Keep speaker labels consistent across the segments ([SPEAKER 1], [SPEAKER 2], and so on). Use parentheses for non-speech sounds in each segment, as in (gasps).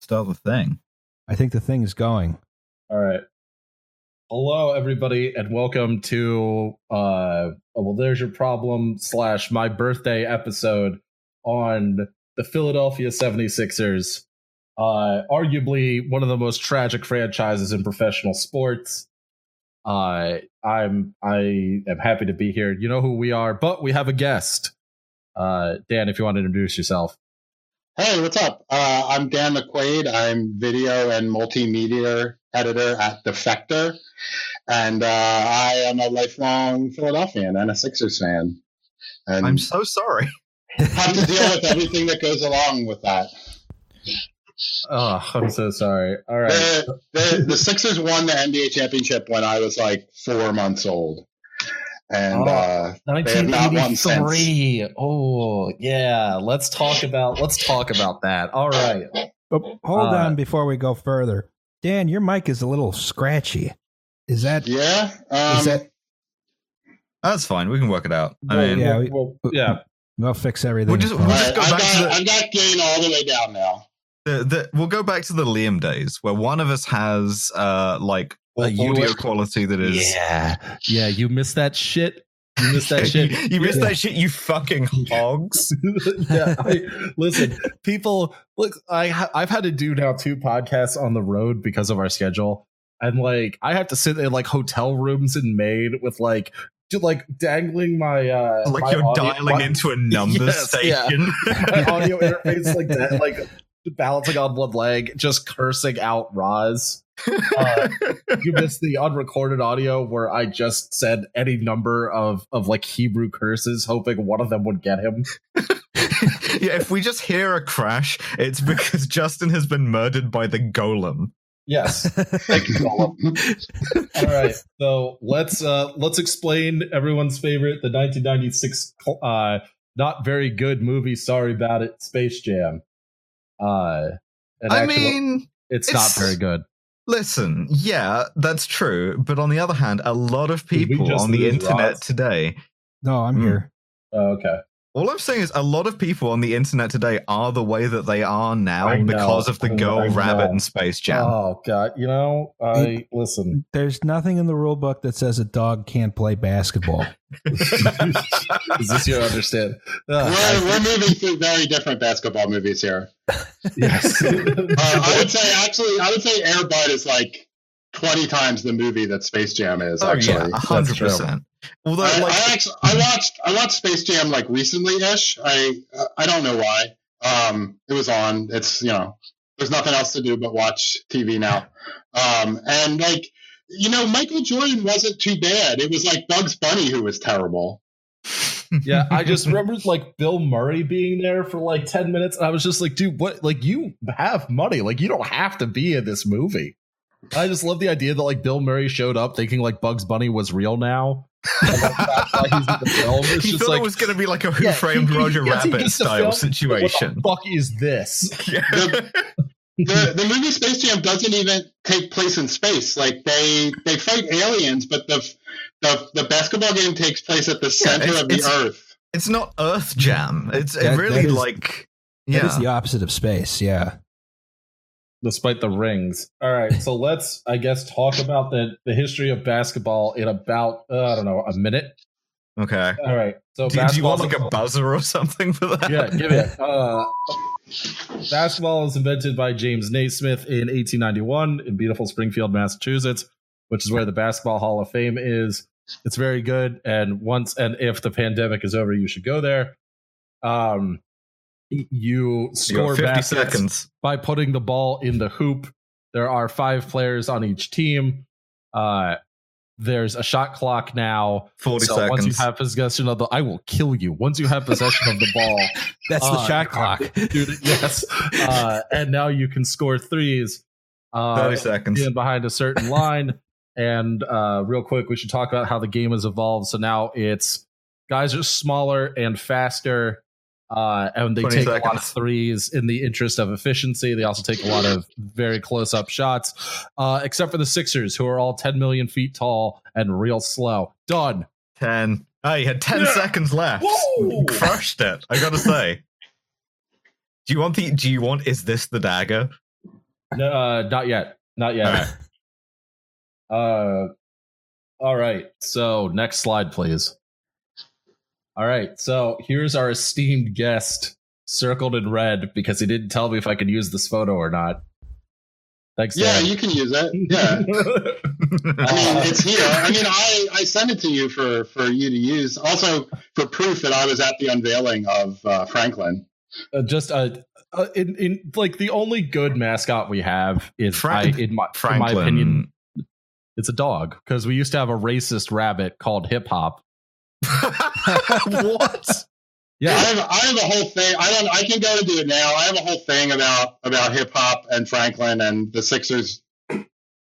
[SPEAKER 1] Start the thing.
[SPEAKER 2] I think the thing is going.
[SPEAKER 3] All right. Hello, everybody, and welcome to uh well, there's your problem slash my birthday episode on the Philadelphia 76ers. Uh arguably one of the most tragic franchises in professional sports. Uh I'm I am happy to be here. You know who we are, but we have a guest. Uh Dan, if you want to introduce yourself.
[SPEAKER 4] Hey, what's up? Uh, I'm Dan McQuaid. I'm video and multimedia editor at Defector, and uh, I am a lifelong Philadelphian and a Sixers fan. And
[SPEAKER 1] I'm so sorry.
[SPEAKER 4] have to deal with (laughs) everything that goes along with that.
[SPEAKER 3] Oh, I'm so sorry. All right.
[SPEAKER 4] The, the, the Sixers won the NBA championship when I was like four months old. And
[SPEAKER 3] Oh,
[SPEAKER 4] uh, they have not won since.
[SPEAKER 3] 1983. Oh, yeah. Let's talk about let's talk about that. All right.
[SPEAKER 2] But hold
[SPEAKER 3] Uh,
[SPEAKER 2] on before we go further. Dan, your mic is a little scratchy. Is that
[SPEAKER 4] Yeah. Um,
[SPEAKER 2] is that
[SPEAKER 1] That's fine. We can work it out. I mean,
[SPEAKER 2] yeah,
[SPEAKER 3] well,
[SPEAKER 2] we-
[SPEAKER 3] well, yeah.
[SPEAKER 2] we'll fix everything.
[SPEAKER 1] We'll just-
[SPEAKER 2] Well,
[SPEAKER 1] we'll
[SPEAKER 4] all
[SPEAKER 1] just
[SPEAKER 4] right,
[SPEAKER 1] go
[SPEAKER 4] I've,
[SPEAKER 1] back to
[SPEAKER 4] got,
[SPEAKER 1] the-
[SPEAKER 4] I've got gain all the way down now.
[SPEAKER 1] the, the, we'll go back to the Liam days where one of us has uh like
[SPEAKER 3] A
[SPEAKER 1] audio quality that is.
[SPEAKER 3] Yeah. Yeah, you missed that shit. You missed that shit. (laughs)
[SPEAKER 1] you, you missed that shit, you fucking (laughs) hogs. (laughs)
[SPEAKER 3] yeah, I, listen, people. Look, I I've had to do now two podcasts on the road because of our schedule, and like I have to sit in like hotel rooms in Maine with like, do, like dangling my uh
[SPEAKER 1] like
[SPEAKER 3] my
[SPEAKER 1] you're
[SPEAKER 3] audio-
[SPEAKER 1] dialing
[SPEAKER 3] my-
[SPEAKER 1] into a number
[SPEAKER 3] Yes, yeah.
[SPEAKER 1] station.
[SPEAKER 3] my audio interface like that, like balancing on one leg, just cursing out Roz. Uh, (laughs) you missed the unrecorded audio where I just said any number of of like Hebrew curses, hoping one of them would get him. (laughs)
[SPEAKER 1] yeah, if we just hear a crash, it's because Justin has been murdered by the golem.
[SPEAKER 3] Yes. Thank you, Colin. (laughs) All right, so let's uh let's explain everyone's favorite, the 1996 uh not very good movie. Sorry about it, Space Jam. Uh,
[SPEAKER 1] I
[SPEAKER 3] actually,
[SPEAKER 1] mean,
[SPEAKER 3] it's,
[SPEAKER 1] it's-
[SPEAKER 3] not very good.
[SPEAKER 1] Listen, yeah, that's true. But on the other hand, a lot of people on the internet
[SPEAKER 3] Roz?
[SPEAKER 1] today,
[SPEAKER 2] no, I'm
[SPEAKER 1] Hmm.
[SPEAKER 2] here.
[SPEAKER 3] Oh, okay.
[SPEAKER 1] All I'm saying is a lot of people on the internet today are the way that they are now
[SPEAKER 3] know.
[SPEAKER 1] because of the
[SPEAKER 3] I
[SPEAKER 1] Girl
[SPEAKER 3] know.
[SPEAKER 1] Rabbit and Space Jam.
[SPEAKER 3] Oh God, you know, I listen.
[SPEAKER 2] There's nothing in the rule book that says a dog can't play basketball. (laughs)
[SPEAKER 3] Is this your understand? Uh,
[SPEAKER 4] We're, we're moving through very different basketball movies here.
[SPEAKER 3] yes. (laughs)
[SPEAKER 4] Uh, I would say actually, I would say Air Bud is like twenty times the movie that Space Jam is.
[SPEAKER 1] Oh
[SPEAKER 4] Actually,
[SPEAKER 1] yeah, a hundred percent. Although,
[SPEAKER 4] I,
[SPEAKER 1] like,
[SPEAKER 4] I actually I watched I watched Space Jam like recently ish. I I don't know why. Um, it was on. It's you know, there's nothing else to do but watch TV now. Um, and like you know, Michael Jordan wasn't too bad. It was like Bugs Bunny who was terrible.
[SPEAKER 3] yeah, I just remember like Bill Murray being there for like 10 minutes. And I was just like, dude, what? Like, you have money. Like, you don't have to be in this movie. I just love the idea that like Bill Murray showed up thinking like Bugs Bunny was real now. And, like, that's why he's in the film. It's (laughs)
[SPEAKER 1] he
[SPEAKER 3] just
[SPEAKER 1] thought
[SPEAKER 3] like,
[SPEAKER 1] it was going to be like a Who
[SPEAKER 3] yeah,
[SPEAKER 1] Framed
[SPEAKER 3] he- he
[SPEAKER 1] Roger
[SPEAKER 3] he
[SPEAKER 1] Rabbit style
[SPEAKER 3] film,
[SPEAKER 1] situation.
[SPEAKER 3] What the fuck is this? (laughs)
[SPEAKER 4] the the movie Space Jam doesn't even take place in space. Like they they fight aliens, but the the, the basketball game takes place at the center
[SPEAKER 1] it's-
[SPEAKER 4] of the Earth.
[SPEAKER 1] it's not Earth Jam. It's it really
[SPEAKER 2] that is-
[SPEAKER 1] like
[SPEAKER 2] That
[SPEAKER 1] yeah.
[SPEAKER 2] is the opposite of space. Yeah.
[SPEAKER 3] Despite the rings. All right, so let's, I guess, talk about the the history of basketball in about uh, I don't know a minute.
[SPEAKER 1] okay.
[SPEAKER 3] All right, so
[SPEAKER 1] Do, do you want like a buzzer or (laughs) something for that?
[SPEAKER 3] yeah, give it. Uh, basketball was invented by James Naismith in 1891 in beautiful Springfield, Massachusetts, which is where the Basketball Hall of Fame is. It's very good, and once and if the pandemic is over, you should go there. Um, you
[SPEAKER 1] You
[SPEAKER 3] score
[SPEAKER 1] 50
[SPEAKER 3] baskets
[SPEAKER 1] seconds.
[SPEAKER 3] by putting the ball in the hoop. There are five players on each team. Uh, there's a shot clock now.
[SPEAKER 1] 40
[SPEAKER 3] so
[SPEAKER 1] seconds.
[SPEAKER 3] once you have possession of the, I will kill you. Once you have possession of the ball, (laughs)
[SPEAKER 2] That's the
[SPEAKER 3] Uh,
[SPEAKER 2] shot clock. (laughs)
[SPEAKER 3] dude. Yes, uh, and now you can score threes. Uh,
[SPEAKER 1] 30 seconds.
[SPEAKER 3] in behind a certain line. And uh, real quick, we should talk about how the game has evolved. So now it's guys are smaller and faster, uh, and they
[SPEAKER 1] 20
[SPEAKER 3] take a lot of threes in the interest of efficiency. They also take a lot of very close up shots, uh, except for the Sixers, who are all 10 million feet tall and real slow. Done.
[SPEAKER 1] 10. Oh, you had 10
[SPEAKER 3] Yeah.
[SPEAKER 1] seconds left.
[SPEAKER 3] Woo!
[SPEAKER 1] Crushed it. I gotta say. Do you want the do you want is this the dagger?
[SPEAKER 3] No, uh, not yet. Not yet. (laughs) uh, all right. So next slide, please. All right. So here's our esteemed guest, circled in red because he didn't tell me if I could use this photo or not. Thanks.
[SPEAKER 4] Yeah,
[SPEAKER 3] Dan.
[SPEAKER 4] you can use it. (laughs) Yeah. (laughs) I mean, it's here. I mean, I, I sent it to you for, for you to use. Also, for proof that I was at the unveiling of uh, Franklin.
[SPEAKER 3] uh, just uh, uh, in, in like the only good mascot we have is
[SPEAKER 1] Frank-
[SPEAKER 3] I, in my in
[SPEAKER 1] Franklin.
[SPEAKER 3] my opinion it's a dog because we used to have a racist rabbit called Hip Hop. (laughs)
[SPEAKER 1] what?
[SPEAKER 4] Yeah, I
[SPEAKER 3] Yeah,
[SPEAKER 4] have, I have a whole thing. I don't. I can go and do it now. I have a whole thing about about hip hop and Franklin and the Sixers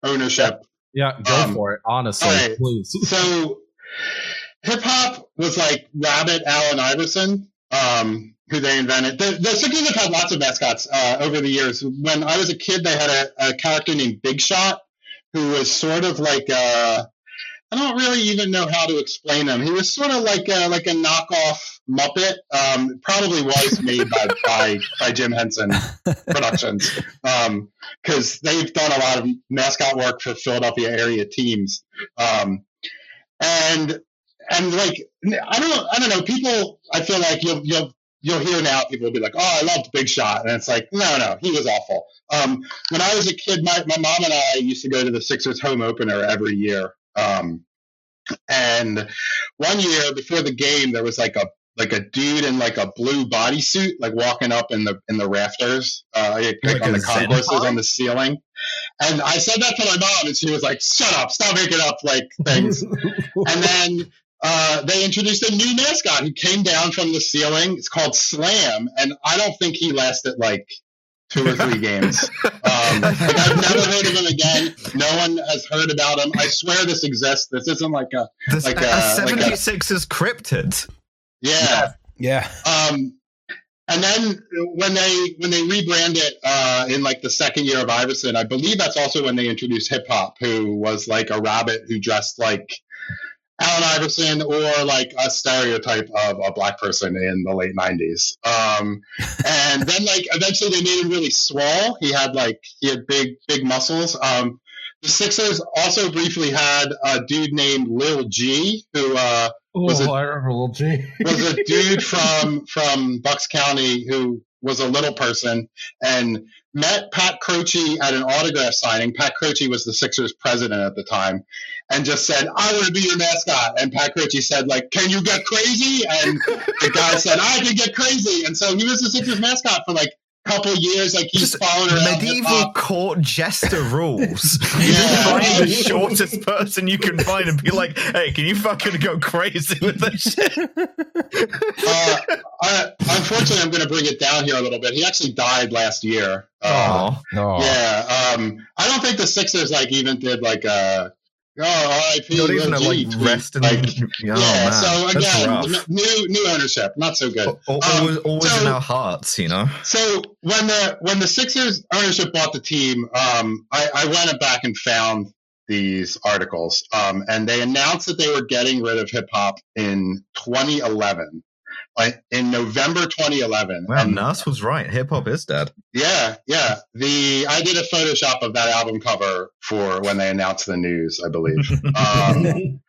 [SPEAKER 4] ownership.
[SPEAKER 3] yeah, go
[SPEAKER 4] Um,
[SPEAKER 3] for it. Honestly,
[SPEAKER 4] all right.
[SPEAKER 3] please.
[SPEAKER 4] So, hip hop was like Rabbit Allen Iverson, um, who they invented. The, the Sixers have had lots of mascots uh, over the years. When I was a kid, they had a, a character named Big Shot, who was sort of like a. I don't really even know how to explain him. He was sort of like a, like a knockoff Muppet. Um, probably was made by, (laughs) by by Jim Henson Productions because they've done a lot of mascot work for Philadelphia area teams. Um, and and like I don't I don't know people I feel like you'll you'll you'll hear now people will be like oh I loved Big Shot and it's like no no he was awful. Um, when I was a kid my, my mom and I used to go to the Sixers home opener every year. Um, and one year before the game there was like a like a dude in like a blue bodysuit like walking up in the in the rafters uh, like,
[SPEAKER 1] Like
[SPEAKER 4] on the concourses on the ceiling. And I said that to my mom, and she was like, "Shut up! Stop making up like things." (laughs) and then uh, they introduced a new mascot who came down from the ceiling. It's called Slam, and I don't think he lasted like two or three games. (laughs) Um, like, I've never heard of him again. No one has heard about him. I swear this exists. This isn't like a
[SPEAKER 1] This,
[SPEAKER 4] Like
[SPEAKER 1] a,
[SPEAKER 4] a- like a-
[SPEAKER 1] 76ers cryptid.
[SPEAKER 4] yeah.
[SPEAKER 2] Yeah.
[SPEAKER 4] Um, and then when they when they rebranded uh, in like the second year of Iverson, I believe that's also when they introduced hip hop, who was like a rabbit who dressed like Allen Iverson or like a stereotype of a black person in the late '90s. Um, (laughs) and then like eventually they made him really swole. He had like he had big big muscles. Um, the Sixers also briefly had a dude named Lil G, who uh, Was it-
[SPEAKER 3] oh, I remember little G.
[SPEAKER 4] was a (laughs) dude from from Bucks County who was a little person and met Pat Croce at an autograph signing. Pat Croce was the Sixers president at the time, and just said, "I want to be your mascot." And Pat Croce said, "Like, can you get crazy?" And the guy said, "I can get crazy." And so he was the Sixers mascot for like a couple years. Like he's
[SPEAKER 1] Just
[SPEAKER 4] following around
[SPEAKER 1] medieval
[SPEAKER 4] hip-hop.
[SPEAKER 1] court jester rules. (laughs) you
[SPEAKER 4] Yeah.
[SPEAKER 1] find the shortest person you can find and be like, "Hey, can you fucking go crazy with this shit?"
[SPEAKER 4] Uh, I, unfortunately, I'm going to bring it down here a little bit. He actually died last year. Uh,
[SPEAKER 1] Aw.
[SPEAKER 2] Oh.
[SPEAKER 4] Yeah, um, I don't think the Sixers like even did like a oh RIP
[SPEAKER 1] Not even like rest in.
[SPEAKER 4] like
[SPEAKER 1] oh,
[SPEAKER 4] yeah.
[SPEAKER 1] man.
[SPEAKER 4] so again, new new ownership, not so good.
[SPEAKER 1] Al- al-
[SPEAKER 4] Um,
[SPEAKER 1] always, always
[SPEAKER 4] so-
[SPEAKER 1] in our hearts, you know.
[SPEAKER 4] So when the when the Sixers ownership bought the team, um, I, I went back and found these articles, um, and they announced that they were getting rid of hip hop in 2011, like in November 2011.
[SPEAKER 1] Wow,
[SPEAKER 4] And-
[SPEAKER 1] Nas was right. Hip hop is dead.
[SPEAKER 4] Yeah, yeah. The I did a Photoshop of that album cover for when they announced the news, I believe. (laughs) um,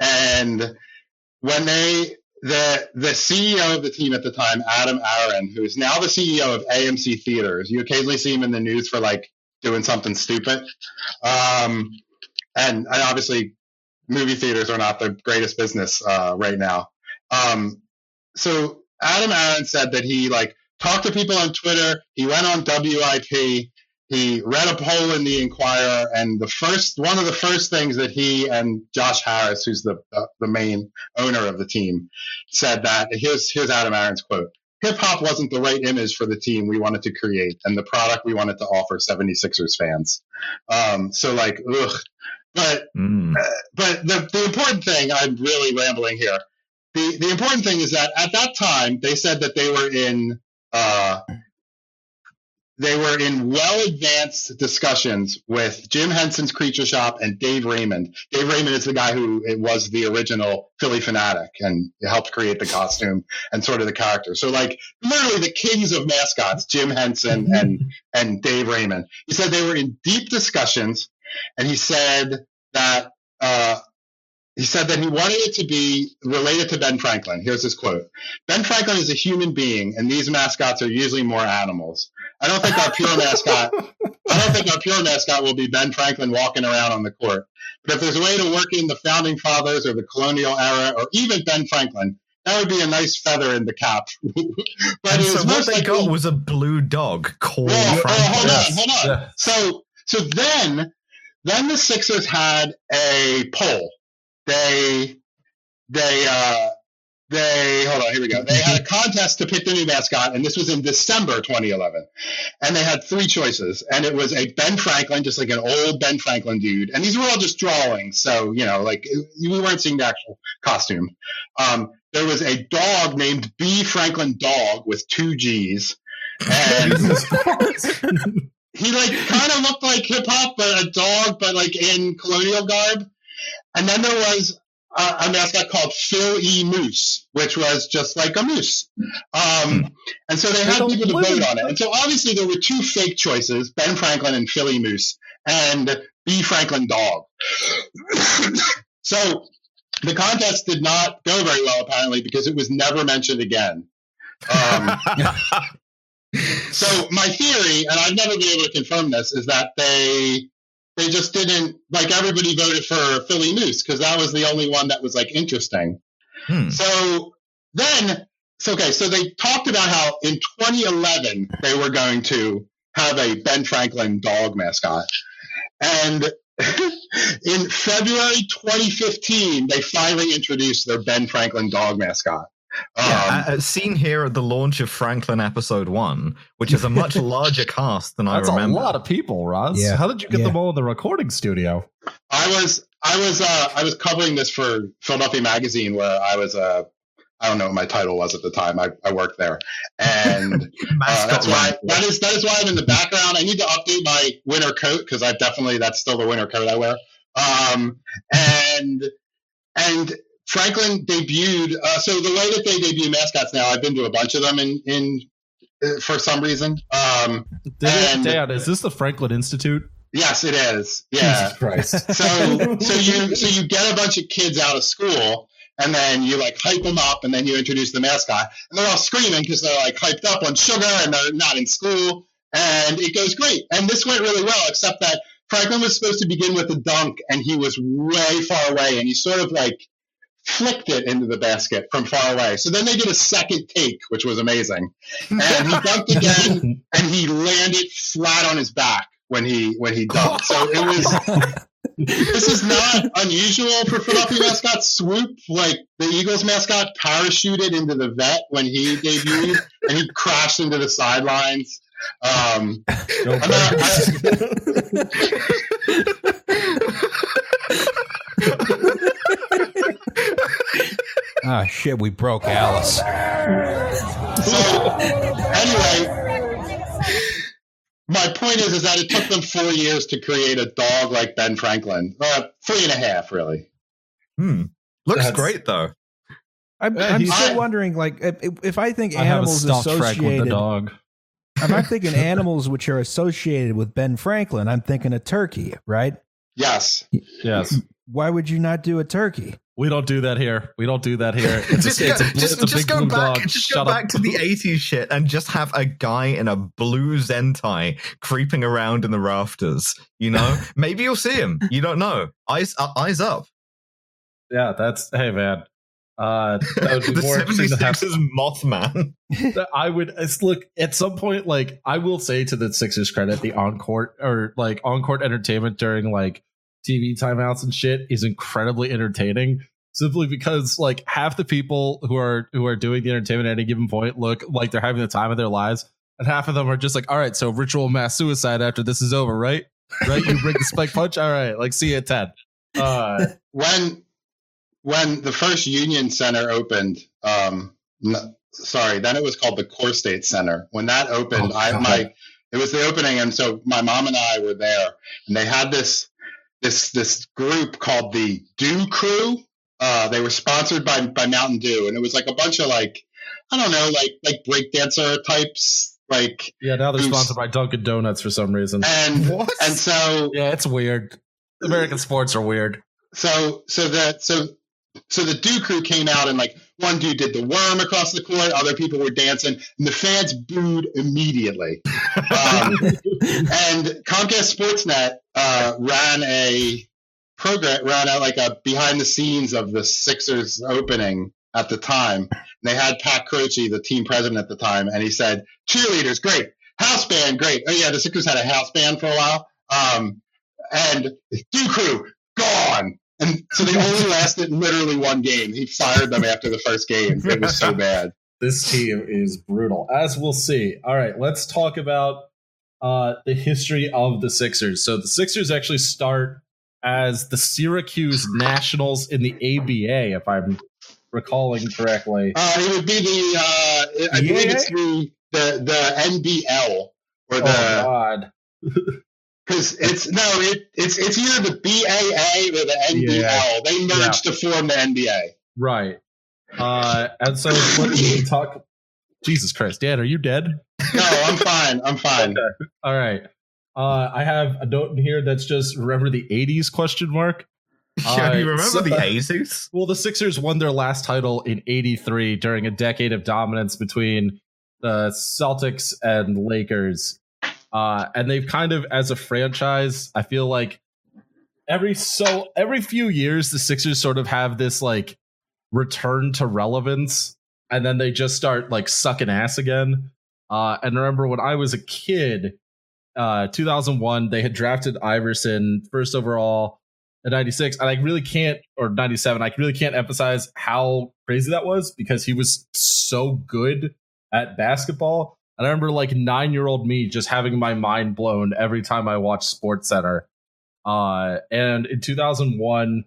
[SPEAKER 4] and when they the the CEO of the team at the time, Adam Aron, who is now the CEO of AMC Theaters, you occasionally see him in the news for like doing something stupid. Um, and, and obviously, movie theaters are not the greatest business uh, right now. Um, so Adam Aron said that he like talked to people on Twitter. He went on WIP. He read a poll in the Inquirer, and the first one of the first things that he and Josh Harris, who's the uh, the main owner of the team, said that here's here's Adam Aron's quote. Hip hop wasn't the right image for the team we wanted to create and the product we wanted to offer 76ers fans. Um, so like, ugh. But
[SPEAKER 1] Mm.
[SPEAKER 4] but the, the important thing, I'm really rambling here. The the important thing is that at that time they said that they were in uh, they were in well advanced discussions with Jim Henson's Creature Shop and Dave Raymond. Dave Raymond is the guy who it was the original Phillie Phanatic and helped create the costume and sort of the character. So like literally the kings of mascots, Jim Henson and and Dave Raymond. He said they were in deep discussions, and he said that. Uh, he said that he wanted it to be related to Ben Franklin. Here's his quote Ben Franklin is a human being, and these mascots are usually more animals. I don't think our pure (laughs) mascot. I don't think our pure mascot will be Ben Franklin walking around on the court. But if there's a way to work in the founding fathers or the colonial era or even Ben Franklin, that would be a nice feather in the cap. (laughs) but
[SPEAKER 1] so what they got was a blue dog called
[SPEAKER 4] well, oh, well, hold
[SPEAKER 1] Franklin.
[SPEAKER 4] on, hold on.
[SPEAKER 3] Yeah.
[SPEAKER 4] So, so then, then the Sixers had a poll. They, they, uh, they, hold on, here we go. They had a contest to pick the new mascot, and this was in December 2011. And they had three choices, and it was a Ben Franklin, just like an old Ben Franklin dude. And these were all just drawings, so you know, like we weren't seeing the actual costume. Um, there was a dog named B Franklin Dog with two G's, and (laughs) he like kind of looked like hip hop, but a dog, but like in colonial garb. And then there was a, a mascot called Phil E. Moose, which was just like a moose. Um, and so they had
[SPEAKER 3] Like
[SPEAKER 4] people to vote on it. And so obviously there were two fake choices: Ben Franklin and Philly Moose, and B. Franklin Dog. (coughs) so the contest did not go very well, apparently, because it was never mentioned again. Um, (laughs) so my theory, and I've never been able to confirm this, is that they they just didn't like everybody voted for Philly Moose because that was the only one that was like interesting.
[SPEAKER 1] Hmm.
[SPEAKER 4] So then, so okay, so they talked about how in 2011 they were going to have a Ben Franklin dog mascot, and (laughs) in February 2015 they finally introduced their Ben Franklin dog mascot. Um,
[SPEAKER 1] Yeah, uh, seen here at the launch of Franklin episode one, which is a much (laughs) larger cast than
[SPEAKER 3] That's
[SPEAKER 1] I
[SPEAKER 3] a
[SPEAKER 1] remember.
[SPEAKER 3] lot of people, Roz.
[SPEAKER 2] Yeah.
[SPEAKER 3] How did you get
[SPEAKER 2] Yeah.
[SPEAKER 3] them all in the recording studio?
[SPEAKER 4] I was I was uh, I was covering this for Philadelphia Magazine, where I was uh, I don't know what my title was at the time. I, I worked there, and (laughs) uh, that's why
[SPEAKER 1] rank.
[SPEAKER 4] that is that is why I'm in the background. I need to update my winter coat because I definitely that's still the winter coat I wear. Um, and and Franklin debuted. Uh, so the way that they debut mascots now, I've been to a bunch of them in in uh, for some reason. Um, And-
[SPEAKER 3] Dan, is this the Franklin Institute?
[SPEAKER 4] yes, it is. Yeah.
[SPEAKER 3] Jesus Christ. (laughs)
[SPEAKER 4] so so you so you get a bunch of kids out of school and then you like hype them up and then you introduce the mascot and they're all screaming because they're like hyped up on sugar and they're not in school and it goes great and this went really well except that franklin was supposed to begin with a dunk and he was way far away and he sort of like flicked it into the basket from far away so then they did a second take which was amazing and he dunked again (laughs) and he landed flat on his back when he when he dunked so it was this is not unusual for Philadelphia mascot swoop. Like the Eagles mascot parachuted into the vet when he debuted, and he crashed into the sidelines. Um,
[SPEAKER 3] Go (laughs)
[SPEAKER 4] I'm
[SPEAKER 2] Ah, shit, we broke Alice.
[SPEAKER 4] so anyway, my point is, is that it took them four years to create a dog like Ben Franklin. Uh, three and a half, really.
[SPEAKER 1] Hmm. Looks
[SPEAKER 3] That's-
[SPEAKER 1] great though.
[SPEAKER 2] I'm, I'm
[SPEAKER 3] he's-
[SPEAKER 2] still
[SPEAKER 4] I-
[SPEAKER 2] wondering, like, if, if I think
[SPEAKER 3] I have a
[SPEAKER 2] animals
[SPEAKER 3] stuffed the
[SPEAKER 2] associated,
[SPEAKER 3] dog.
[SPEAKER 2] I'm not thinking animals which are associated with Ben Franklin, I'm thinking a turkey, right?
[SPEAKER 4] Yes.
[SPEAKER 3] Yes.
[SPEAKER 2] Why would you not do a turkey?
[SPEAKER 3] We don't do that here. We don't do that here. It's
[SPEAKER 1] just
[SPEAKER 3] a, it's
[SPEAKER 1] go,
[SPEAKER 3] a, blue-
[SPEAKER 1] just,
[SPEAKER 3] a
[SPEAKER 1] just go back,
[SPEAKER 3] dog.
[SPEAKER 1] just
[SPEAKER 3] Shut
[SPEAKER 1] go
[SPEAKER 3] up.
[SPEAKER 1] back to the '80s shit and just have a guy in a blue zentai creeping around in the rafters. You know, (laughs) maybe you'll see him. You don't know. Eyes, uh, eyes up.
[SPEAKER 3] Yeah, that's hey man. Uh, that would (laughs) be
[SPEAKER 1] the
[SPEAKER 3] more interesting to have.
[SPEAKER 1] 76ers Mothman. (laughs)
[SPEAKER 3] I would it's, look at some point. Like I will say to the Sixers credit, the on court or like on court entertainment during like TV timeouts and shit is incredibly entertaining. Simply because like half the people who are who are doing the entertainment at any given point look like they're having the time of their lives, and half of them are just like, all right, so ritual mass suicide after this is over, right? Right? You bring the spike punch. All right, like see you at ten. Uh, (laughs)
[SPEAKER 4] when when the first Union Center opened, um, sorry, then it was called the Core State Center. When that opened,
[SPEAKER 3] Oh,
[SPEAKER 4] I my it was the opening, and so my mom and I were there, and they had this this this group called the Dew Crew. Uh, they were sponsored by by Mountain Dew, and it was like a bunch of like I don't know, like like breakdancer types, like
[SPEAKER 3] Yeah, now they're
[SPEAKER 4] Who's-
[SPEAKER 3] sponsored by Dunkin' Donuts for some reason.
[SPEAKER 4] and
[SPEAKER 1] What?
[SPEAKER 4] and so
[SPEAKER 3] Yeah, it's weird. American sports are weird.
[SPEAKER 4] so so that so so the Dew Crew came out and like one dude did the worm across the court, other people were dancing, and the fans booed immediately. Um, (laughs) and Comcast Sportsnet uh, ran a program, ran out like a behind the scenes of the Sixers opening at the time. And they had Pat Croce, the team president at the time, and he said, "Cheerleaders, great. House band, great. Oh yeah, the Sixers had a house band for a while. Um, and Dew Crew gone." And so they only lasted literally one game. He fired them after the first game. It was so bad. (laughs)
[SPEAKER 3] This team is brutal, as we'll see. All right, let's talk about uh, the history of the Sixers. So the Sixers actually start as the Syracuse Nationals in the ABA, if I'm recalling correctly.
[SPEAKER 4] Uh, it would be the uh, I believe it's the the the NBL or
[SPEAKER 3] oh
[SPEAKER 4] the
[SPEAKER 3] God! (laughs)
[SPEAKER 4] because it's no it it's it's either the BAA or the NBL.
[SPEAKER 3] Yeah.
[SPEAKER 4] They merged to form the NBA.
[SPEAKER 3] Right. Uh, and so what we talk. Jesus Christ, Dan, are you dead?
[SPEAKER 4] No, I'm fine. I'm fine.
[SPEAKER 3] All right. Uh, I have a note in here that's just remember the '80s question mark. (laughs)
[SPEAKER 1] yeah, you
[SPEAKER 3] Uh,
[SPEAKER 1] remember
[SPEAKER 3] so-
[SPEAKER 1] the (laughs) Jesus?
[SPEAKER 3] Well, the Sixers won their last title in 83 during a decade of dominance between the Celtics and Lakers. Uh, and they've kind of, as a franchise, I feel like every so every few years the Sixers sort of have this like return to relevance and then they just start like sucking ass again. Uh, and remember when I was a kid, uh, 2001, they had drafted Iverson first overall at 96 and i really can't or 97 i really can't emphasize how crazy that was because he was so good at basketball and i remember like nine year old me just having my mind blown every time i watched SportsCenter uh and in 2001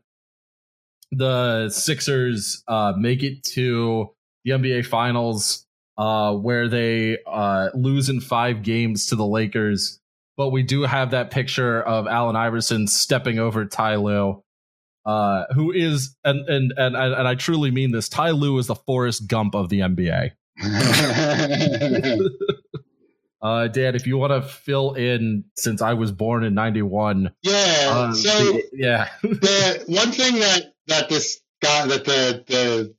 [SPEAKER 3] the sixers uh make it to the nba finals uh where they uh lose in five games to the lakers but we do have that picture of Allen Iverson stepping over Ty Lue, uh, who is and, and and and and I truly mean this. Ty Lue is the Forrest Gump of the NBA. (laughs) Uh, Dan, if you want to fill in, since I was born in '91,
[SPEAKER 4] yeah.
[SPEAKER 3] uh,
[SPEAKER 4] so
[SPEAKER 3] the- yeah, (laughs)
[SPEAKER 4] the one thing that that this guy that the the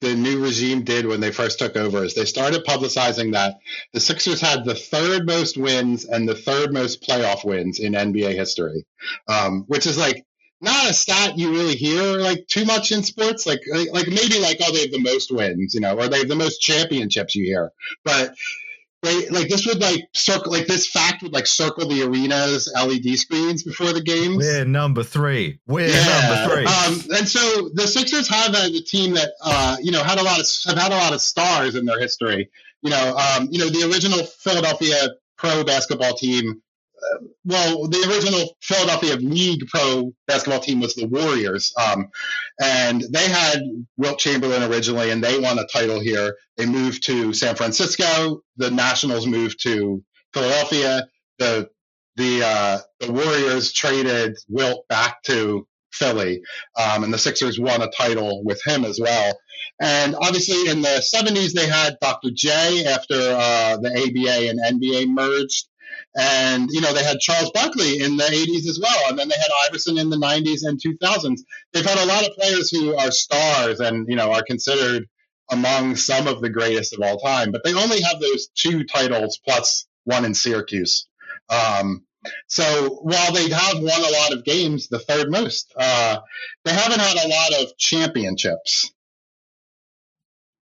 [SPEAKER 4] the new regime did when they first took over is they started publicizing that the Sixers had the third most wins and the third most playoff wins in NBA history, um, which is like not a stat you really hear like too much in sports. Like like, like maybe like oh they have the most wins, you know, or they have the most championships you hear, but. They, like this would like circle like this fact would like circle the arena's LED screens before the games.
[SPEAKER 1] We're number three. We're number three.
[SPEAKER 4] Um, and so the Sixers have had a team that uh, you know had a lot of have had a lot of stars in their history. You know, um, you know the original Philadelphia pro basketball team. Well, the original Philadelphia League pro basketball team was the Warriors, um, and they had Wilt Chamberlain originally, and they won a title here. They moved to San Francisco. The Nationals moved to Philadelphia. The the uh, the Warriors traded Wilt back to Philly, um, and the Sixers won a title with him as well. And obviously, in the 70s, they had Dr. J after uh, the ABA and NBA merged. And, you know, they had Charles Barkley in the 80s as well. And then they had Iverson in the 90s and 2000s. They've had a lot of players who are stars and, you know, are considered among some of the greatest of all time. But they only have those two titles plus one in Syracuse. Um, so while they have won a lot of games, the third most, uh, they haven't had a lot of championships.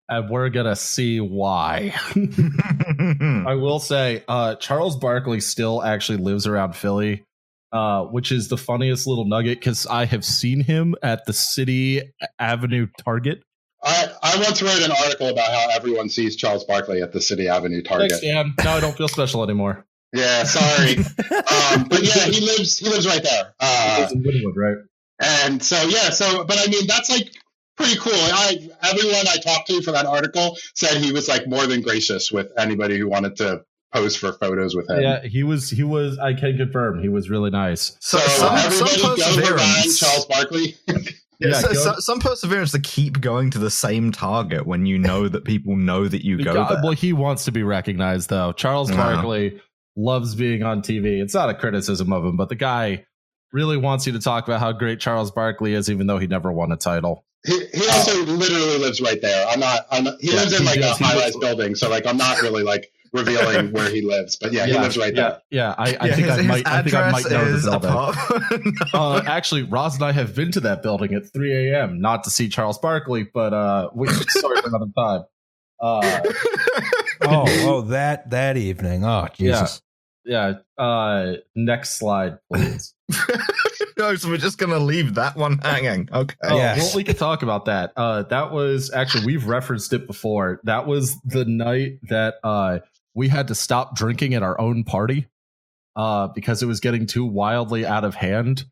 [SPEAKER 3] and we're gonna see why. (laughs) (laughs) I will say, uh, Charles Barkley still actually lives around Philly, uh, which is the funniest little nugget because I have seen him at the City Avenue Target.
[SPEAKER 4] I, I once wrote an article about how everyone sees Charles Barkley at the City Avenue Target.
[SPEAKER 3] Thanks, Dan. Now I don't feel special anymore.
[SPEAKER 4] Yeah, sorry, (laughs) um, but yeah, he lives he lives right there. Uh,
[SPEAKER 3] Lives in Wynnewood, right?
[SPEAKER 4] and so yeah, so but I mean that's like pretty cool. I everyone I talked to for that article said he was like more than gracious with anybody who wanted to pose for photos with him.
[SPEAKER 3] Yeah, he was. He was. I can confirm he was really nice.
[SPEAKER 1] So,
[SPEAKER 4] So,
[SPEAKER 1] some, some
[SPEAKER 4] go behind
[SPEAKER 1] perseverance.
[SPEAKER 4] Charles Barkley. (laughs)
[SPEAKER 1] Yeah,
[SPEAKER 3] Yeah,
[SPEAKER 1] so- so- some perseverance to keep going to the same target when you know that people know that you (laughs) go
[SPEAKER 3] guy-
[SPEAKER 1] there.
[SPEAKER 3] well, he wants to be recognized though. Charles
[SPEAKER 1] Yeah.
[SPEAKER 3] Barkley loves being on TV. It's not a criticism of him, but the guy really wants you to talk about how great Charles Barkley is, even though he never won a title.
[SPEAKER 4] He, he also literally lives right there. I'm not. I'm not he
[SPEAKER 3] Yeah,
[SPEAKER 4] lives in
[SPEAKER 3] he
[SPEAKER 4] like
[SPEAKER 3] does.
[SPEAKER 4] a
[SPEAKER 3] He
[SPEAKER 4] high rise building, so like I'm not really like revealing where he lives. But yeah, he lives right
[SPEAKER 3] yeah,
[SPEAKER 4] there.
[SPEAKER 3] Yeah, I, I
[SPEAKER 1] Yeah,
[SPEAKER 3] think
[SPEAKER 1] his,
[SPEAKER 3] I
[SPEAKER 1] his
[SPEAKER 3] might. I think I might know
[SPEAKER 1] is
[SPEAKER 3] the building.
[SPEAKER 1] No. (laughs)
[SPEAKER 3] uh, actually, Roz and I have been to that building at 3 a.m. Not to see Charles Barkley, but uh, we sorry for another time. Uh, (laughs)
[SPEAKER 2] Oh, oh, that that evening. Oh, Jesus.
[SPEAKER 3] yeah. Uh, next slide, please. (laughs)
[SPEAKER 1] no, so we're just gonna leave that one hanging. Okay.
[SPEAKER 3] Oh,
[SPEAKER 2] Yes.
[SPEAKER 3] well, we could talk about that. Uh, that was actually we've referenced it before. That was the night that uh, we had to stop drinking at our own party uh, because it was getting too wildly out of hand.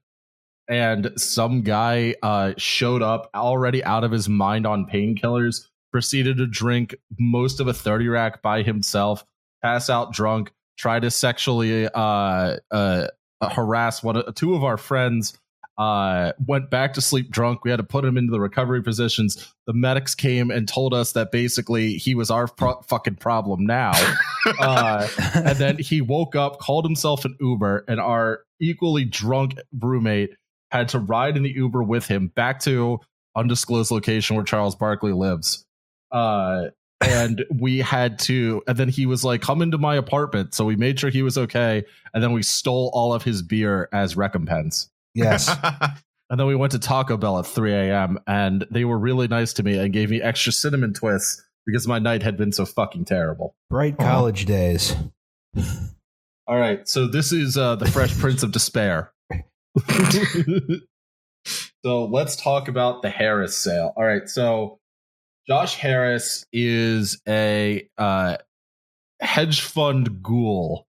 [SPEAKER 3] And some guy uh, showed up already out of his mind on painkillers, proceeded to drink most of a 30 rack by himself, pass out drunk, try to sexually uh, uh, harass one of, two of our friends uh, went back to sleep drunk. We had to put him into the recovery positions. The medics came and told us that basically he was our pro- fucking problem now. (laughs) uh, and then he woke up, called himself an Uber, and our equally drunk roommate had to ride in the Uber with him back to undisclosed location where Charles Barkley lives. Uh, and we had to, and then he was like, "Come into my apartment." So we made sure he was okay, and then we stole all of his beer as recompense.
[SPEAKER 2] yes. (laughs)
[SPEAKER 3] And then we went to Taco Bell at 3 a.m. and they were really nice to me and gave me extra cinnamon twists because my night had been so fucking terrible.
[SPEAKER 2] Bright
[SPEAKER 1] Aw.
[SPEAKER 2] college days.
[SPEAKER 3] All right, so this is uh, the Fresh Prince of Despair. (laughs) (laughs) so let's talk about the Harris sale. All right, so Josh Harris is a uh, hedge fund ghoul.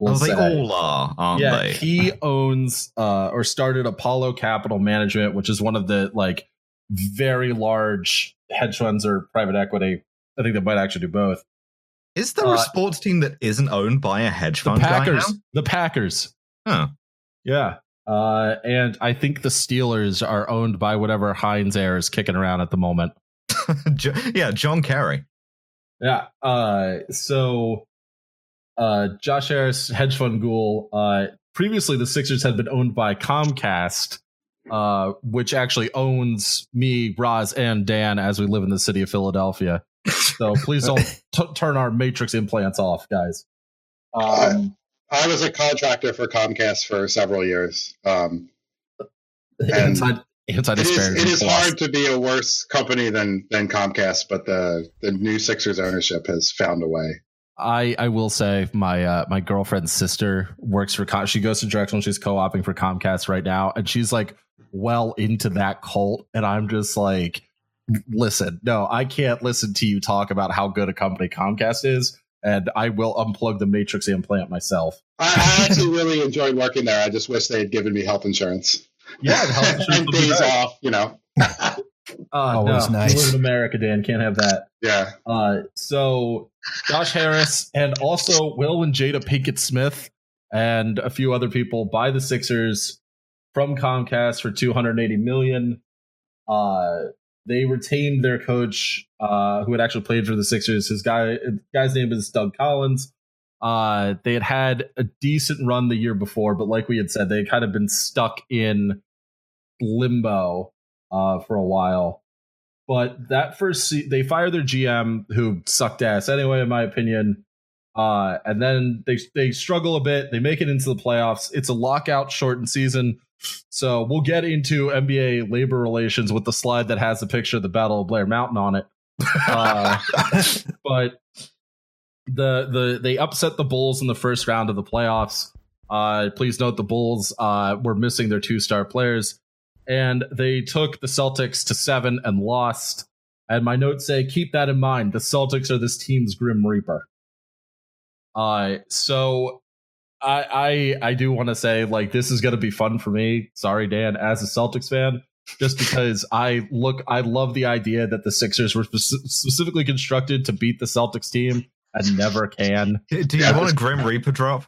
[SPEAKER 3] we'll
[SPEAKER 1] oh, they
[SPEAKER 3] say.
[SPEAKER 1] all are, aren't
[SPEAKER 3] yeah,
[SPEAKER 1] they?
[SPEAKER 3] he owns uh, or started Apollo Capital Management, which is one of the like very large hedge funds or private equity. I think they might actually do both.
[SPEAKER 1] Is there
[SPEAKER 3] uh,
[SPEAKER 1] a sports team that isn't owned by a hedge
[SPEAKER 3] The
[SPEAKER 1] fund guy
[SPEAKER 3] Packers,
[SPEAKER 1] now?
[SPEAKER 3] the Packers,
[SPEAKER 1] Huh.
[SPEAKER 3] yeah, uh, and I think the Steelers are owned by whatever Heinz heir is kicking around at the moment. (laughs)
[SPEAKER 1] Jo- yeah, John Kerry.
[SPEAKER 3] Yeah. Uh, so, uh, Josh Harris, hedge fund ghoul. Uh, previously, the Sixers had been owned by Comcast, uh, which actually owns me, Roz, and Dan as we live in the city of Philadelphia. So please don't (laughs) t- turn our Matrix implants off, guys. Um,
[SPEAKER 4] I was a contractor for Comcast for several years. Um, And
[SPEAKER 3] anti anti
[SPEAKER 4] It is, it is hard to be a worse company than than Comcast, but the the new Sixers ownership has found a way.
[SPEAKER 3] I, I will say my uh, my girlfriend's sister works for Com- she goes to Drexel and she's co-oping for Comcast right now and she's like well into that cult and I'm just like listen no I can't listen to you talk about how good a company Comcast is and I will unplug the matrix implant myself
[SPEAKER 4] I, I actually (laughs) really enjoyed working there. I just wish they had given me health insurance.
[SPEAKER 3] Yeah the health insurance
[SPEAKER 4] and
[SPEAKER 3] would (laughs) be
[SPEAKER 4] days off. You know. (laughs)
[SPEAKER 3] uh,
[SPEAKER 2] Always
[SPEAKER 3] no,
[SPEAKER 2] nice.
[SPEAKER 3] you live in America Dan can't have that
[SPEAKER 4] Yeah.
[SPEAKER 3] Uh, so Josh Harris and also Will and Jada Pinkett Smith and a few other people buy the Sixers from Comcast for 280 million. Uh, they retained their coach, uh, who had actually played for the Sixers. His guy, guy's name is Doug Collins. Uh, they had had a decent run the year before, but like we had said, they had kind of been stuck in limbo uh, for a while. But that first, se- they fired their GM, who sucked ass anyway, in my opinion. Uh, and then they they struggle a bit. They make it into the playoffs. It's a lockout shortened season, so we'll get into NBA labor relations with the slide that has the picture of the Battle of Blair Mountain on it. (laughs) Uh, but the the they upset the Bulls in the first round of the playoffs. Uh, please note the Bulls uh, were missing their two star players, and they took the Celtics to seven and lost. And my notes say, keep that in mind. The Celtics are this team's Grim Reaper. Uh, so I I I do want to say like this is going to be fun for me. Sorry, Dan, as a Celtics fan, just because I look I love the idea that the Sixers were spec- specifically constructed to beat the Celtics team and never can.
[SPEAKER 1] Do you
[SPEAKER 4] Yeah.
[SPEAKER 1] want a Grim Reaper drop?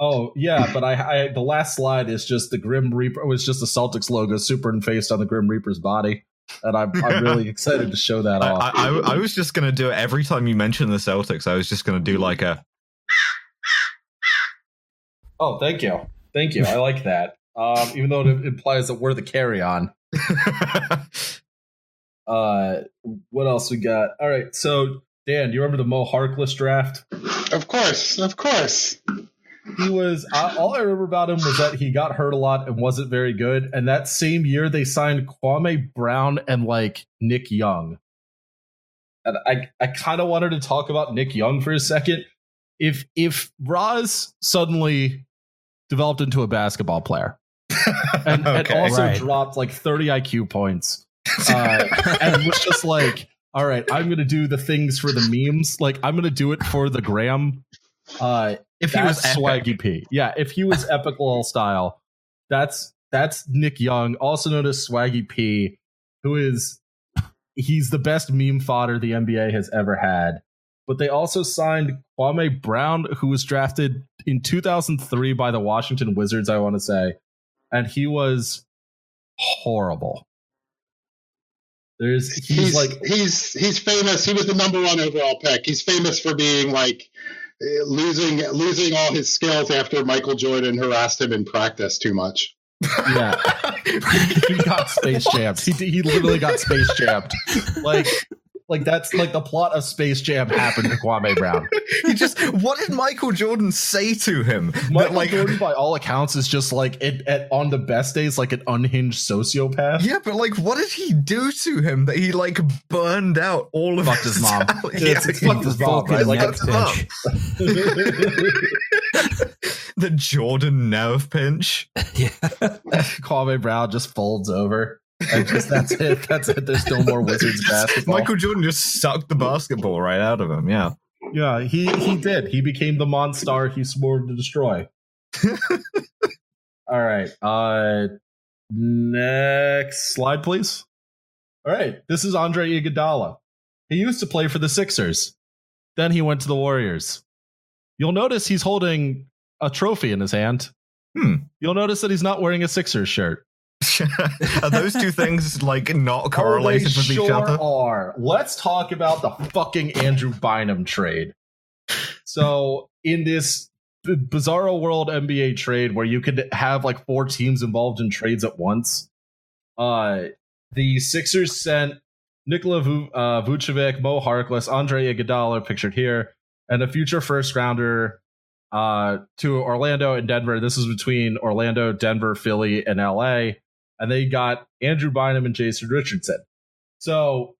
[SPEAKER 3] Oh yeah, but I, I the last slide is just the Grim Reaper. It was just the Celtics logo superimposed on the Grim Reaper's body, and I'm I'm really (laughs) excited to show that off.
[SPEAKER 1] I, I, I was just gonna do it every time you mention the Celtics. I was just gonna do like a.
[SPEAKER 3] oh, thank you, thank you. I like that. Um, even though it implies that we're the carry on. (laughs) Uh, what else we got? All right, so Dan, do you remember the Mo Harkless draft?
[SPEAKER 4] Of course, of course.
[SPEAKER 3] He was I, all I remember about him was that he got hurt a lot and wasn't very good. And that same year, they signed Kwame Brown and like Nick Young. And I, I kind of wanted to talk about Nick Young for a second. If if Roz suddenly developed into a basketball player and, and (laughs) also
[SPEAKER 2] Right.
[SPEAKER 3] dropped like 30 IQ points (laughs) uh, and was just like, all right, I'm gonna do the things for the memes. Like I'm gonna do it for the gram. Uh,
[SPEAKER 1] if he was epic.
[SPEAKER 3] Swaggy P. Yeah, if he was epic lol style, that's that's Nick Young, also known as Swaggy P, who is he's the best meme fodder the NBA has ever had. But they also signed Kwame Brown, who was drafted in 2003 by the Washington Wizards, I want to say, and he was horrible. There's he's,
[SPEAKER 4] He's
[SPEAKER 3] like
[SPEAKER 4] he's he's famous. He was the number one overall pick. He's famous for being like eh, losing losing all his skills after Michael Jordan harassed him in practice too much.
[SPEAKER 3] yeah. (laughs) he got space jammed. He, he literally got space jammed. Like, like that's like the plot of Space Jam happened to Kwame Brown. (laughs)
[SPEAKER 1] he just what did Michael Jordan say to him? That,
[SPEAKER 3] Michael
[SPEAKER 1] like
[SPEAKER 3] Jordan, by all accounts, is just like it, at, on the best days, like an unhinged sociopath.
[SPEAKER 1] Yeah, but like, what did he do to him that he like burned out all of
[SPEAKER 3] Fucked his mom. It's- it's fucked his mom, right? Like,
[SPEAKER 1] fucked up. (laughs) the Jordan nerve pinch. (laughs)
[SPEAKER 2] yeah.
[SPEAKER 3] Kwame Brown just folds over. Just that's it. That's it. There's no more Wizards (laughs) basketball.
[SPEAKER 1] Michael Jordan just sucked the basketball right out of him. Yeah.
[SPEAKER 3] Yeah, he he did. He became the monster he swore to destroy. (laughs) All right. Uh next slide please. All right. This is Andre Iguodala. He used to play for the Sixers. Then he went to the Warriors. You'll notice he's holding a trophy in his hand.
[SPEAKER 1] Hmm.
[SPEAKER 3] You'll notice that he's not wearing a Sixers shirt. (laughs)
[SPEAKER 1] Are those two things like not correlated
[SPEAKER 3] Oh,
[SPEAKER 1] with each
[SPEAKER 3] sure
[SPEAKER 1] other?
[SPEAKER 3] Are. Let's talk about the fucking Andrew Bynum trade. So, in this b- bizarro world NBA trade where you could have like four teams involved in trades at once, uh, the Sixers sent Nikola Vu- uh, Vucevic, Mo Harkless, Andre Iguodala, pictured here, and a future first rounder uh, to Orlando and Denver. This is between Orlando, Denver, Philly, and LA. And they got Andrew Bynum and Jason Richardson. So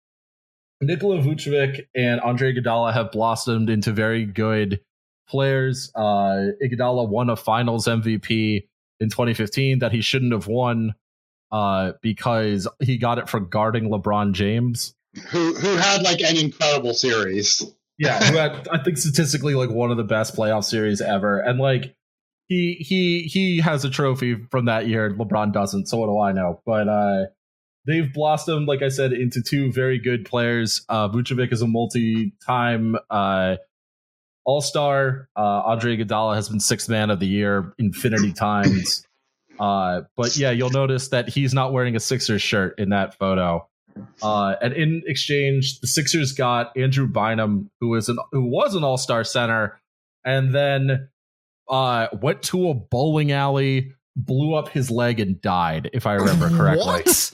[SPEAKER 3] Nikola Vucevic and Andre Iguodala have blossomed into very good players. Uh, Iguodala won a Finals MVP in 2015 that he shouldn't have won uh, because he got it for guarding LeBron James.
[SPEAKER 4] Who who had like an incredible series.
[SPEAKER 3] Yeah, who (laughs) had I think statistically like one of the best playoff series ever, and like he he he has a trophy from that year. LeBron doesn't, so what do I know? But uh, they've blossomed, like I said, into two very good players. Uh, Vucevic is a multi-time uh, All Star. Uh, Andre Iguodala has been sixth man of the year infinity (coughs) times. Uh, but yeah, you'll notice that he's not wearing a Sixers shirt in that photo. Uh, and in exchange, the Sixers got Andrew Bynum, who was an who was an All Star center, and then uh, went to a bowling alley, blew up his leg, and died. If I remember correctly.
[SPEAKER 1] What?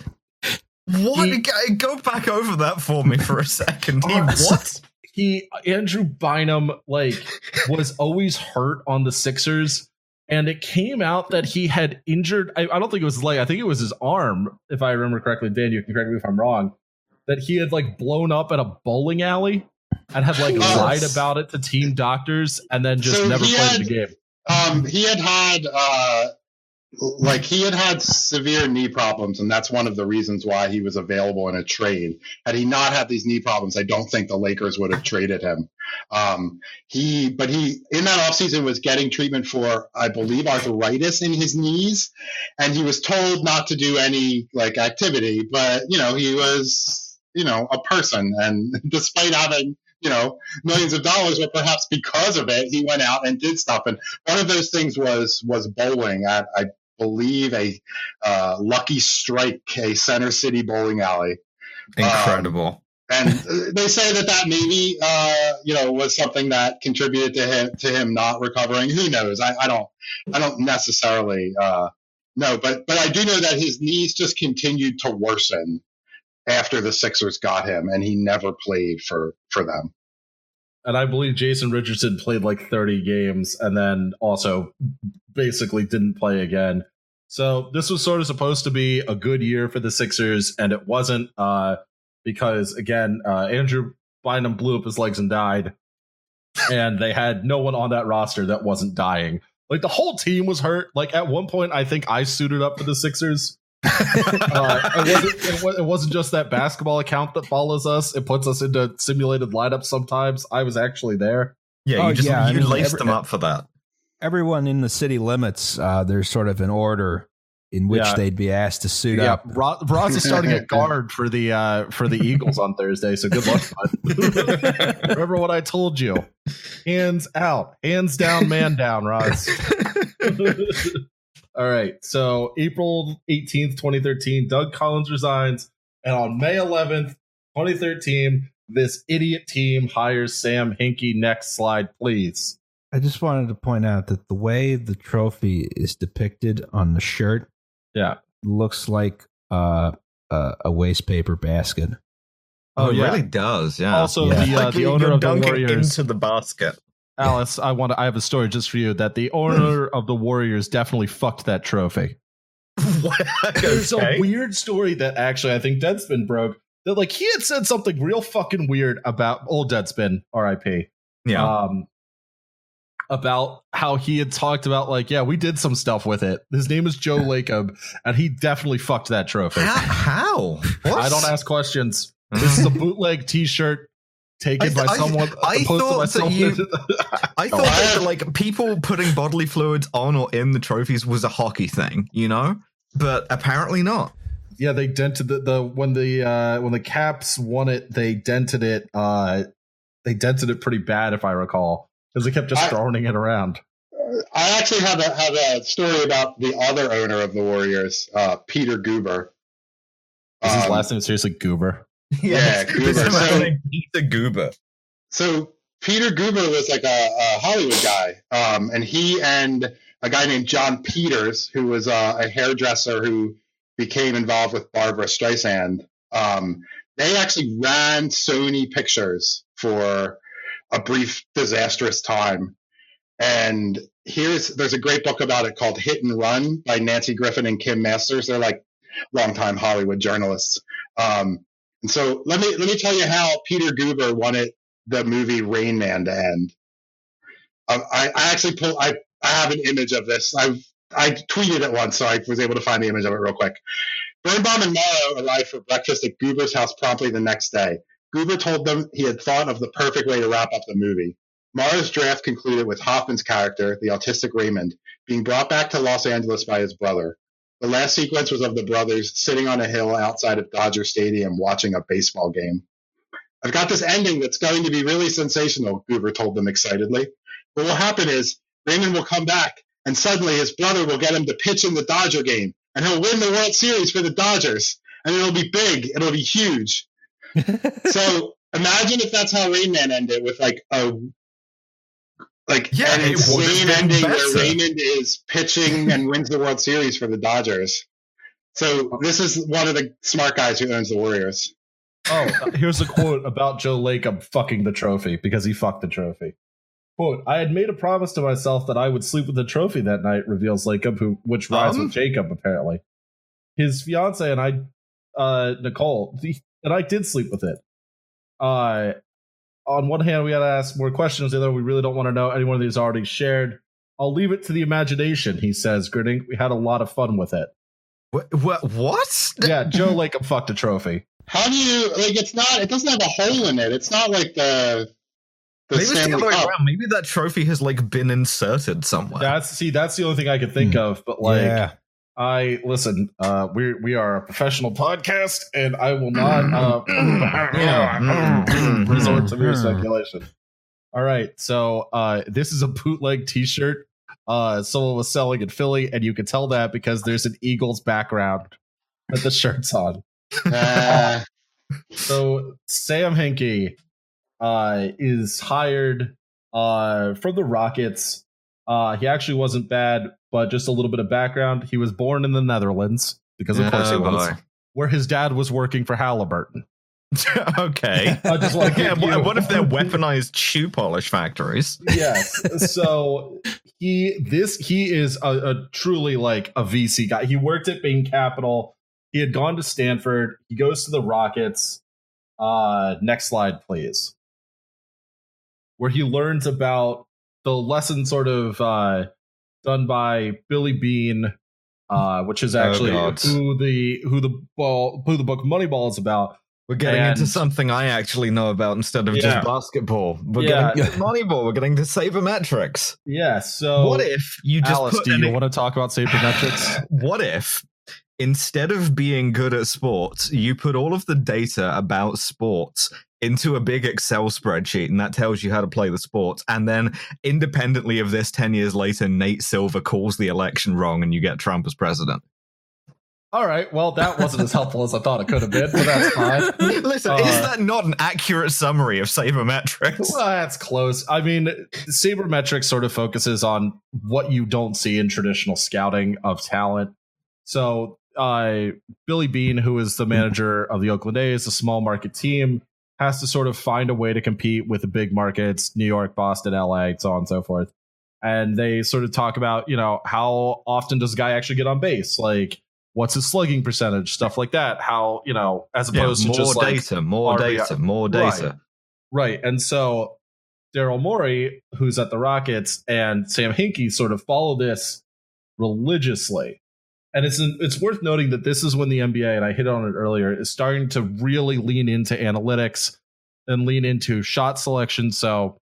[SPEAKER 1] What?
[SPEAKER 3] He-
[SPEAKER 1] Go- Go back over that for me for a second. He (laughs) what?
[SPEAKER 3] He Andrew Bynum like was always hurt on the Sixers. And it came out that he had injured. I, I don't think it was his leg. I think it was his arm, if I remember correctly. Dan, you can correct me if I'm wrong. That he had like blown up at a bowling alley and had like
[SPEAKER 4] Oh.
[SPEAKER 3] lied about it to team doctors, and then just
[SPEAKER 4] So
[SPEAKER 3] never played
[SPEAKER 4] had-
[SPEAKER 3] the game.
[SPEAKER 4] Um, he had had uh, like he had had severe knee problems, and that's one of the reasons why he was available in a trade. Had he not had these knee problems, I don't think the Lakers would have traded him. Um, he, but he in that offseason was getting treatment for, I believe, arthritis in his knees, and he was told not to do any like activity. But you know, he was you know a person, and (laughs) despite having you know millions of dollars, but perhaps because of it, he went out and did stuff. And one of those things was was bowling at I believe a uh, Lucky Strike, a Center City bowling alley.
[SPEAKER 1] Incredible.
[SPEAKER 4] and uh, they say that that maybe uh, you know was something that contributed to him to him not recovering. Who knows? I, I don't I don't necessarily uh, know, but but I do know that his knees just continued to worsen after the Sixers got him, and he never played for for them.
[SPEAKER 3] And I believe Jason Richardson played like 30 games and then also basically didn't play again. So this was sort of supposed to be a good year for the Sixers, and it wasn't uh, because, again, uh, Andrew Bynum blew up his legs and died. and they had no one on that roster that wasn't dying. Like the whole team was hurt. Like at one point, I think I suited up for the Sixers. Uh, it, wasn't, it, wasn't, just that basketball account that follows us. It puts us into simulated lineups sometimes. I was actually there.
[SPEAKER 1] Yeah,
[SPEAKER 2] Oh,
[SPEAKER 1] you just
[SPEAKER 2] yeah, I
[SPEAKER 1] you
[SPEAKER 2] mean,
[SPEAKER 1] laced
[SPEAKER 2] every-
[SPEAKER 1] them up for that.
[SPEAKER 2] Everyone in the city limits, uh, there's sort of an order in which
[SPEAKER 3] Yeah.
[SPEAKER 2] they'd be asked to suit
[SPEAKER 3] Yeah,
[SPEAKER 2] up.
[SPEAKER 3] Ro- Ross is starting at (laughs) guard for the uh, for the Eagles on Thursday. So good luck. (laughs) Remember what I told you? Hands out, hands down, man down, Ross. (laughs) All right. So April 18th, 2013, Doug Collins resigns. And on May 11th, 2013, this idiot team hires Sam Hinkie. Next slide, please.
[SPEAKER 2] I just wanted to point out that the way the trophy is depicted on the shirt
[SPEAKER 3] Yeah.
[SPEAKER 2] looks like uh, a, a waste paper basket.
[SPEAKER 1] Oh, it
[SPEAKER 3] yeah.
[SPEAKER 1] really does. Yeah.
[SPEAKER 3] Also,
[SPEAKER 2] Yeah.
[SPEAKER 3] the uh,
[SPEAKER 1] Like
[SPEAKER 3] the owner of the
[SPEAKER 1] dunking
[SPEAKER 3] Warriors,
[SPEAKER 1] into the basket.
[SPEAKER 3] Alice. I want. to I have a story just for you. That the owner (laughs) of the Warriors definitely fucked that trophy. (laughs) There's
[SPEAKER 1] okay.
[SPEAKER 3] a weird story that actually I think Deadspin broke. That like he had said something real fucking weird about old Deadspin, R.I.P.
[SPEAKER 1] yeah.
[SPEAKER 3] um, about how he had talked about like, yeah, we did some stuff with it. His name is Joe (laughs) Lacob, and he definitely fucked that trophy.
[SPEAKER 1] how? how? What?
[SPEAKER 3] I don't ask questions. This is a bootleg T-shirt taken
[SPEAKER 1] I-
[SPEAKER 3] by
[SPEAKER 1] I-
[SPEAKER 3] someone.
[SPEAKER 1] I
[SPEAKER 3] posted by
[SPEAKER 1] thought that you- (laughs) I thought that like people putting bodily fluids on or in the trophies was a hockey thing, you know, but apparently not.
[SPEAKER 3] yeah, they dented the, the when the uh, when the Caps won it, they dented it. Uh, they dented it pretty bad, if I recall, because they kept just throwing it around.
[SPEAKER 4] I actually have a have a story about the other owner of the Warriors, uh, Peter Guber.
[SPEAKER 3] Is his
[SPEAKER 4] Um,
[SPEAKER 3] last name seriously Goober? (laughs)
[SPEAKER 4] Yeah, Goober. So-
[SPEAKER 1] named Peter Guber.
[SPEAKER 4] So Peter Guber was like a, a Hollywood guy, um, and he and a guy named Jon Peters, who was uh, a hairdresser who became involved with Barbra Streisand. Um, they actually ran Sony Pictures for a brief, disastrous time. And here's there's a great book about it called Hit and Run by Nancy Griffin and Kim Masters. They're like longtime Hollywood journalists. Um, and so let me let me tell you how Peter Guber wanted the movie Rain Man to end. I, I actually pull I, I have an image of this. I I tweeted it once, so I was able to find the image of it real quick. Birnbaum and Morrow arrived for breakfast at Guber's house promptly the next day. Guber told them he had thought of the perfect way to wrap up the movie. Morrow's draft concluded with Hoffman's character, the autistic Raymond, being brought back to Los Angeles by his brother. The last sequence was of the brothers sitting on a hill outside of Dodger Stadium watching a baseball game. I've got this ending that's going to be really sensational, Guber told them excitedly. What will happen is Raymond will come back, and suddenly his brother will get him to pitch in the Dodger game, and he'll win the World Series for the Dodgers, and it'll be big, it'll be huge. (laughs) so imagine if that's how Rain Man ended with like a like
[SPEAKER 1] Yeah,
[SPEAKER 4] an insane ending where. Raymond is pitching (laughs) and wins the World Series for the Dodgers. So this is one of the smart guys who owns the Warriors.
[SPEAKER 3] Oh, (laughs) here's a quote about Joe Lacob fucking the trophy because he fucked the trophy. Quote, I had made a promise to myself that I would sleep with the trophy that night, reveals Lacob, who which rides
[SPEAKER 1] Um?
[SPEAKER 3] with Jacob, apparently. His fiance and I, uh, Nicole, the- and I did sleep with it. Uh, on one hand, we had to ask more questions. The other, we really don't want to know. Any one of these already shared. I'll leave it to the imagination, he says, grinning. We had a lot of fun with it.
[SPEAKER 1] What? What? (laughs) what?
[SPEAKER 3] Yeah, Joe Lacob fucked a trophy.
[SPEAKER 4] How do you like? It's not. It doesn't have a hole in it. It's not like the the
[SPEAKER 1] Maybe it's the other way around. Maybe that trophy has like been inserted somewhere.
[SPEAKER 3] That's see, that's the only thing I could think hmm. of. But like,
[SPEAKER 2] yeah.
[SPEAKER 3] I listen. Uh, we we are a professional podcast, and I will not uh, (clears throat) (clears throat) resort to mere (clears throat) speculation. All right, so uh, this is a bootleg T-shirt. Uh, someone was selling in Philly, and you can tell that because there's an Eagles background that the shirt's on.
[SPEAKER 4] Uh, (laughs)
[SPEAKER 3] So Sam Hinkie uh, is hired uh, from the Rockets. Uh, he actually wasn't bad, but just a little bit of background. He was born in the Netherlands because, of course, he
[SPEAKER 1] Oh,
[SPEAKER 3] was,
[SPEAKER 1] boy.
[SPEAKER 3] where his dad was working for Halliburton. (laughs)
[SPEAKER 1] okay. (laughs)
[SPEAKER 3] I just want to
[SPEAKER 1] Yeah, what, what if they're (laughs) weaponized shoe polish factories?
[SPEAKER 3] yes. So he this he is a, a truly like a VC guy. He worked at Bain Capital. He had gone to Stanford. He goes to the Rockets. Uh, next slide, please. Where he learns about the lesson sort of uh, done by Billy Beane, uh, which is
[SPEAKER 1] Oh,
[SPEAKER 3] actually
[SPEAKER 1] God.
[SPEAKER 3] who the who the ball who the book Moneyball is about.
[SPEAKER 1] We're getting
[SPEAKER 3] And-
[SPEAKER 1] into something I actually know about instead of
[SPEAKER 3] Yeah.
[SPEAKER 1] just basketball. We're
[SPEAKER 3] Yeah.
[SPEAKER 1] getting (laughs) Moneyball. We're getting to sabermetrics.
[SPEAKER 3] Yeah. So
[SPEAKER 1] what if you just
[SPEAKER 3] Alice, do you
[SPEAKER 1] an-
[SPEAKER 3] want to talk about sabermetrics? (sighs)
[SPEAKER 1] what if instead of being good at sports, you put all of the data about sports into a big Excel spreadsheet and that tells you how to play the sports. And then independently of this, 10 years later, Nate Silver calls the election wrong and you get Trump as president.
[SPEAKER 3] All right. Well, that wasn't as helpful as I thought it could have been, but that's fine. (laughs)
[SPEAKER 1] Listen,
[SPEAKER 3] Uh,
[SPEAKER 1] is that not an accurate summary of sabermetrics?
[SPEAKER 3] Well, that's close. I mean, sabermetrics sort of focuses on what you don't see in traditional scouting of talent. So, uh, Billy Beane, who is the manager of the Oakland A's, a small market team, has to sort of find a way to compete with the big markets, New York, Boston, LA, so on and so forth. And they sort of talk about, you know, how often does a guy actually get on base? Like, what's his slugging percentage? Stuff like that. How, you know, as
[SPEAKER 1] Yeah,
[SPEAKER 3] opposed
[SPEAKER 1] more
[SPEAKER 3] to just like
[SPEAKER 1] data, more
[SPEAKER 3] RBI.
[SPEAKER 1] data, more data.
[SPEAKER 3] Right. And so Daryl Morey, who's at the Rockets, and Sam Hinkie sort of follow this religiously. And it's it's worth noting that this is when the NBA, and I hit on it earlier, is starting to really lean into analytics and lean into shot selection. So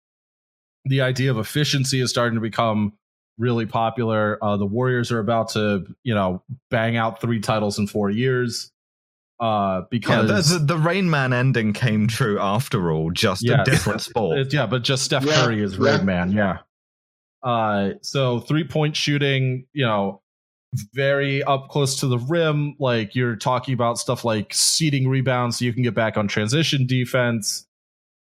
[SPEAKER 3] the idea of efficiency is starting to become really popular. Uh, the Warriors are about to, you know, bang out three titles in four years. Uh,
[SPEAKER 1] Yeah,
[SPEAKER 3] because
[SPEAKER 1] the, the Rain Man ending came true after all, just a different sport.
[SPEAKER 3] It- yeah, but just Steph
[SPEAKER 4] Yeah,
[SPEAKER 3] Curry is
[SPEAKER 4] yeah.
[SPEAKER 3] Rain Man. Yeah. Uh, so three point shooting, you know, very up close to the rim. Like you're talking about stuff like ceding rebounds, so you can get back on transition defense.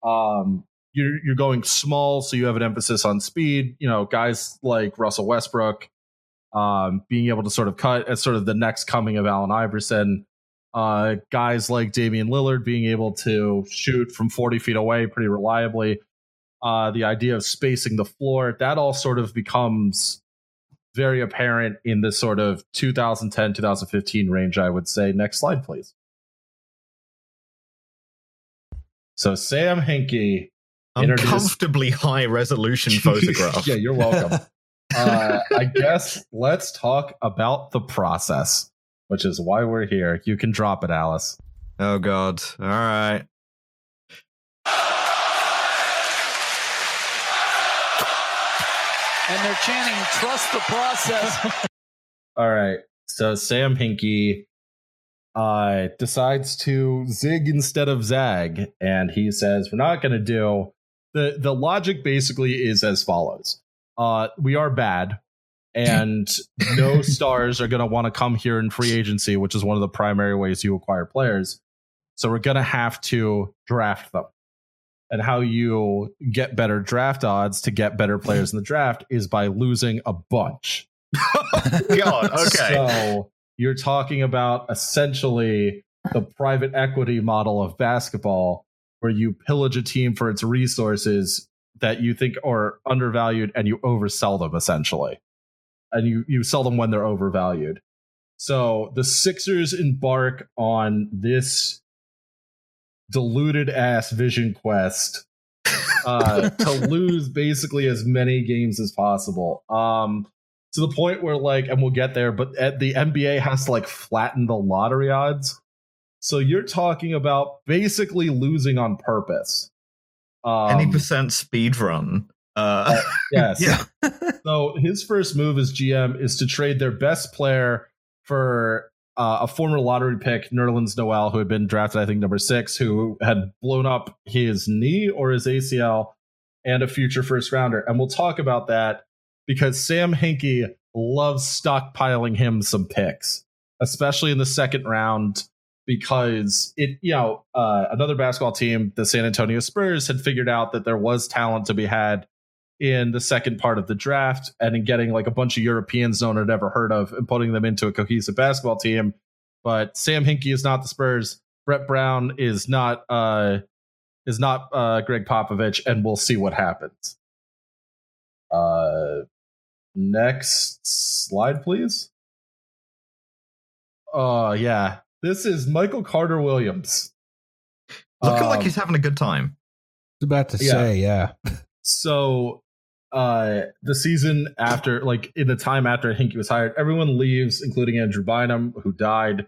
[SPEAKER 3] Um, you're you're going small, so you have an emphasis on speed. You know, guys like Russell Westbrook, um, being able to sort of cut as sort of the next coming of Allen Iverson. Uh, guys like Damian Lillard being able to shoot from 40 feet away pretty reliably. Uh, the idea of spacing the floor, that all sort of becomes very apparent in the sort of 2010, 2015 range, I would say. Next slide, please. So Sam introduced-
[SPEAKER 1] Uncomfortably high resolution (laughs) photograph.
[SPEAKER 3] yeah, you're welcome. (laughs) uh, I guess let's talk about the process, which is why we're here. You can drop it, Alice.
[SPEAKER 1] Oh god. All right.
[SPEAKER 5] And they're chanting trust the process (laughs)
[SPEAKER 3] All right. So Sam Hinkie uh, decides to zig instead of zag, and he says, "We're not going to do." the The logic basically is as follows: uh, We are bad, and (laughs) no stars are going to want to come here in free agency, which is one of the primary ways you acquire players. So we're going to have to draft them. And how you get better draft odds to get better players in the draft is by losing a bunch. (laughs)
[SPEAKER 1] God. (laughs) Okay.
[SPEAKER 3] So you're talking about essentially the private equity model of basketball, where you pillage a team for its resources that you think are undervalued and you oversell them essentially. And you, you sell them when they're overvalued. So the Sixers embark on this diluted ass vision quest uh, (laughs) to lose basically as many games as possible. Um, to the point where like, and we'll get there, but at the NBA has to like flatten the lottery odds. So you're talking about basically losing on purpose. Um,
[SPEAKER 1] Any percent speed run. Uh,
[SPEAKER 3] yes. (laughs)
[SPEAKER 1] Yeah. (laughs)
[SPEAKER 3] so his first move as GM is to trade their best player for uh, a former lottery pick, Nerlens Noel, who had been drafted, I think, number six, who had blown up his knee or his ACL, and a future first rounder. And we'll talk about that because Sam Hinkie loves stockpiling him some picks, especially in the second round. Because it, you know, uh, another basketball team, the San Antonio Spurs, had figured out that there was talent to be had in the second part of the draft and in getting like a bunch of Europeans no one had ever heard of and putting them into a cohesive basketball team. But Sam Hinkie is not the Spurs. Brett Brown is not uh is not uh Gregg Popovich, and we'll see what happens. Uh next slide, please. Oh yeah. This is Michael Carter Williams.
[SPEAKER 1] Looking
[SPEAKER 3] Um,
[SPEAKER 1] like he's having a good time.
[SPEAKER 2] I was about to
[SPEAKER 3] Yeah.
[SPEAKER 2] say, yeah.
[SPEAKER 3] so uh the season after like in the time after Hinkie was hired, everyone leaves, including Andrew Bynum, who died.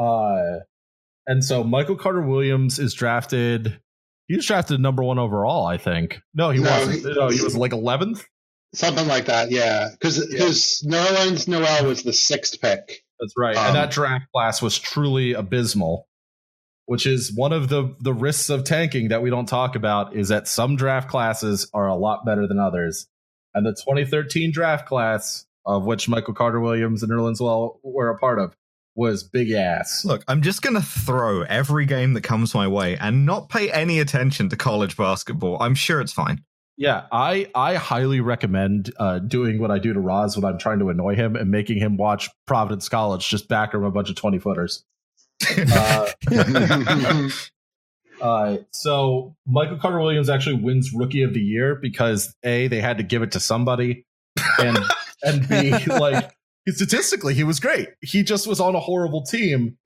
[SPEAKER 3] Uh and so Michael Carter Williams is drafted. He was drafted number one overall, I think. No, he
[SPEAKER 4] No,
[SPEAKER 3] wasn't.
[SPEAKER 4] he-
[SPEAKER 3] no, he was like eleventh.
[SPEAKER 4] Something like that, yeah. Because
[SPEAKER 3] Yeah.
[SPEAKER 4] his Nerlens Noel was the sixth pick.
[SPEAKER 3] That's right.
[SPEAKER 4] Um,
[SPEAKER 3] and that draft class was truly abysmal, which is one of the the risks of tanking that we don't talk about is that some draft classes are a lot better than others. And the 2013 draft class, of which Michael Carter Williams and Nerlens Noel were a part of, was big ass.
[SPEAKER 1] Look, I'm just going to throw every game that comes my way and not pay any attention to college basketball. I'm sure it's fine.
[SPEAKER 3] Yeah, I I highly recommend uh, doing what I do to Roz when I'm trying to annoy him and making him watch Providence College, just back him a bunch of 20 footers. Uh, (laughs) Uh, so Michael Carter Williams actually wins Rookie of the Year because a they had to give it to somebody, and and b (laughs) like statistically he was great. He just was on a horrible team,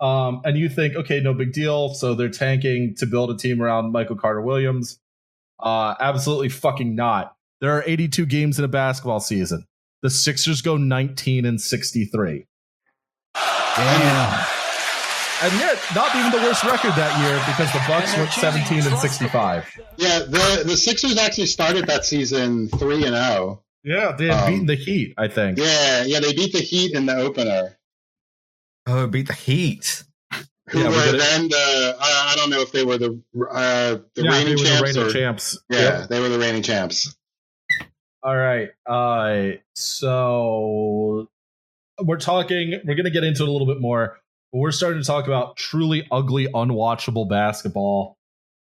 [SPEAKER 3] um, and you think okay, no big deal. So they're tanking to build a team around Michael Carter Williams. Uh, absolutely fucking not. There are 82 games in a basketball season. The Sixers go 19 and 63
[SPEAKER 2] Damn.
[SPEAKER 3] And yet not even the worst record that year because the Bucks
[SPEAKER 5] And
[SPEAKER 3] went 17 and 65.
[SPEAKER 4] yeah, the the Sixers actually started that season three and zero.
[SPEAKER 3] Yeah, they had
[SPEAKER 4] Um,
[SPEAKER 3] beaten the Heat, I think.
[SPEAKER 4] Yeah, yeah, they beat the Heat in the opener.
[SPEAKER 1] Oh, beat the Heat.
[SPEAKER 4] Who
[SPEAKER 3] Yeah, we
[SPEAKER 4] were
[SPEAKER 3] did it.
[SPEAKER 4] then the I, I don't know if they were the uh, the
[SPEAKER 3] yeah,
[SPEAKER 4] reigning
[SPEAKER 3] were the
[SPEAKER 4] champs
[SPEAKER 3] reigning
[SPEAKER 4] or
[SPEAKER 3] champs.
[SPEAKER 4] yeah,
[SPEAKER 3] Yep.
[SPEAKER 4] they were the reigning champs.
[SPEAKER 3] All right. Uh, so we're talking. We're going to get into it a little bit more. We're starting to talk about truly ugly, unwatchable basketball.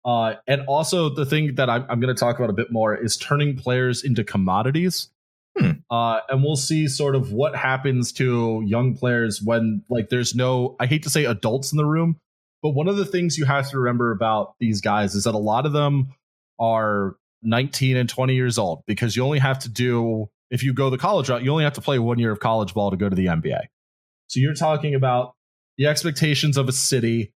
[SPEAKER 3] Uh, and also the thing that I'm, I'm going to talk about a bit more is turning players into commodities.
[SPEAKER 1] Hmm.
[SPEAKER 3] Uh, and we'll see sort of what happens to young players when like there's no I hate to say adults in the room, but one of the things you have to remember about these guys is that a lot of them are 19 and 20 years old because you only have to do if you go the college route, you only have to play one year of college ball to go to the NBA. So you're talking about the expectations of a city,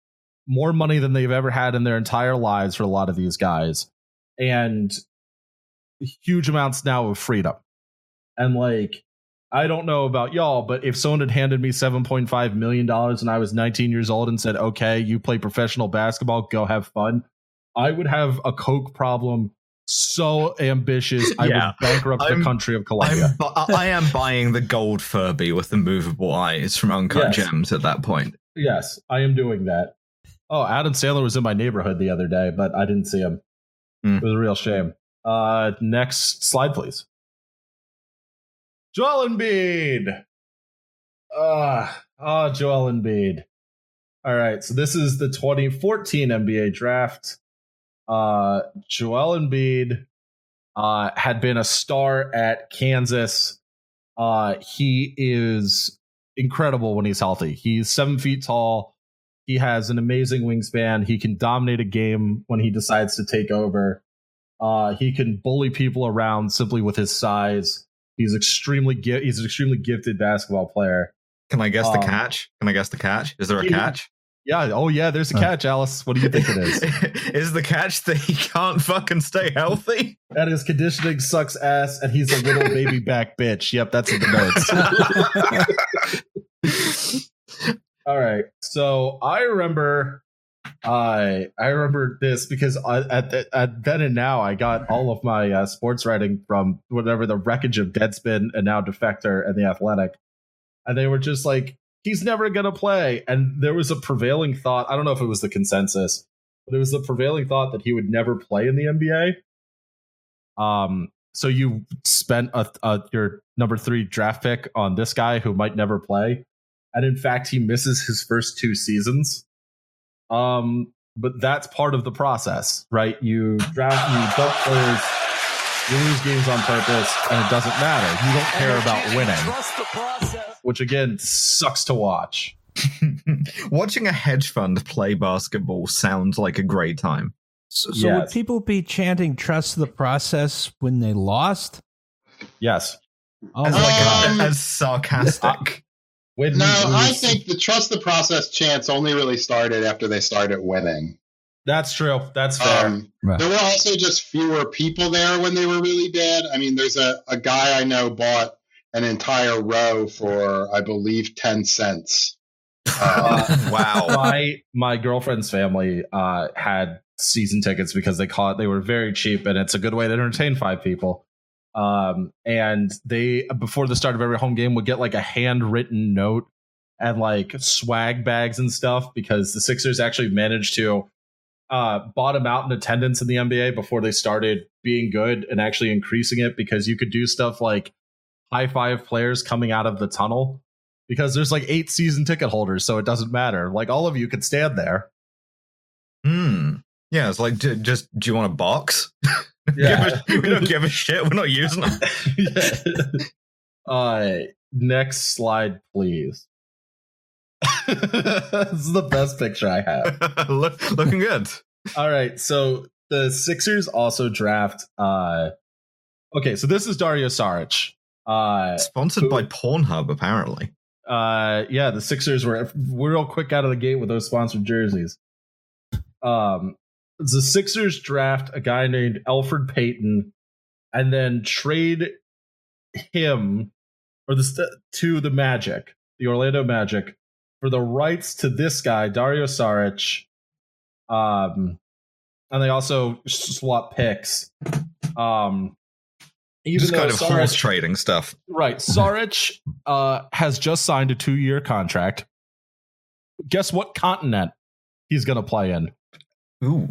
[SPEAKER 3] more money than they've ever had in their entire lives for a lot of these guys, and huge amounts now of freedom. And like, I don't know about y'all, but if someone had handed me $7.5 million and I was 19 years old and said, okay, you play professional basketball, go have fun, I would have a Coke problem so ambitious, I
[SPEAKER 1] Yeah.
[SPEAKER 3] would bankrupt
[SPEAKER 1] I'm-
[SPEAKER 3] the country of Colombia.
[SPEAKER 1] I'm, bu- I am buying the gold Furby with the movable eyes from Uncut
[SPEAKER 3] Yes.
[SPEAKER 1] Gems at that point.
[SPEAKER 3] Yes, I am doing that. Oh, Adam Sandler was in my neighborhood the other day, but I didn't see him.
[SPEAKER 1] Hmm.
[SPEAKER 3] It was a real shame. Uh, next slide, please. Joel Embiid. Ah, ah, Joel Embiid. All right, so this is the 2014 NBA draft. Uh, Joel Embiid uh, had been a star at Kansas. Uh, he is incredible when he's healthy. He's seven feet tall. He has an amazing wingspan. He can dominate a game when he decides to take over. Uh, he can bully people around simply with his size. He's extremely he's an extremely gifted basketball player.
[SPEAKER 1] Can I guess the
[SPEAKER 3] Um,
[SPEAKER 1] catch? Can I guess the catch? Is there a
[SPEAKER 3] he-
[SPEAKER 1] catch?
[SPEAKER 3] Yeah. Oh yeah. There's a catch, Alice. What do you think it is? (laughs)
[SPEAKER 1] is the catch that he can't fucking stay healthy?
[SPEAKER 3] that his conditioning sucks ass, and he's a little baby back bitch. Yep, that's in the notes. (laughs) All right. So I remember I I remember this because I, at, the- at then and now I got all of my uh, sports writing from whatever the wreckage of Deadspin and now Defector and the Athletic. and they were just like, he's never gonna play. And there was a prevailing thought. I don't know if it was the consensus, but it was the prevailing thought that he would never play in the NBA. Um, so you spent a, a, your number three draft pick on this guy who might never play, and in fact, he misses his first two seasons. Um, but that's part of the process, right? You draft, you dump players, you lose games on purpose, and it doesn't matter. You don't care about winning,
[SPEAKER 5] Trust the process.
[SPEAKER 3] Which again sucks to watch. (laughs)
[SPEAKER 1] Watching a hedge fund play basketball sounds like a great time.
[SPEAKER 2] So, so would people be chanting "Trust the process" when they lost?
[SPEAKER 3] Yes.
[SPEAKER 2] Oh
[SPEAKER 1] as
[SPEAKER 2] my
[SPEAKER 1] like
[SPEAKER 2] god!
[SPEAKER 4] Um, (laughs)
[SPEAKER 1] as sarcastic.
[SPEAKER 3] When you
[SPEAKER 4] No, I think the trust the process chants only really started after they started winning.
[SPEAKER 3] that's true. That's fair.
[SPEAKER 4] Um,
[SPEAKER 2] Right.
[SPEAKER 4] There were also just fewer people there when they were really bad. I mean, there's a, a guy I know bought an entire row for, I believe, 10 cents. Uh, (laughs)
[SPEAKER 1] wow.
[SPEAKER 3] my my girlfriend's family uh, had season tickets because they caught they were very cheap and it's a good way to entertain five people. Um, and they before the start of every home game would get like a handwritten note and like swag bags and stuff because the Sixers actually managed to uh, bottom out in attendance in the NBA before they started being good and actually increasing it because you could do stuff like high five players coming out of the tunnel because there's like eight season ticket holders, so it doesn't matter. Like all of you could stand there.
[SPEAKER 1] Hmm. Yeah, it's like, just do you want a box? (laughs)
[SPEAKER 3] Yeah.
[SPEAKER 1] A- we don't give a shit. We're not using them. (laughs)
[SPEAKER 3] uh, next slide, please. (laughs) this is the best picture I have.
[SPEAKER 1] Look, looking good.
[SPEAKER 3] All right, so the Sixers also draft. uh Okay, so this is Dario Saric. Uh,
[SPEAKER 1] Sponsored by Pornhub, apparently.
[SPEAKER 3] uh yeah the sixers were real quick out of the gate with those sponsored jerseys. Um the sixers draft a guy named elfrid payton and then trade him or the to the magic the orlando magic for the rights to this guy dario saric. Um and they also swap picks. Um even
[SPEAKER 1] Just kind of
[SPEAKER 3] Saric-
[SPEAKER 1] horse trading stuff.
[SPEAKER 3] Right. Saric uh, has just signed a two year contract. Guess what continent he's going to play in?
[SPEAKER 1] Ooh.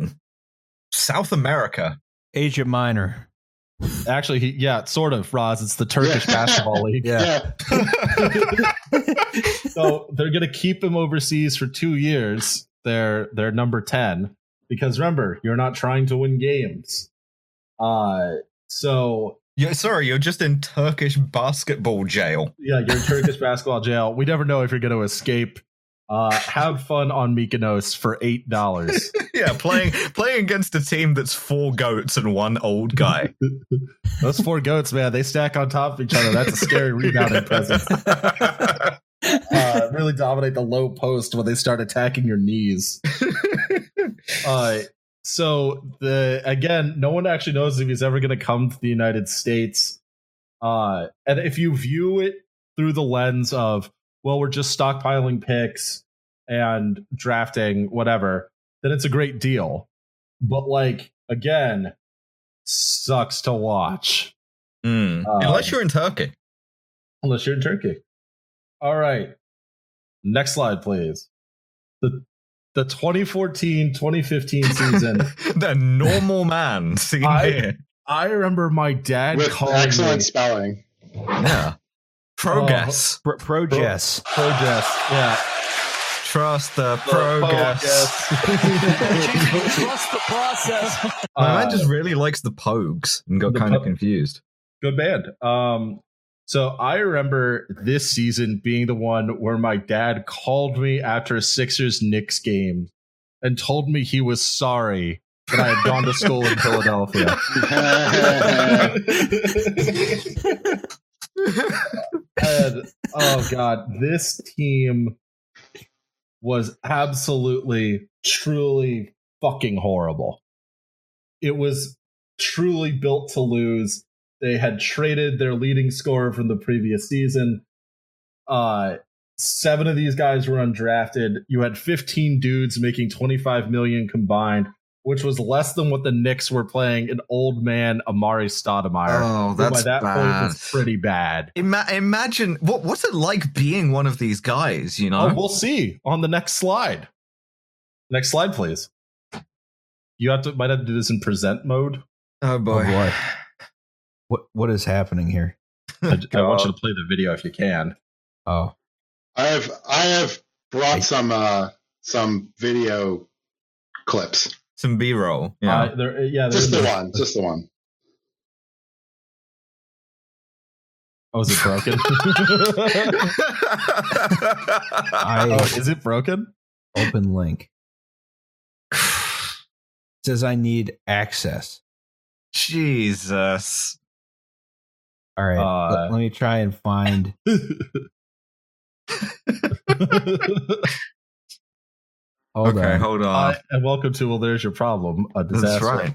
[SPEAKER 1] South America.
[SPEAKER 2] Asia Minor.
[SPEAKER 3] Actually, he, yeah, sort of, Roz. It's the Turkish
[SPEAKER 4] Yeah. (laughs)
[SPEAKER 3] basketball league.
[SPEAKER 2] Yeah. (laughs)
[SPEAKER 3] so they're going to keep him overseas for two years. They're, they're number 10. Because remember, you're not trying to win games. Uh, so
[SPEAKER 1] Yeah, sorry, you're just in Turkish basketball jail.
[SPEAKER 3] yeah, you're in Turkish (laughs) basketball jail. We never know if you're going to escape. Uh, have fun on Mykonos for eight dollars. (laughs)
[SPEAKER 1] Yeah, playing playing against a team that's four goats and one old guy. (laughs)
[SPEAKER 3] Those four goats, man, they stack on top of each other. That's a scary rebounding presence. Uh, really dominate the low post when they start attacking your knees. Uh, so the again, no one actually knows if he's ever going to come to the United States. Uh, and if you view it through the lens of, well, we're just stockpiling picks and drafting whatever, then it's a great deal. But like again, sucks to watch
[SPEAKER 1] Hmm.
[SPEAKER 3] Um,
[SPEAKER 1] Unless you're in Turkey.
[SPEAKER 3] unless you're in Turkey. All right. Next slide, please. The the 2014-2015 (laughs) season.
[SPEAKER 1] the normal man seen
[SPEAKER 3] I-
[SPEAKER 1] here.
[SPEAKER 3] I remember my dad
[SPEAKER 4] with
[SPEAKER 3] calling
[SPEAKER 4] excellent
[SPEAKER 3] me
[SPEAKER 4] spelling.
[SPEAKER 1] Yeah. Progress.
[SPEAKER 2] Pro, pro Jess.
[SPEAKER 3] Pro Jess. Yeah.
[SPEAKER 1] Trust the progress. (laughs)
[SPEAKER 5] Trust the process.
[SPEAKER 1] My
[SPEAKER 3] Uh,
[SPEAKER 1] man just really likes the Pogues and got
[SPEAKER 3] the
[SPEAKER 1] kind of
[SPEAKER 3] Po-
[SPEAKER 1] confused.
[SPEAKER 3] good band. Um, so I remember this season being the one where my dad called me after a Sixers Knicks game and told me he was sorry that I had gone to school in Philadelphia. and oh god, this team was absolutely, truly fucking horrible. It was truly built to lose. They had traded their leading scorer from the previous season. Uh seven of these guys were undrafted. You had 15 dudes making 25 million combined which was less than what the Knicks were playing an old man Amar'e Stoudemire.
[SPEAKER 1] Oh,
[SPEAKER 3] who by
[SPEAKER 1] that's
[SPEAKER 3] that point
[SPEAKER 1] bad.
[SPEAKER 3] was pretty bad.
[SPEAKER 1] Ima- imagine what what's it like being one of these guys, you know?
[SPEAKER 3] Oh, we'll see on the next slide. Next slide, please. You have to might have to do this in present mode.
[SPEAKER 1] oh
[SPEAKER 2] Oh boy. (sighs) (sighs) (sighs) What what is happening here?
[SPEAKER 3] I, (laughs) I want you to play the video if you can.
[SPEAKER 2] Oh,
[SPEAKER 4] I have I have brought some uh some video clips.
[SPEAKER 1] Some B roll. Yeah.
[SPEAKER 3] Uh, there, yeah,
[SPEAKER 4] Just the one. Just the one.
[SPEAKER 3] Oh, is it broken? (laughs)
[SPEAKER 2] I
[SPEAKER 3] oh, is it broken?
[SPEAKER 2] open link says I need access.
[SPEAKER 1] Jesus.
[SPEAKER 2] All right,
[SPEAKER 3] Uh,
[SPEAKER 2] let, let me try and find. (laughs) Hold
[SPEAKER 1] okay,
[SPEAKER 2] on.
[SPEAKER 1] hold on.
[SPEAKER 3] Hi, and welcome to Well, There's Your Problem, a disaster.
[SPEAKER 1] That's right.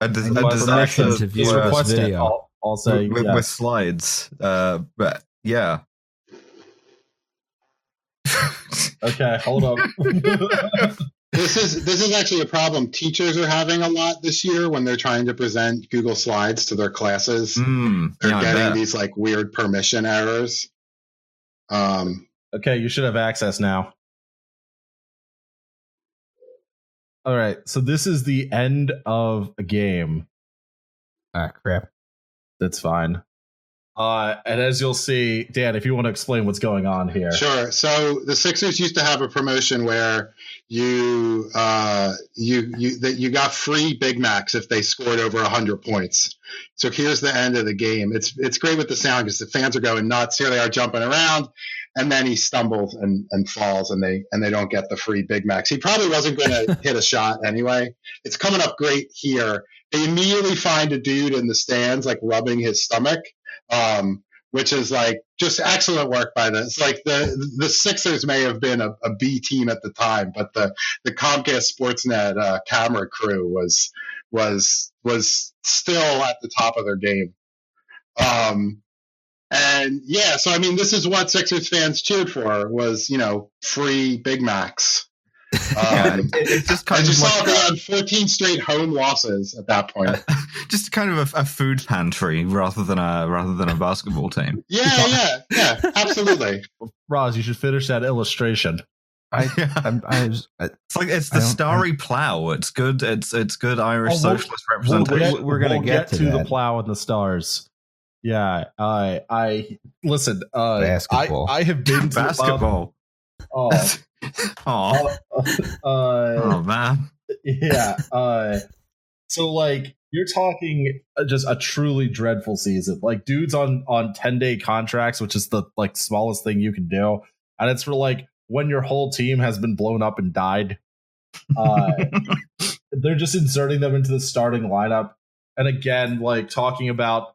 [SPEAKER 1] A, dis-
[SPEAKER 2] I
[SPEAKER 1] a
[SPEAKER 2] need
[SPEAKER 1] disaster
[SPEAKER 2] permission to view
[SPEAKER 3] Just
[SPEAKER 1] with-
[SPEAKER 2] this
[SPEAKER 3] request it. I'll, I'll say
[SPEAKER 1] with,
[SPEAKER 3] yes.
[SPEAKER 1] with slides. Uh, but yeah.
[SPEAKER 3] Okay, hold up. (laughs) (laughs)
[SPEAKER 4] This is this is actually a problem teachers are having a lot this year when they're trying to present Google Slides to their classes.
[SPEAKER 1] Mm,
[SPEAKER 4] They're
[SPEAKER 1] yeah,
[SPEAKER 4] getting these like weird permission errors. Um,
[SPEAKER 3] okay, you should have access now. All right, so this is the end of a game.
[SPEAKER 2] Ah, crap.
[SPEAKER 3] That's fine. Uh, and as you'll see, Dan, if you want to explain what's going on here.
[SPEAKER 4] Sure. So the Sixers used to have a promotion where you uh, you you that you got free Big Macs if they scored over hundred points. So here's the end of the game. It's it's great with the sound because the fans are going nuts. Here they are jumping around, and then he stumbles and, and falls, and they and they don't get the free Big Macs. He probably wasn't going (laughs) to hit a shot anyway. It's coming up great here. They immediately find a dude in the stands like rubbing his stomach um, which is like just excellent work by the. It's like the the Sixers may have been a, a B team at the time, but the the Comcast Sportsnet uh, camera crew was was was still at the top of their game. Um, and yeah, so I mean, this is what Sixers fans cheered for was you know free Big Macs.
[SPEAKER 1] Yeah,
[SPEAKER 4] Um,
[SPEAKER 1] it- it's just kind
[SPEAKER 4] as you
[SPEAKER 1] of
[SPEAKER 4] saw,
[SPEAKER 1] like
[SPEAKER 4] they had 14 straight home losses at that point. (laughs)
[SPEAKER 1] just kind of a, a food pantry rather than a rather than a basketball team. (laughs)
[SPEAKER 4] Yeah, yeah, yeah, absolutely. (laughs)
[SPEAKER 3] Roz, you should finish that illustration.
[SPEAKER 2] I, I'm, I was, I,
[SPEAKER 1] It's like it's the
[SPEAKER 2] don't-
[SPEAKER 1] Starry Plow. It's good. It's it's good Irish
[SPEAKER 3] Oh, we'll-
[SPEAKER 1] socialist
[SPEAKER 3] We'll
[SPEAKER 1] representation.
[SPEAKER 3] get-
[SPEAKER 2] we're gonna
[SPEAKER 3] we'll
[SPEAKER 2] get to
[SPEAKER 3] the plow and the stars. Yeah, I I listen. Uh,
[SPEAKER 2] Basketball.
[SPEAKER 3] I, I have been to
[SPEAKER 1] Basketball.
[SPEAKER 3] Um,
[SPEAKER 1] oh, (laughs)
[SPEAKER 3] oh, uh,
[SPEAKER 1] oh man.
[SPEAKER 3] yeah. (laughs) Uh, so like you're talking uh, just a truly dreadful season. Like dudes on on ten day contracts, which is the like smallest thing you can do, and it's for like when your whole team has been blown up and died. Uh, (laughs) they're just inserting them into the starting lineup, and again, like talking about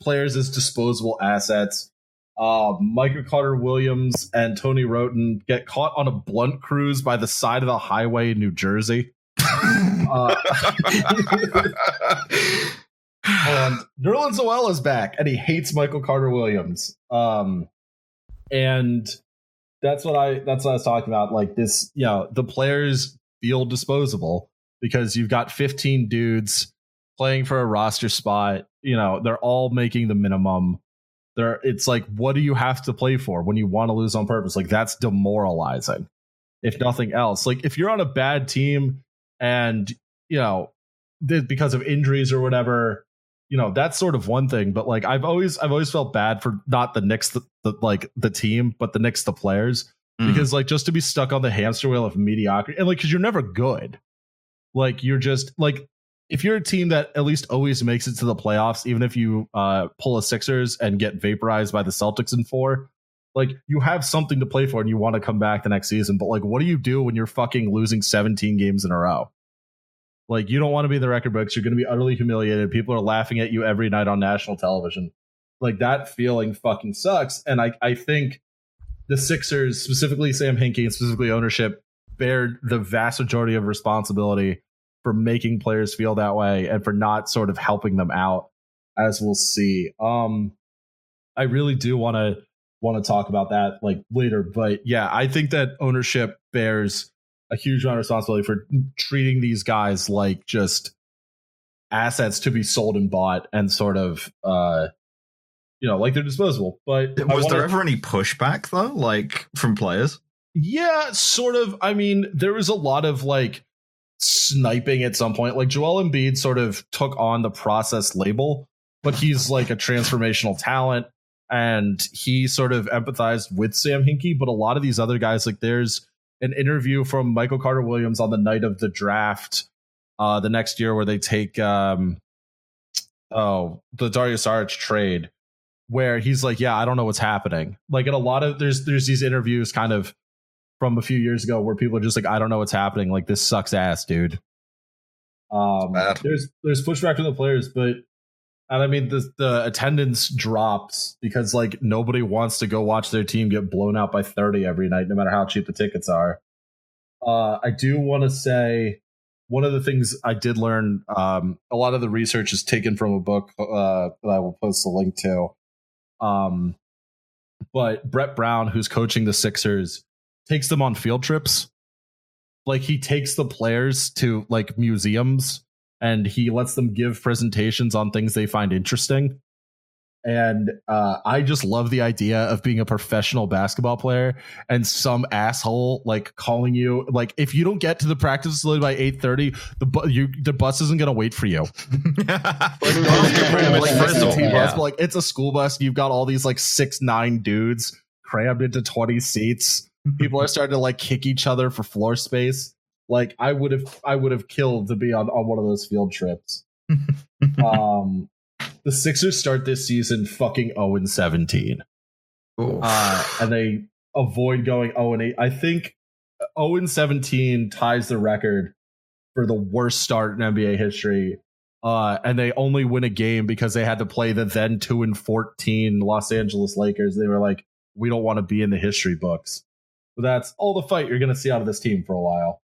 [SPEAKER 3] players as disposable assets. Uh, Michael Carter Williams and Tony Wroten get caught on a blunt cruise by the side of the highway in New Jersey. (laughs) Uh, and Nerlens Noel is back, and he hates Michael Carter Williams. Um, and that's what I that's what I was talking about. Like this, you know, the players feel disposable because you've got 15 dudes playing for a roster spot. You know, they're all making the minimum. There, it's like, what do you have to play for when you want to lose on purpose? Like that's demoralizing, if nothing else. Like if you're on a bad team and you know th- because of injuries or whatever, you know that's sort of one thing. But like I've always I've always felt bad for not the Knicks, the, the like the team, but the Knicks, the players,
[SPEAKER 1] Mm.
[SPEAKER 3] because like just to be stuck on the hamster wheel of mediocrity and like because you're never good. Like you're just like if you're a team that at least always makes it to the playoffs, even if you uh, pull a Sixers and get vaporized by the Celtics in four, like you have something to play for and you want to come back the next season. But like, what do you do when you're fucking losing 17 games in a row? Like, you don't want to be in the record books. You're going to be utterly humiliated. People are laughing at you every night on national television. Like that feeling fucking sucks. And I, I think the Sixers, specifically Sam Hinkie and specifically ownership, bear the vast majority of responsibility for making players feel that way and for not sort of helping them out as we'll see um i really do want to want to talk about that like later but yeah i think that ownership bears a huge amount of responsibility for treating these guys like just assets to be sold and bought and sort of uh you know like they're disposable but (clears throat)
[SPEAKER 1] Was there
[SPEAKER 3] wanna-
[SPEAKER 1] ever any pushback though, like from players?
[SPEAKER 3] yeah sort of i mean there was a lot of like sniping at some point. Like joel Embiid sort of took on the process label but he's like a transformational talent and he sort of empathized with sam hinkie. But a lot of these other guys like there's an interview from michael carter williams on the night of the draft uh the next year where they take um oh the dario saric trade where he's like yeah i don't know what's happening. Like in a lot of there's there's these interviews kind of from a few years ago where people are just like i don't know what's happening. Like this sucks ass dude. Um there's there's pushback from the players but and i mean the the attendance drops because like nobody wants to go watch their team get blown out by 30 every night no matter how cheap the tickets are. Uh i do want to say one of the things I did learn, um, a lot of the research is taken from a book uh, that I will post a link to. Um, but Brett Brown, who's coaching the Sixers, takes them on field trips. Like he takes the players to like museums and he lets them give presentations on things they find interesting. And uh, I just love the idea of being a professional basketball player and some asshole like calling you like if you don't get to the practice facility by eight thirty, the bu- you the bus isn't gonna wait for you. (laughs)
[SPEAKER 1] Like
[SPEAKER 3] like,
[SPEAKER 1] Frizzle,
[SPEAKER 3] SAT bus,
[SPEAKER 1] yeah.
[SPEAKER 3] but, like it's a school bus. You've got all these like six nine dudes crammed into twenty seats. People are starting to like kick each other for floor space. Like I would have, I would have killed to be on on one of those field trips. (laughs) um, the Sixers start this season fucking zero and seventeen, uh, and they avoid going zero and eight. I think zero and seventeen ties the record for the worst start in NBA history uh, and they only win a game because they had to play the then two and fourteen Los Angeles Lakers. They were like, we don't want to be in the history books. But that's all the fight you're going to see out of this team for a while.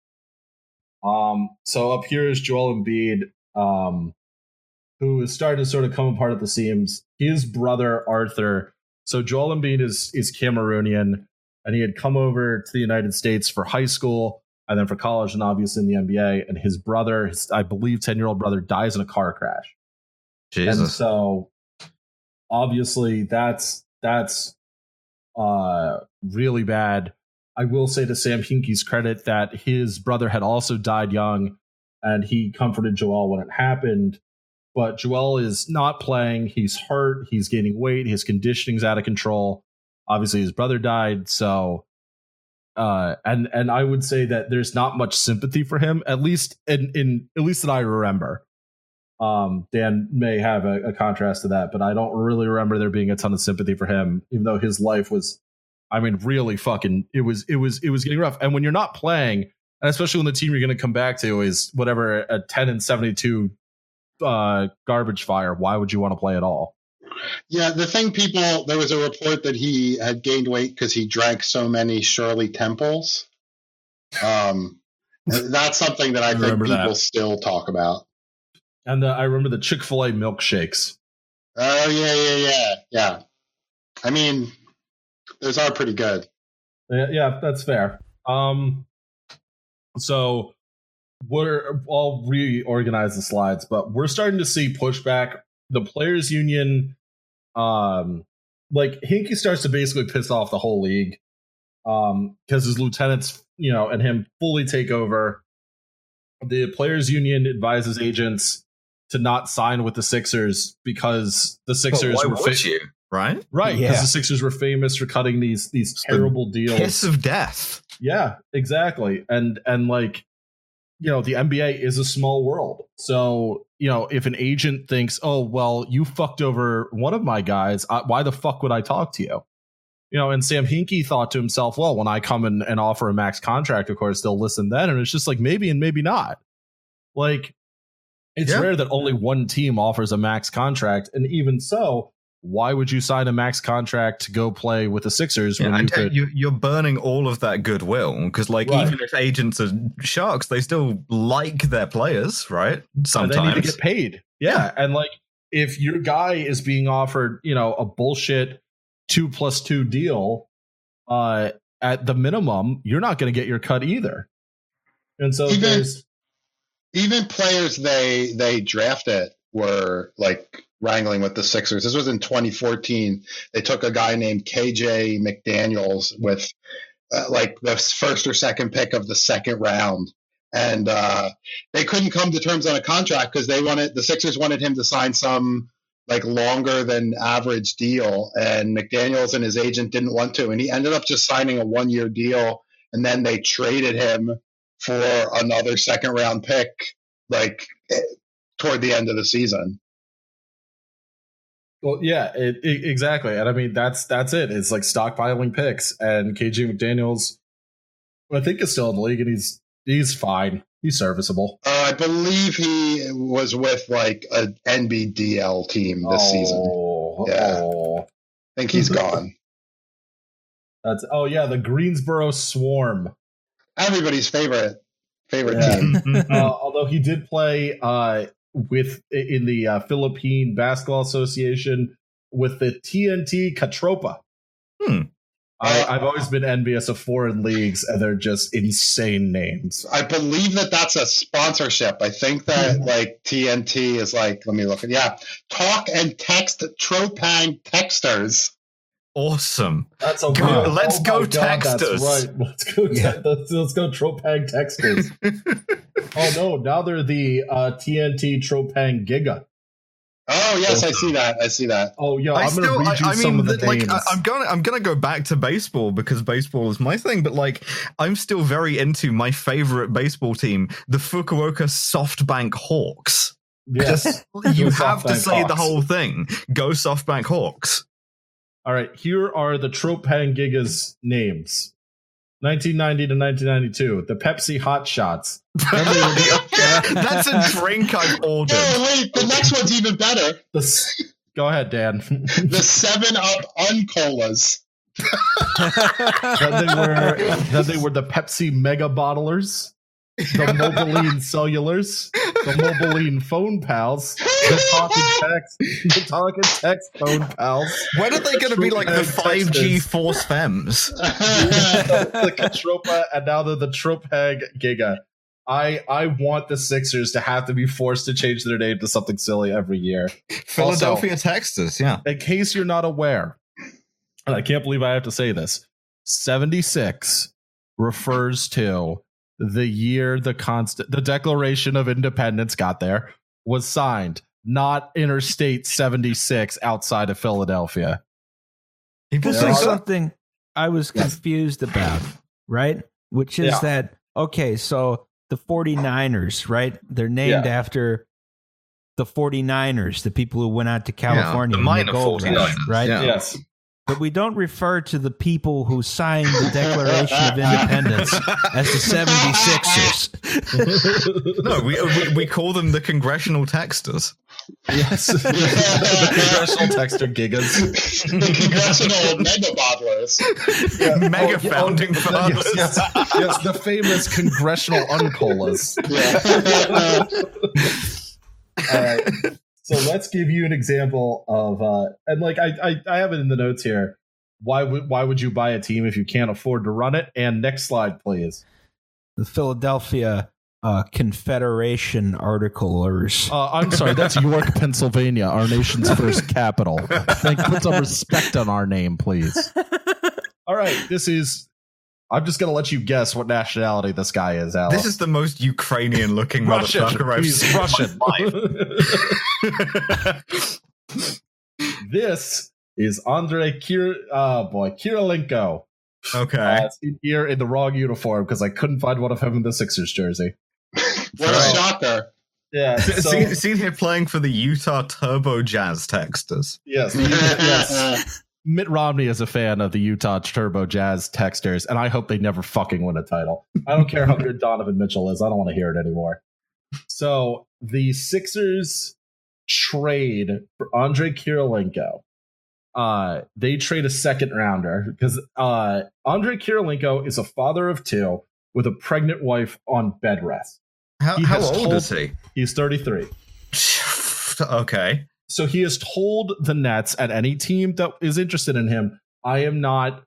[SPEAKER 3] Um, so up here is Joel Embiid, um, who is starting to sort of come apart at the seams. His brother Arthur. So Joel Embiid is is Cameroonian, and he had come over to the United States for high school and then for college and obviously in the NBA. And his brother, his, I believe, 10 year old brother, dies in a car crash.
[SPEAKER 1] Jesus.
[SPEAKER 3] And so obviously that's that's uh really bad. I will say to Sam Hinkie's credit that his brother had also died young and he comforted Joel when it happened. But Joel is not playing. He's hurt. He's gaining weight. His conditioning's out of control. Obviously, his brother died. So uh and and i would say that there's not much sympathy for him at least in in at least that i remember um dan may have a, a contrast to that but i don't really remember there being a ton of sympathy for him even though his life was i mean really fucking it was it was it was getting rough and when you're not playing and especially when the team you're going to come back to is whatever a 10 and 72 uh garbage fire why would you want to play at all
[SPEAKER 4] Yeah, the thing people there was a report that he had gained weight because he drank so many Shirley Temples. Um, (laughs) that's something that I,
[SPEAKER 3] I
[SPEAKER 4] think people
[SPEAKER 3] that.
[SPEAKER 4] still talk about.
[SPEAKER 3] and the, i remember the chick-fil-a milkshakes
[SPEAKER 4] Oh yeah, yeah, yeah, yeah. I mean, those are pretty good.
[SPEAKER 3] Yeah, yeah, that's fair. Um, so we're I'll reorganize the slides, but we're starting to see pushback. The players' union, um, like Hinkie starts to basically piss off the whole league, um, because his lieutenants, you know, and him fully take over. The players' union advises agents to not sign with the Sixers because the
[SPEAKER 1] But
[SPEAKER 3] Sixers
[SPEAKER 1] why
[SPEAKER 3] were
[SPEAKER 1] would
[SPEAKER 3] fa-
[SPEAKER 1] you? Right?
[SPEAKER 3] right because
[SPEAKER 2] Yeah.
[SPEAKER 3] the Sixers were famous for cutting these these
[SPEAKER 1] the
[SPEAKER 3] terrible deals.
[SPEAKER 1] Kiss of death.
[SPEAKER 3] Yeah, exactly. And and like you know, the NBA is a small world. So, you know, if an agent thinks, "Oh, well, you fucked over one of my guys, I, why the fuck would I talk to you?" You know, and Sam Hinkie thought to himself, "Well, when I come and, and offer a max contract, of course they'll listen then." And it's just like maybe and maybe not. Like it's
[SPEAKER 1] Yeah.
[SPEAKER 3] rare that only one team offers a max contract, and even so, why would you sign a max contract to go play with the Sixers
[SPEAKER 1] Yeah,
[SPEAKER 3] when you
[SPEAKER 1] and
[SPEAKER 3] could?
[SPEAKER 1] you, you're burning all of that goodwill because, like,
[SPEAKER 3] Right.
[SPEAKER 1] even if agents are sharks, they still like their players, right?
[SPEAKER 3] And
[SPEAKER 1] Sometimes.
[SPEAKER 3] they need to get paid. Yeah. And like if your guy is being offered, you know, a bullshit two plus two deal, uh, at the minimum, you're not going to get your cut either. And so
[SPEAKER 4] Even-
[SPEAKER 3] there's
[SPEAKER 4] even players they they drafted were like wrangling with the Sixers. This was in 2014. They took a guy named KJ McDaniels with uh, like the first or second pick of the second round. And uh, they couldn't come to terms on a contract because they wanted the Sixers wanted him to sign some like longer than average deal, and McDaniels and his agent didn't want to, and he ended up just signing a one year deal, and then they traded him for another second round pick like eh, toward the end of the season.
[SPEAKER 3] Well, yeah, it, it- exactly, and I mean that's that's it. It's like stockpiling picks, and KJ McDaniel's, I think, is still in the league, and he's he's fine. He's serviceable.
[SPEAKER 4] Uh, I believe he was with like an NBDL team this season.
[SPEAKER 3] oh,
[SPEAKER 4] Yeah.
[SPEAKER 3] oh.
[SPEAKER 4] I think he's gone.
[SPEAKER 3] That's oh yeah, the Greensboro Swarm.
[SPEAKER 4] Everybody's favorite favorite
[SPEAKER 3] Yeah.
[SPEAKER 4] team. (laughs)
[SPEAKER 3] uh, although he did play uh, with in the uh, Philippine Basketball Association with the TNT Katropa.
[SPEAKER 1] Hmm.
[SPEAKER 3] I, I've always been envious of foreign leagues, and they're just insane names.
[SPEAKER 4] I believe that that's a sponsorship. I think that like TNT is like. Let me look at yeah. Talk and text Tropang texters.
[SPEAKER 1] Awesome.
[SPEAKER 3] That's a
[SPEAKER 1] Go-
[SPEAKER 3] wow.
[SPEAKER 1] let's
[SPEAKER 3] Oh
[SPEAKER 1] go
[SPEAKER 3] my God,
[SPEAKER 1] Texters.
[SPEAKER 3] That's right. (laughs) Let's go. te-
[SPEAKER 2] Yeah.
[SPEAKER 3] let's, let's go Tropang Texters. (laughs) oh no! Now they're the uh, TNT Tropang Giga.
[SPEAKER 4] Oh yes, I see that. I see that.
[SPEAKER 3] Oh yeah,
[SPEAKER 1] I
[SPEAKER 3] I'm
[SPEAKER 1] still,
[SPEAKER 3] gonna read you
[SPEAKER 1] I, I
[SPEAKER 3] some
[SPEAKER 1] mean,
[SPEAKER 3] of the
[SPEAKER 1] like,
[SPEAKER 3] names.
[SPEAKER 1] I, I'm gonna, I'm gonna go back to baseball because baseball is my thing. But like, I'm still very into my favorite baseball team, the Fukuoka SoftBank Hawks.
[SPEAKER 3] yes.
[SPEAKER 1] Just, (laughs) you
[SPEAKER 3] Go
[SPEAKER 1] have to
[SPEAKER 3] SoftBank
[SPEAKER 1] say the whole thing. Go SoftBank Hawks.
[SPEAKER 3] All right, here are the Tropang Gigas names. 1990 to 1992, the Pepsi Hot Shots. (laughs)
[SPEAKER 1] That's a drink I've ordered.
[SPEAKER 4] Oh wait, the next one's even better.
[SPEAKER 3] The Go ahead, Dan. (laughs)
[SPEAKER 4] The Seven Up Uncolas. (laughs)
[SPEAKER 3] then they were then they were the Pepsi Mega Bottlers, the Mobiline Cellulars, the Mobiline Phone Pals, the Talking Text, the Talk and Text Phone Pals,
[SPEAKER 1] When are they going to be like the 5G Force Fems? (laughs)
[SPEAKER 3] the Katropa, and now they're the Tropang Giga. I I want the Sixers to have to be forced to change their name to something silly every year.
[SPEAKER 1] Philadelphia Texas, yeah.
[SPEAKER 3] In case you're not aware, and I can't believe I have to say this, 76 refers to the year the constant the Declaration of Independence got there was signed, not Interstate 76 outside of Philadelphia.
[SPEAKER 1] People
[SPEAKER 2] This
[SPEAKER 3] There
[SPEAKER 2] is
[SPEAKER 3] are-
[SPEAKER 2] something I was
[SPEAKER 3] Yes.
[SPEAKER 2] confused about, right? Which is
[SPEAKER 3] Yeah.
[SPEAKER 2] that, okay, so the 49ers, right? They're named after the 49ers, the people who went out to California.
[SPEAKER 1] the
[SPEAKER 2] in
[SPEAKER 1] minor
[SPEAKER 2] gold rush,
[SPEAKER 1] 49ers,
[SPEAKER 2] right?
[SPEAKER 1] yeah.
[SPEAKER 3] Yes.
[SPEAKER 2] But we don't refer to the people who signed the Declaration of Independence as the 76ers.
[SPEAKER 1] No, we, we we call them the congressional texters.
[SPEAKER 3] Yes. (laughs) the congressional texter gigas. (laughs)
[SPEAKER 4] the Congressional Mega Bottlers.
[SPEAKER 1] Mega
[SPEAKER 3] Oh,
[SPEAKER 1] founding
[SPEAKER 3] oh,
[SPEAKER 1] fathers.
[SPEAKER 3] Yes, yes, yes, the famous congressional uncolas.
[SPEAKER 4] Yeah. (laughs)
[SPEAKER 3] All right. So let's give you an example of, uh, and like I, I, I have it in the notes here. Why would why would you buy a team if you can't afford to run it? And next slide, please.
[SPEAKER 2] the Philadelphia uh, Confederation articlers.
[SPEAKER 3] Uh, I'm sorry, that's York, Pennsylvania, our nation's first capital. (laughs) Thank, put some respect on our name, please. All right, this is. I'm just gonna let you guess what nationality this guy is, Alex.
[SPEAKER 1] This is the most Ukrainian looking (laughs) motherfucker I've
[SPEAKER 3] He's
[SPEAKER 1] seen.
[SPEAKER 3] Russian. (laughs) this is Andrei Kir. Oh boy, Kirilenko.
[SPEAKER 1] okay.
[SPEAKER 3] Uh, seen here in the wrong uniform because I couldn't find one of him in the Sixers jersey. (laughs)
[SPEAKER 4] What a shocker.
[SPEAKER 3] Yeah. So,
[SPEAKER 1] seen, seen here playing for the Utah Turbo Jazz Texters.
[SPEAKER 3] yes, yes. Mitt Romney is a fan of the Utah Turbo Jazz Texters, and I hope they never fucking win a title. I don't care how good Donovan Mitchell is. I don't want to hear it anymore. So the Sixers trade for Andrei Kirilenko. Uh, they trade a second rounder because uh, Andrei Kirilenko is a father of two with a pregnant wife on bed rest.
[SPEAKER 1] How, how old
[SPEAKER 3] told-
[SPEAKER 1] is he?
[SPEAKER 3] He's 33. (sighs)
[SPEAKER 1] okay.
[SPEAKER 3] So he has told the Nets and any team that is interested in him, I am not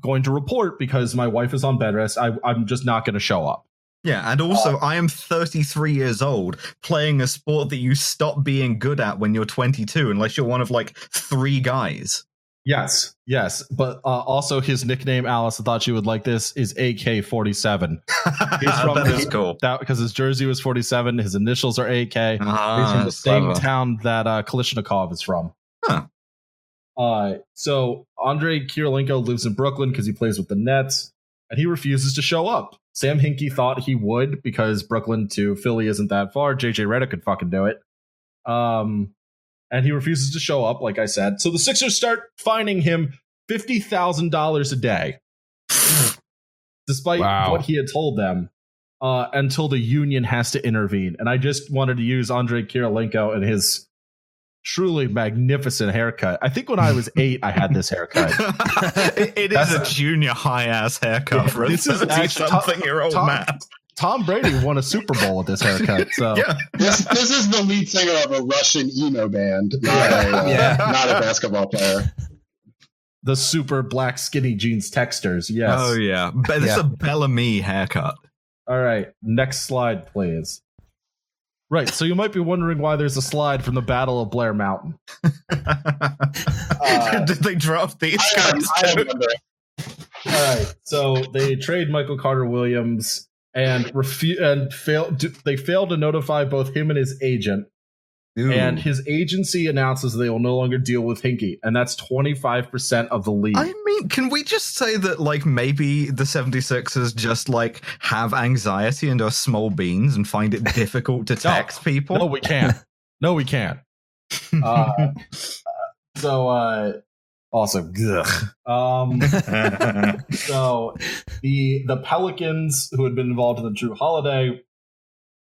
[SPEAKER 3] going to report because my wife is on bed rest. I, I'm just not going to show up.
[SPEAKER 1] Yeah, and also I am 33 years old playing a sport that you stop being good at when you're 22 unless you're one of like three guys.
[SPEAKER 3] Yes, yes, but uh, also his nickname, Alice. I thought you would like this. Is AK forty seven. (laughs) He's from
[SPEAKER 1] that is cool.
[SPEAKER 3] That because his jersey was forty seven. His initials are AK. He's
[SPEAKER 1] Ah,
[SPEAKER 3] from the same
[SPEAKER 1] clever.
[SPEAKER 3] town that uh, Kalashnikov is from.
[SPEAKER 1] Huh.
[SPEAKER 3] Uh, so Andrei Kirilenko lives in Brooklyn because he plays with the Nets, and he refuses to show up. Sam Hinkie thought he would because Brooklyn to Philly isn't that far. JJ Redick could fucking do it. Um, and he refuses to show up, like I said. So the Sixers start fining him fifty thousand dollars a day, despite
[SPEAKER 2] Wow.
[SPEAKER 3] what he had told them. Uh, until the union has to intervene, and I just wanted to use Andrei Kirilenko and his truly magnificent haircut. I think when I was (laughs) eight, I had this haircut. (laughs)
[SPEAKER 1] it, it is
[SPEAKER 3] That's
[SPEAKER 1] a junior high ass haircut
[SPEAKER 3] Yeah,
[SPEAKER 1] for a
[SPEAKER 3] this is actually-
[SPEAKER 1] something year old man.
[SPEAKER 3] Tom Brady won a Super Bowl with this haircut. So (laughs)
[SPEAKER 1] Yeah.
[SPEAKER 4] This this is the lead singer of a Russian emo band, not a uh,
[SPEAKER 2] Yeah.
[SPEAKER 4] not a basketball player.
[SPEAKER 3] the super black skinny jeans texters. Yes.
[SPEAKER 1] Oh yeah, but it's
[SPEAKER 2] Yeah.
[SPEAKER 1] a Bellamy haircut.
[SPEAKER 3] All right. Next slide, please. Right. So you might be wondering why there's a slide from the Battle of Blair Mountain. Uh, (laughs)
[SPEAKER 1] Did they drop these
[SPEAKER 4] I am,
[SPEAKER 1] guys?
[SPEAKER 4] I am wondering.
[SPEAKER 3] All right. So they trade Michael Carter Williams and refu- and fail. They fail to notify both him and his agent.
[SPEAKER 1] Ooh.
[SPEAKER 3] And his agency announces they will no longer deal with Hinkie, and that's 25% of the league.
[SPEAKER 1] I mean, can we just say that, like, maybe the 76ers just, like, have anxiety and are small beans and find it difficult to (laughs) text people?
[SPEAKER 3] No, we can't. No, we can't. (laughs) Uh, so, uh, also, ugh. Um, (laughs) so the the Pelicans, who had been involved in the Jrue Holiday,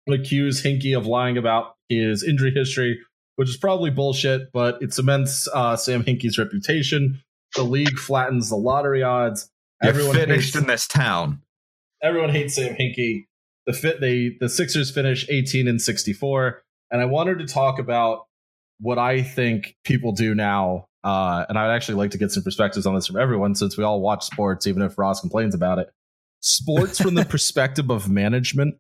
[SPEAKER 3] accuse Hinkie of lying about his injury history, which is probably bullshit, but it cements uh, Sam Hinkie's reputation. The league flattens the lottery odds.
[SPEAKER 1] You're
[SPEAKER 3] Everyone
[SPEAKER 1] finished
[SPEAKER 3] hates,
[SPEAKER 1] in this town.
[SPEAKER 3] everyone hates Sam Hinkie. The fit they the Sixers finish 18 and 64, and I wanted to talk about what I think people do now. Uh, and I'd actually like to get some perspectives on this from everyone since we all watch sports, even if Ross complains about it. Sports from the (laughs) perspective of management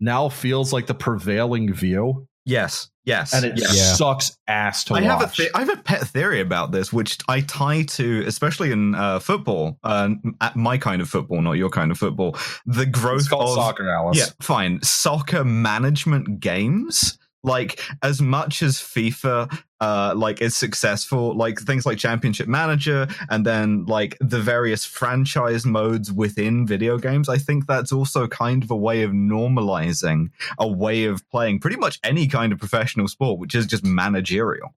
[SPEAKER 3] now feels like the prevailing view,
[SPEAKER 1] Yes, yes.
[SPEAKER 3] and it
[SPEAKER 2] Yeah.
[SPEAKER 3] sucks ass to
[SPEAKER 1] I
[SPEAKER 3] watch.
[SPEAKER 1] have a the- I have a pet theory about this, which I tie to, especially in uh, football, uh, at my kind of football, not your kind of football. The growth
[SPEAKER 3] it's called
[SPEAKER 1] of
[SPEAKER 3] soccer, Alice.
[SPEAKER 1] Yeah, fine. Soccer management games, like as much as FIFA, uh, like is successful, like things like Championship Manager, and then like the various franchise modes within video games. I think that's also kind of a way of normalizing a way of playing pretty much any kind of professional sport, which is just managerial.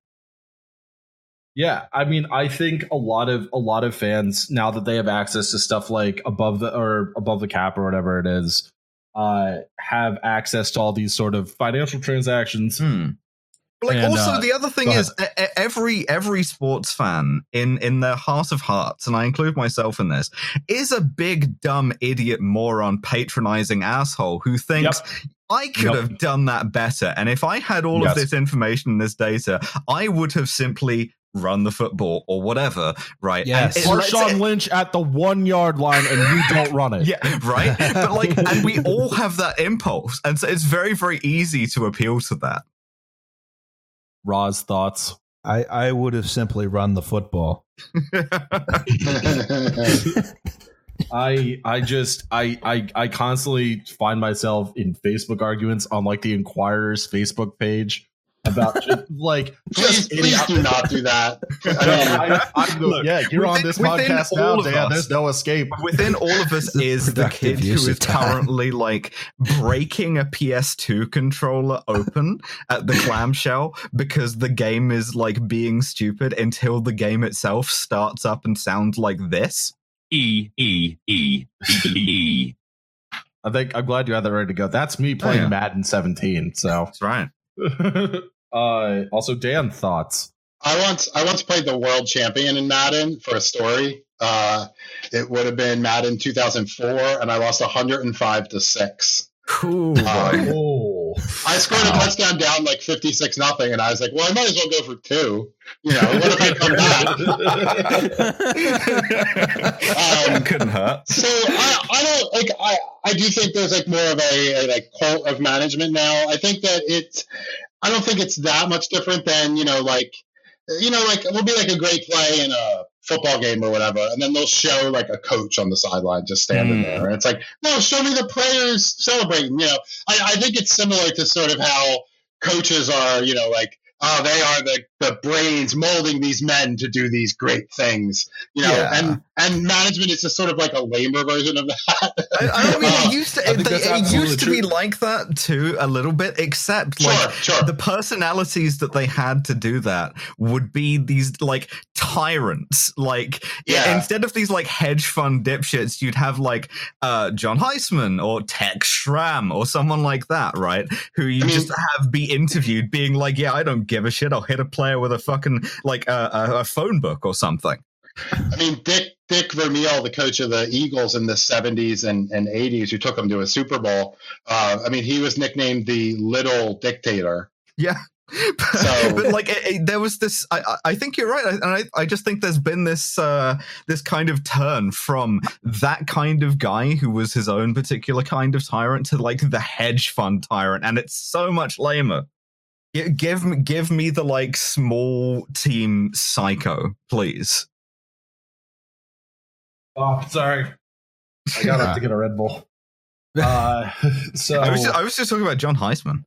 [SPEAKER 3] Yeah, I mean, I think a lot of a lot of fans now that they have access to stuff like above the or above the cap or whatever it is, uh, have access to all these sort of financial transactions.
[SPEAKER 1] Hmm. Like
[SPEAKER 3] And,
[SPEAKER 1] also
[SPEAKER 3] uh,
[SPEAKER 1] the other thing is every every sports fan in in their heart of hearts and I include myself in this is a big dumb idiot moron patronizing asshole who thinks I could
[SPEAKER 3] Yep.
[SPEAKER 1] have done that better and if I had all
[SPEAKER 3] Yes.
[SPEAKER 1] of this information and this data I would have simply run the football or whatever right
[SPEAKER 2] Yes.
[SPEAKER 1] And it- let's-
[SPEAKER 3] Marshawn Lynch at the one yard line, and you don't run it.
[SPEAKER 1] yeah, right. But like, and we (laughs) all have that impulse, and so it's very, very easy to appeal to that.
[SPEAKER 3] Roz thoughts.
[SPEAKER 2] I, I would have simply run the football. (laughs)
[SPEAKER 3] I I just I I I constantly find myself in Facebook arguments on like the Inquirer's Facebook page about just, (laughs) like
[SPEAKER 4] please,
[SPEAKER 3] just
[SPEAKER 4] please do not do that. (laughs) I mean,
[SPEAKER 3] I, I,
[SPEAKER 1] Look,
[SPEAKER 3] yeah, you're on this podcast now, Dan.
[SPEAKER 1] us-
[SPEAKER 3] There's no escape.
[SPEAKER 1] Within all of us (laughs)
[SPEAKER 2] is
[SPEAKER 1] is the kid who is
[SPEAKER 2] use is
[SPEAKER 1] currently like breaking a PS2 controller open at the clamshell because the game is like being stupid until the game itself starts up and sounds like this.
[SPEAKER 6] E E E E E.
[SPEAKER 3] I think I'm glad you had that ready to go. That's me playing
[SPEAKER 1] yeah.
[SPEAKER 3] Madden 17. So,
[SPEAKER 1] That's right. (laughs)
[SPEAKER 3] uh, also Dan thoughts.
[SPEAKER 4] I once I once played the world champion in Madden for a story. Uh, it would have been Madden 2004, and I lost 105 to six.
[SPEAKER 1] Cool.
[SPEAKER 4] Um, I scored a touchdown down like 56 nothing, and I was like, well, I might as well go for two. You know, what if I come back? (laughs) Um,
[SPEAKER 1] Couldn't hurt.
[SPEAKER 4] So I, I don't like. I I do think there's like more of a, a like cult of management now. I think that it's. I don't think it's that much different than you know like, you know like it will be like a great play in a football game or whatever, and then they'll show like a coach on the sideline just standing
[SPEAKER 1] Mm.
[SPEAKER 4] there, and it's like, no, show me the players celebrating. You know, I, I think it's similar to sort of how coaches are. You know, like. Oh, they are the, the brains molding these men to do these great things, you know,
[SPEAKER 1] Yeah.
[SPEAKER 4] and and management is just sort of like a lamer version of that.
[SPEAKER 1] I, I mean,
[SPEAKER 4] Uh,
[SPEAKER 1] it (laughs) used to,
[SPEAKER 3] I
[SPEAKER 1] it,
[SPEAKER 3] that's
[SPEAKER 1] it used to be like that too, a little bit, except
[SPEAKER 4] Sure,
[SPEAKER 1] like
[SPEAKER 4] sure.
[SPEAKER 1] the personalities that they had to do that would be these like tyrants. Like,
[SPEAKER 4] Yeah.
[SPEAKER 1] instead of these like hedge fund dipshits, you'd have like uh, John Heisman or Tex Schramm or someone like that, right? Who you
[SPEAKER 4] I mean-
[SPEAKER 1] just have be interviewed being like, yeah, I don't give a shit. I'll hit a player with a fucking like a, a, a phone book or something.
[SPEAKER 4] I mean, Dick Dick Vermeil, the coach of the Eagles in the '70s and, and '80s, who took them to a Super Bowl. Uh, I mean, he was nicknamed the Little Dictator.
[SPEAKER 1] Yeah.
[SPEAKER 4] So- (laughs)
[SPEAKER 1] but like it, it- there was this I, I- I think you're right and I, I just think there's been this uh this kind of turn from that kind of guy who was his own particular kind of tyrant to like the hedge fund tyrant and it's so much lamer give me give me the like small team psycho please
[SPEAKER 3] Oh, sorry. I got up to get a Red Bull. (laughs) Uh, (laughs) so
[SPEAKER 1] I was just, I was just talking about John Heisman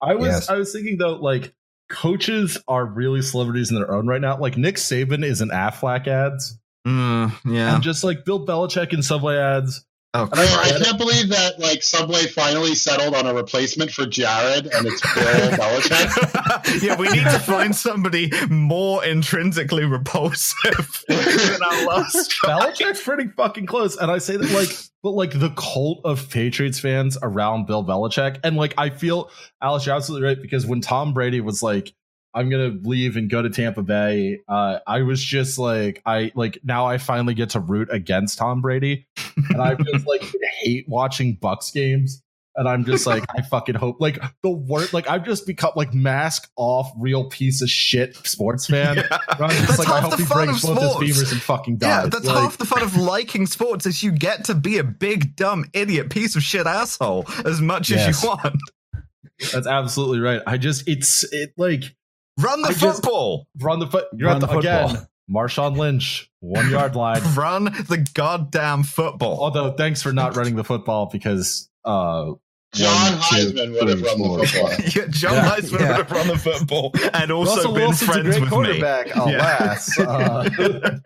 [SPEAKER 3] I was
[SPEAKER 2] Yes.
[SPEAKER 3] I was thinking though, like coaches are really celebrities in their own right now. Like Nick Saban is in Aflac ads,
[SPEAKER 1] Mm, yeah
[SPEAKER 3] and just like Bill Belichick in Subway ads.
[SPEAKER 1] Oh
[SPEAKER 4] And I, I can't believe that like Subway finally settled on a replacement for Jared, and it's Bill (laughs) Belichick. (laughs)
[SPEAKER 1] yeah, we need to find somebody more intrinsically repulsive (laughs) than our last.
[SPEAKER 3] Belichick's pretty fucking close, and I say that like, but like the cult of Patriots fans around Bill Belichick, and like I feel Alice, you're absolutely right because when Tom Brady was like. I'm gonna leave and go to Tampa Bay. Uh, I was just like, I like now I finally get to root against Tom Brady, and I just like (laughs) hate watching Bucks games. And I'm just like, I fucking hope like the word like I've just become like mask off real piece of shit sports (laughs) fan.
[SPEAKER 1] Yeah.
[SPEAKER 3] I'm just
[SPEAKER 1] That's
[SPEAKER 3] like, I
[SPEAKER 1] half
[SPEAKER 3] hope
[SPEAKER 1] the
[SPEAKER 3] he
[SPEAKER 1] fun
[SPEAKER 3] breaks
[SPEAKER 1] of
[SPEAKER 3] both his
[SPEAKER 1] sports.
[SPEAKER 3] femurs and fucking dies.
[SPEAKER 1] Yeah, that's
[SPEAKER 3] Like,
[SPEAKER 1] half the fun of liking sports is you get to be a big dumb idiot piece of shit asshole as much
[SPEAKER 3] Yes.
[SPEAKER 1] as you want.
[SPEAKER 3] That's absolutely right. I just it's it like
[SPEAKER 1] Run the
[SPEAKER 3] I just-
[SPEAKER 1] football.
[SPEAKER 3] run the foot. You're
[SPEAKER 2] Run
[SPEAKER 3] at the,
[SPEAKER 2] the football.
[SPEAKER 3] again. Marshawn Lynch, one yard (laughs) line.
[SPEAKER 1] Run the goddamn football.
[SPEAKER 3] Although thanks for not running the football because uh
[SPEAKER 4] John
[SPEAKER 3] one, two,
[SPEAKER 4] Heisman would have run
[SPEAKER 3] four,
[SPEAKER 4] the football. (laughs)
[SPEAKER 1] Yeah, John
[SPEAKER 3] Yeah.
[SPEAKER 1] Heisman
[SPEAKER 2] Yeah.
[SPEAKER 1] would have run the football and also
[SPEAKER 3] Russell
[SPEAKER 1] been
[SPEAKER 3] Wilson's a
[SPEAKER 1] friends
[SPEAKER 3] great
[SPEAKER 1] with me.
[SPEAKER 3] quarterback, (laughs) alas. Uh,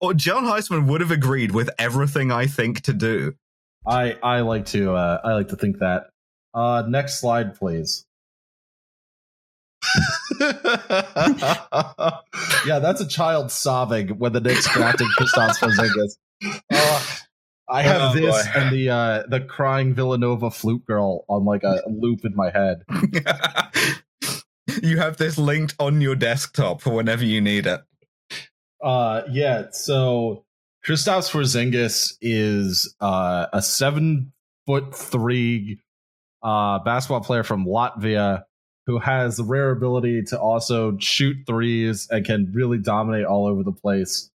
[SPEAKER 1] or John Heisman would have agreed with everything I think to do.
[SPEAKER 3] I I like to uh, I like to think that. Uh, next slide, please. (laughs) yeah, that's a child sobbing when the Knicks drafted Kristaps Porzingis. Uh, I have
[SPEAKER 1] Oh,
[SPEAKER 3] this
[SPEAKER 1] boy.
[SPEAKER 3] and the uh, the crying Villanova flute girl on like a loop in my head. (laughs)
[SPEAKER 1] you have this linked on your desktop for whenever you need it.
[SPEAKER 3] Uh, yeah. So Kristaps Porzingis is uh, a seven foot three uh, basketball player from Latvia who has the rare ability to also shoot threes and can really dominate all over the place.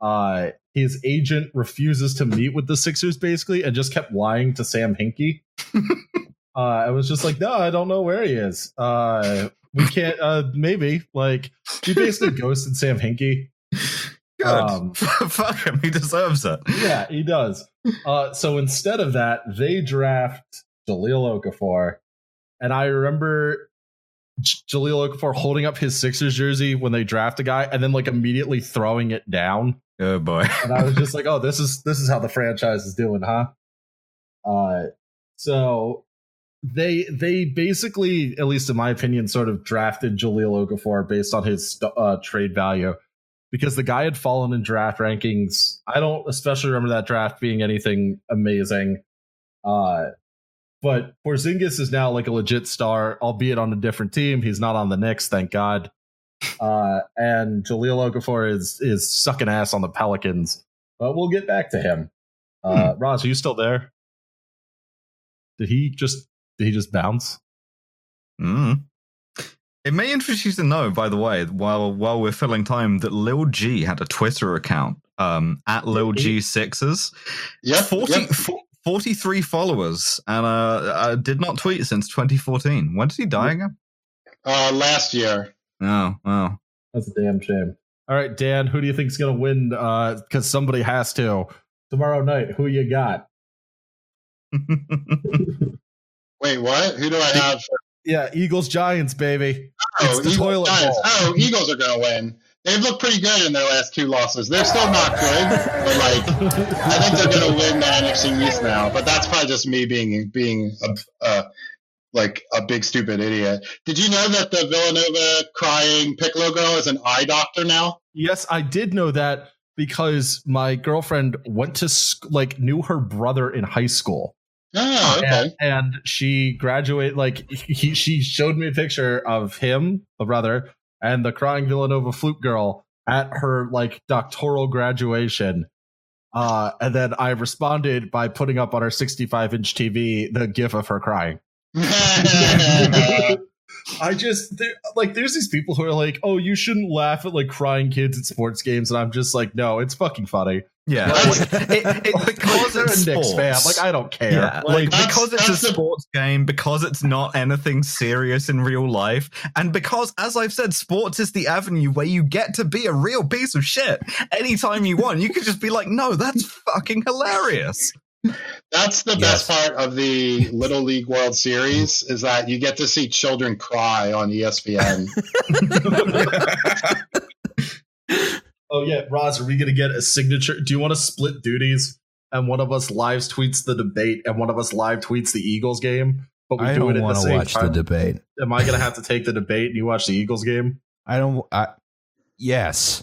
[SPEAKER 3] Uh, his agent refuses to meet with the Sixers basically and just kept lying to Sam Hinkie. (laughs) uh, I was just like, no, I don't know where he is. Uh, we can't, uh, maybe. Like, he basically (laughs) ghosted Sam Hinkie.
[SPEAKER 1] Good.
[SPEAKER 3] Um, (laughs)
[SPEAKER 1] Fuck him. He deserves it.
[SPEAKER 3] Yeah, he does. Uh, so instead of that, they draft Jahlil Okafor, and I remember Jahlil Okafor holding up his Sixers jersey when they draft a guy, and then like immediately throwing it down.
[SPEAKER 1] Oh boy.
[SPEAKER 3] And I was just like, "Oh, this is this is how the franchise is doing, huh?" Uh, so they they basically, at least in my opinion, sort of drafted Jahlil Okafor based on his uh, trade value because the guy had fallen in draft rankings. I don't especially remember that draft being anything amazing. Uh, but Porzingis is now like a legit star, albeit on a different team. He's not on the Knicks, thank God. (laughs) Uh, and Jahlil Okafor is is sucking ass on the Pelicans. But we'll get back to him. Uh, Roz, are you still there? Did he just did he just bounce?
[SPEAKER 1] Mm. It may interest you to know, by the way, while while we're filling time, that Lil G had a Twitter account um, at Lil G Sixes.
[SPEAKER 4] Yep.
[SPEAKER 1] 40,
[SPEAKER 4] yep.
[SPEAKER 1] Fo- 43 followers and uh, uh, did not tweet since 2014. When did he die again?
[SPEAKER 4] Uh, last year.
[SPEAKER 1] Oh, wow.
[SPEAKER 3] That's a damn shame. All right, Dan, who do you think's gonna win? Because somebody has to tomorrow night. Who you got? (laughs)
[SPEAKER 4] Wait, what? Who do I have? For,
[SPEAKER 3] Yeah, Eagles Giants, baby.
[SPEAKER 4] oh,
[SPEAKER 3] It's the
[SPEAKER 4] Eagles,
[SPEAKER 3] toilet
[SPEAKER 4] Giants.
[SPEAKER 3] bowl.
[SPEAKER 4] Oh, Eagles are going to win. They've looked pretty good in their last two losses. They're still not good, but like I think they're going to win the NFC East now. But that's probably just me being being a, uh, like a big stupid idiot. Did you know that the Villanova crying Piccolo girl is an eye doctor now?
[SPEAKER 3] Yes, I did know that because my girlfriend went to sc- like knew her brother in high school.
[SPEAKER 4] Oh, okay.
[SPEAKER 3] and, and she graduated like he, she showed me a picture of him the brother and the crying villanova flute girl at her like doctoral graduation. Uh and then i responded by putting up on our 65 inch tv the gif of her crying (laughs) (laughs) i just there, like there's these people who are like oh you shouldn't laugh at like crying kids at sports games and i'm just like no it's fucking funny
[SPEAKER 1] Yeah.
[SPEAKER 3] Like, (laughs)
[SPEAKER 1] it, it, because
[SPEAKER 3] they're a
[SPEAKER 1] it's
[SPEAKER 3] Knicks fan.
[SPEAKER 1] sports.
[SPEAKER 3] like i don't care
[SPEAKER 1] Yeah,
[SPEAKER 3] like,
[SPEAKER 1] like because it's a
[SPEAKER 4] that's the-
[SPEAKER 1] sports game, because it's not anything serious in real life, and because, as I've said, sports is the avenue where you get to be a real piece of shit anytime you want. You could just be like, no, that's fucking hilarious.
[SPEAKER 4] That's the
[SPEAKER 2] Yes.
[SPEAKER 4] best part of the Little League World Series is that you get to see children cry on ESPN. (laughs)
[SPEAKER 3] Oh yeah, Roz, are we gonna get a signature? Do you want to split duties? And one of us live tweets the debate, and one of us live tweets the Eagles game. But we
[SPEAKER 2] I
[SPEAKER 3] do
[SPEAKER 2] don't
[SPEAKER 3] it at the
[SPEAKER 2] want to
[SPEAKER 3] same
[SPEAKER 2] watch
[SPEAKER 3] time.
[SPEAKER 2] the debate.
[SPEAKER 3] Am I gonna have to take the debate and you watch the Eagles game?
[SPEAKER 2] I don't. I, yes.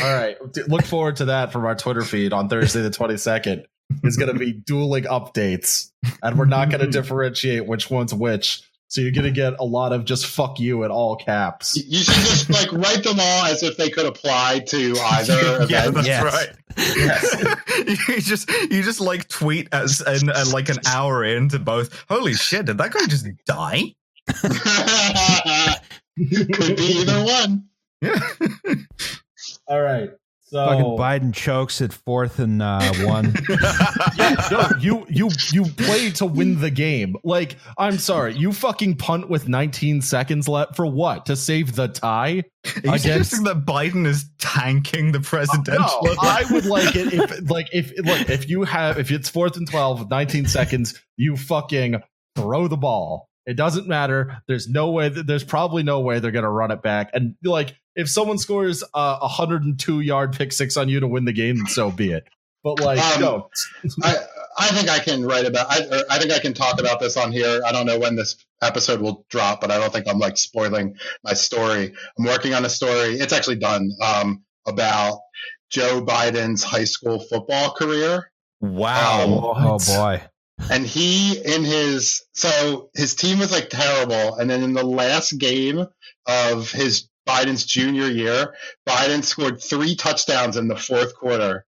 [SPEAKER 3] All right, look forward to that from our Twitter feed on Thursday the twenty second. It's gonna be dueling updates, and we're not gonna (laughs) differentiate which one's which. So you're gonna get a lot of just "fuck you" in all caps.
[SPEAKER 4] you should just like write them all as if they could apply to either (laughs)
[SPEAKER 1] yeah,
[SPEAKER 4] event.
[SPEAKER 1] that's
[SPEAKER 2] Yes.
[SPEAKER 1] right. (laughs) you just you just like tweet as and, and uh, like an hour into both. Holy shit! Did that guy just die?
[SPEAKER 4] could be either one.
[SPEAKER 1] Yeah.
[SPEAKER 3] All right, so
[SPEAKER 2] Fucking Biden chokes at fourth and uh, one. (laughs)
[SPEAKER 3] no, you you you play to win the game. Like, I'm sorry, you fucking punt with 19 seconds left for what? To save the tie?
[SPEAKER 1] Are you
[SPEAKER 3] Against-
[SPEAKER 1] suggesting that Biden is tanking the presidential?
[SPEAKER 3] No, I would like it if (laughs) like if look if you have if it's fourth and 12 19 seconds, you fucking throw the ball. It doesn't matter. There's no way. That, there's probably no way they're gonna run it back. And like, if someone scores a 102 yard pick six on you to win the game, then so be it. But like,
[SPEAKER 4] Um,
[SPEAKER 3] no, (laughs)
[SPEAKER 4] I, I think I can write about. I, I think I can talk about this on here. I don't know when this episode will drop, but I don't think I'm like spoiling my story. I'm working on a story. It's actually done um, about Joe Biden's high school football career.
[SPEAKER 1] wow.
[SPEAKER 2] oh boy.
[SPEAKER 4] And he in his so his team was like terrible. And then in the last game of his biden's junior year biden scored three touchdowns in the fourth quarter.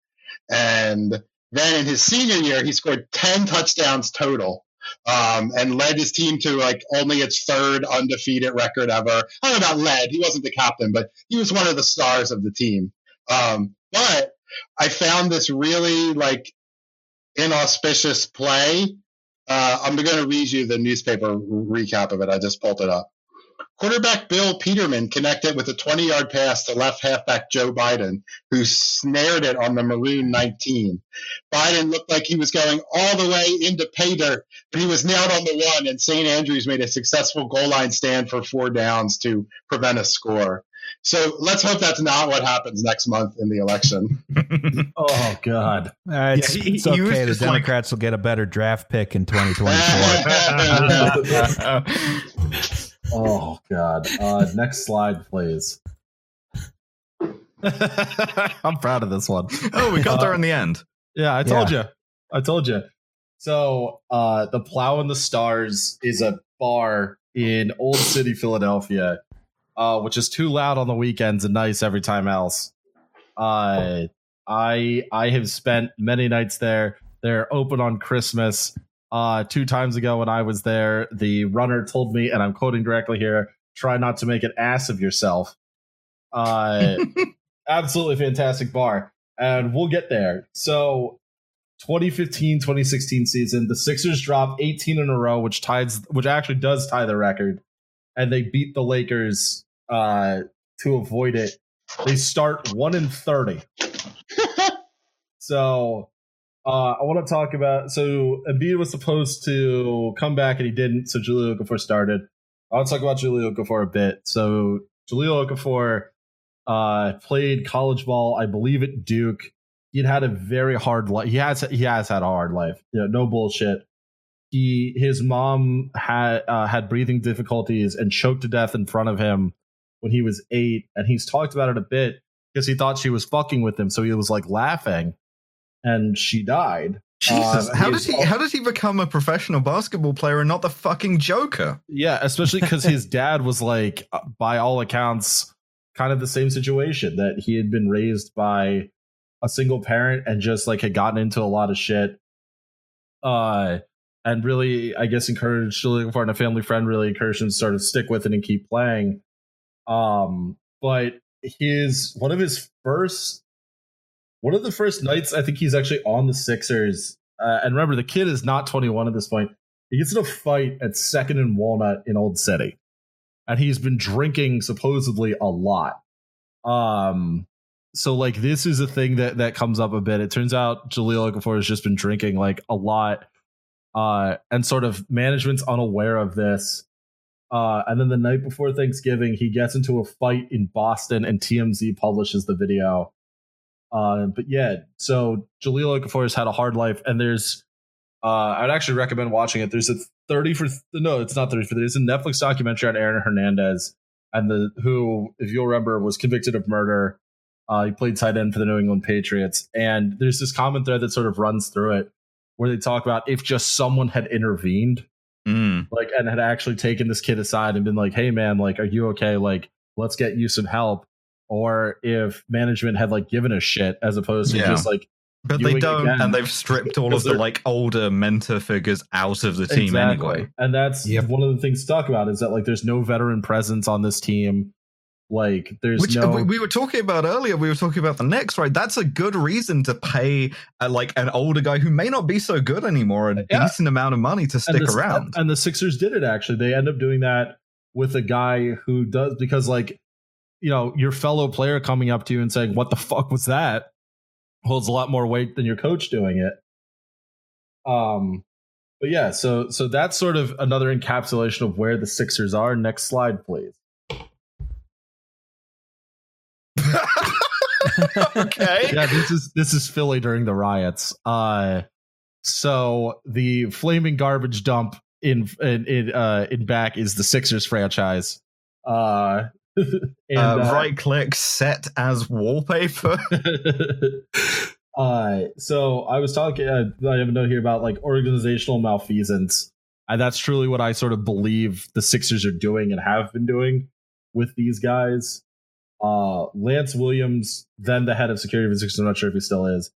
[SPEAKER 4] And then in his senior year he scored 10 touchdowns total um, and led his team to like only its third undefeated record ever. I don't know about led. He wasn't the captain but he was one of the stars of the team. Um, but i found this really like inauspicious play. Uh, I'm going to read you the newspaper recap of it. I just pulled it up. Quarterback Bill Peterman connected with a 20 yard pass to left halfback Joe Biden, who snared it on the Maroon 19. Biden looked like he was going all the way into pay dirt, but he was nailed on the one, and St. Andrews made a successful goal line stand for four downs to prevent a score. So let's hope that's not what happens next month in the election. (laughs)
[SPEAKER 3] oh god.
[SPEAKER 2] Uh, it's
[SPEAKER 1] Yeah, he-
[SPEAKER 2] it's
[SPEAKER 1] he
[SPEAKER 2] okay. The
[SPEAKER 1] just like-
[SPEAKER 2] Democrats will get a better draft pick in 2024. (laughs)
[SPEAKER 3] Oh god. Uh, next slide, please. (laughs) I'm proud of this one.
[SPEAKER 1] oh, we got there in the end.
[SPEAKER 3] Yeah, I told you. I told you. So, uh, the Plow and the Stars is a bar in Old City, Philadelphia, uh, which is too loud on the weekends and nice every time else. Uh, I I have spent many nights there. They're open on Christmas. Uh, two times ago when I was there, the runner told me, and I'm quoting directly here, try not to make an ass of yourself. Uh, (laughs) absolutely fantastic bar, and we'll get there. So, 2015 2016 season, the Sixers drop 18 in a row, which ties, which actually does tie the record, and they beat the Lakers uh, to avoid it. They start one in 30. (laughs) So uh, I want to talk about. So Embiid was supposed to come back and he didn't. So Jahlil Okafor started. I want to talk about Jahlil Okafor a bit. So Jahlil Okafor uh, played college ball, I believe, at Duke. He'd had a very hard life. He has he has had a hard life. You know, no bullshit. He his mom had uh, had breathing difficulties and choked to death in front of him when he was eight, and he's talked about it a bit because he thought she was fucking with him, so he was like laughing, and she died.
[SPEAKER 1] Jesus,
[SPEAKER 3] Uh,
[SPEAKER 1] how did he? How did he become a professional basketball player and not the fucking Joker?
[SPEAKER 3] Yeah, especially because his (laughs) dad was like, uh, by all accounts, kind of the same situation that he had been raised by a single parent and just like had gotten into a lot of shit. Uh, and really, I guess encouraged Julian Ford and a family friend really encouraged him to sort of stick with it and keep playing. Um, but his one of his first one of the first nights I think he's actually on the Sixers. Uh, and remember, the kid is not 21 at this point. He gets in a fight at Second and Walnut in Old City, and he's been drinking supposedly a lot. Um, so like this is a thing that that comes up a bit. It turns out Jahlil Okafor has just been drinking like a lot, uh, and sort of management's unaware of this. Uh, and then the night before Thanksgiving, he gets into a fight in Boston, and TMZ publishes the video. Uh, but yeah, so Jahlil Okafor has had a hard life, and there's, uh, I'd actually recommend watching it. There's a 30 for no, it's not 30 for there's a Netflix documentary on Aaron Hernandez, and the who, if you'll remember, was convicted of murder. Uh, he played tight end for the New England Patriots, and there's this common thread that sort of runs through it where they talk about if just someone had intervened,
[SPEAKER 1] Mm.
[SPEAKER 3] like, and had actually taken this kid aside and been like, "Hey, man, like, are you okay? Like, let's get you some help." Or if management had like given a shit as opposed to
[SPEAKER 1] Yeah.
[SPEAKER 3] just like
[SPEAKER 1] But they don't,
[SPEAKER 3] again.
[SPEAKER 1] and they've stripped all of the like older mentor figures out of the team anyway.
[SPEAKER 3] And that's
[SPEAKER 2] Yep.
[SPEAKER 3] one of the things to talk about is that like there's no veteran presence on this team. Like there's
[SPEAKER 1] Which
[SPEAKER 3] no
[SPEAKER 1] we- we were talking about earlier. We were talking about the Knicks, right? That's a good reason to pay uh, like an older guy who may not be so good anymore a
[SPEAKER 3] Yeah.
[SPEAKER 1] decent amount of money to
[SPEAKER 3] and
[SPEAKER 1] stick
[SPEAKER 3] the,
[SPEAKER 1] around.
[SPEAKER 3] And the Sixers did it actually. They end up doing that with a guy who does because like you know your fellow player coming up to you and saying what the fuck was that holds a lot more weight than your coach doing it. Um, but yeah, so so that's sort of another encapsulation of where the Sixers are. Next slide, please. (laughs)
[SPEAKER 1] okay.
[SPEAKER 3] yeah, this is this is Philly during the riots. Uh, so the flaming garbage dump in in in, uh, in back is the Sixers franchise. Uh, (laughs) and,
[SPEAKER 1] uh,
[SPEAKER 3] uh,
[SPEAKER 1] right click set as wallpaper. (laughs)
[SPEAKER 3] uh, so I was talking. Uh, I have a note here about like organizational malfeasance, and that's truly what I sort of believe the Sixers are doing and have been doing with these guys. Uh, Lance Williams, then the head of security for the Sixers, I'm not sure if he still is,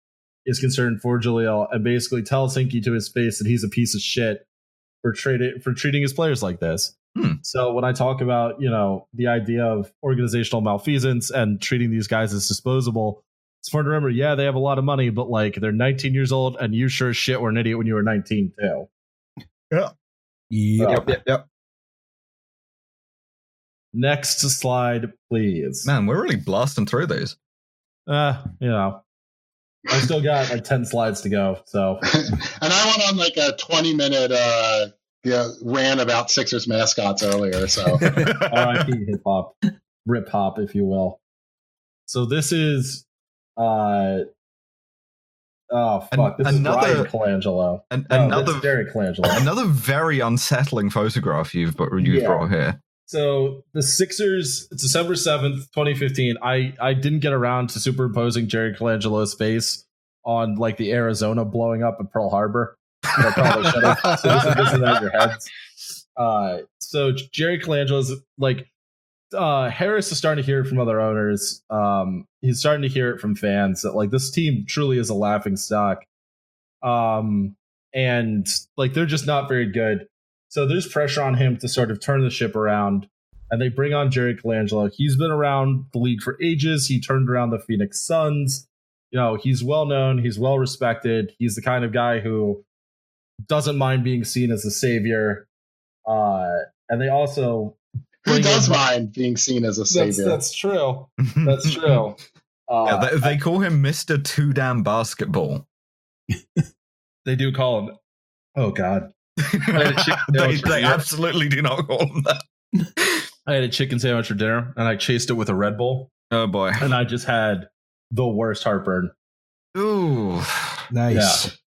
[SPEAKER 3] is concerned for Jahlil and basically tells Hinkie to his face that he's a piece of shit for trading for treating his players like this.
[SPEAKER 1] Hmm.
[SPEAKER 3] So when I talk about you know the idea of organizational malfeasance and treating these guys as disposable, it's important to remember. Yeah, they have a lot of money, but like they're 19 years old, and you sure as shit were an idiot when you were 19 too.
[SPEAKER 2] Yep.
[SPEAKER 3] Yep,
[SPEAKER 1] yep, yep.
[SPEAKER 3] Next slide, please.
[SPEAKER 1] Man, we're really blasting through these.
[SPEAKER 3] Uh, you know, I still got like 10 slides to go. So (laughs)
[SPEAKER 4] and I went on like a 20 minute uh, yeah, rant about Sixers mascots earlier. So (laughs)
[SPEAKER 3] RIP hip hop, rip hop, if you will. So this is, uh, oh fuck,
[SPEAKER 1] An-
[SPEAKER 3] this
[SPEAKER 1] another-
[SPEAKER 3] is Bryan Colangelo.
[SPEAKER 1] An-
[SPEAKER 3] No,
[SPEAKER 1] another
[SPEAKER 3] that's Derek Colangelo.
[SPEAKER 1] another very unsettling photograph you've but you've
[SPEAKER 3] Yeah.
[SPEAKER 1] brought here.
[SPEAKER 3] So the Sixers, December seventh, twenty fifteen. I I didn't get around to superimposing Jerry Colangelo's face on like the Arizona blowing up at Pearl Harbor. You know, Pearl Harbor shut so this is this is out your heads. Uh, so Jerry Colangelo's like uh, Harris is starting to hear it from other owners. Um, he's starting to hear it from fans that like this team truly is a laughing stock. Um, and like they're just not very good. So there's pressure on him to sort of turn the ship around and they bring on Jerry Colangelo. He's been around the league for ages. He turned around the Phoenix Suns. You know, he's well known, he's well respected. He's the kind of guy who doesn't mind being seen as a savior. Uh, and they also
[SPEAKER 4] Who does
[SPEAKER 3] in-
[SPEAKER 4] mind being seen as a savior?
[SPEAKER 3] that's true. (laughs) That's true. Uh,
[SPEAKER 1] Yeah, they, they call him Mr. Two Damn Basketball. (laughs)
[SPEAKER 3] they do call him. Oh God! Had (laughs)
[SPEAKER 1] they they absolutely do not call him that. (laughs)
[SPEAKER 3] I had a chicken sandwich for dinner, and I chased it with a Red Bull,
[SPEAKER 1] Oh boy.
[SPEAKER 3] and I just had the worst heartburn.
[SPEAKER 1] Ooh.
[SPEAKER 2] Nice. (laughs)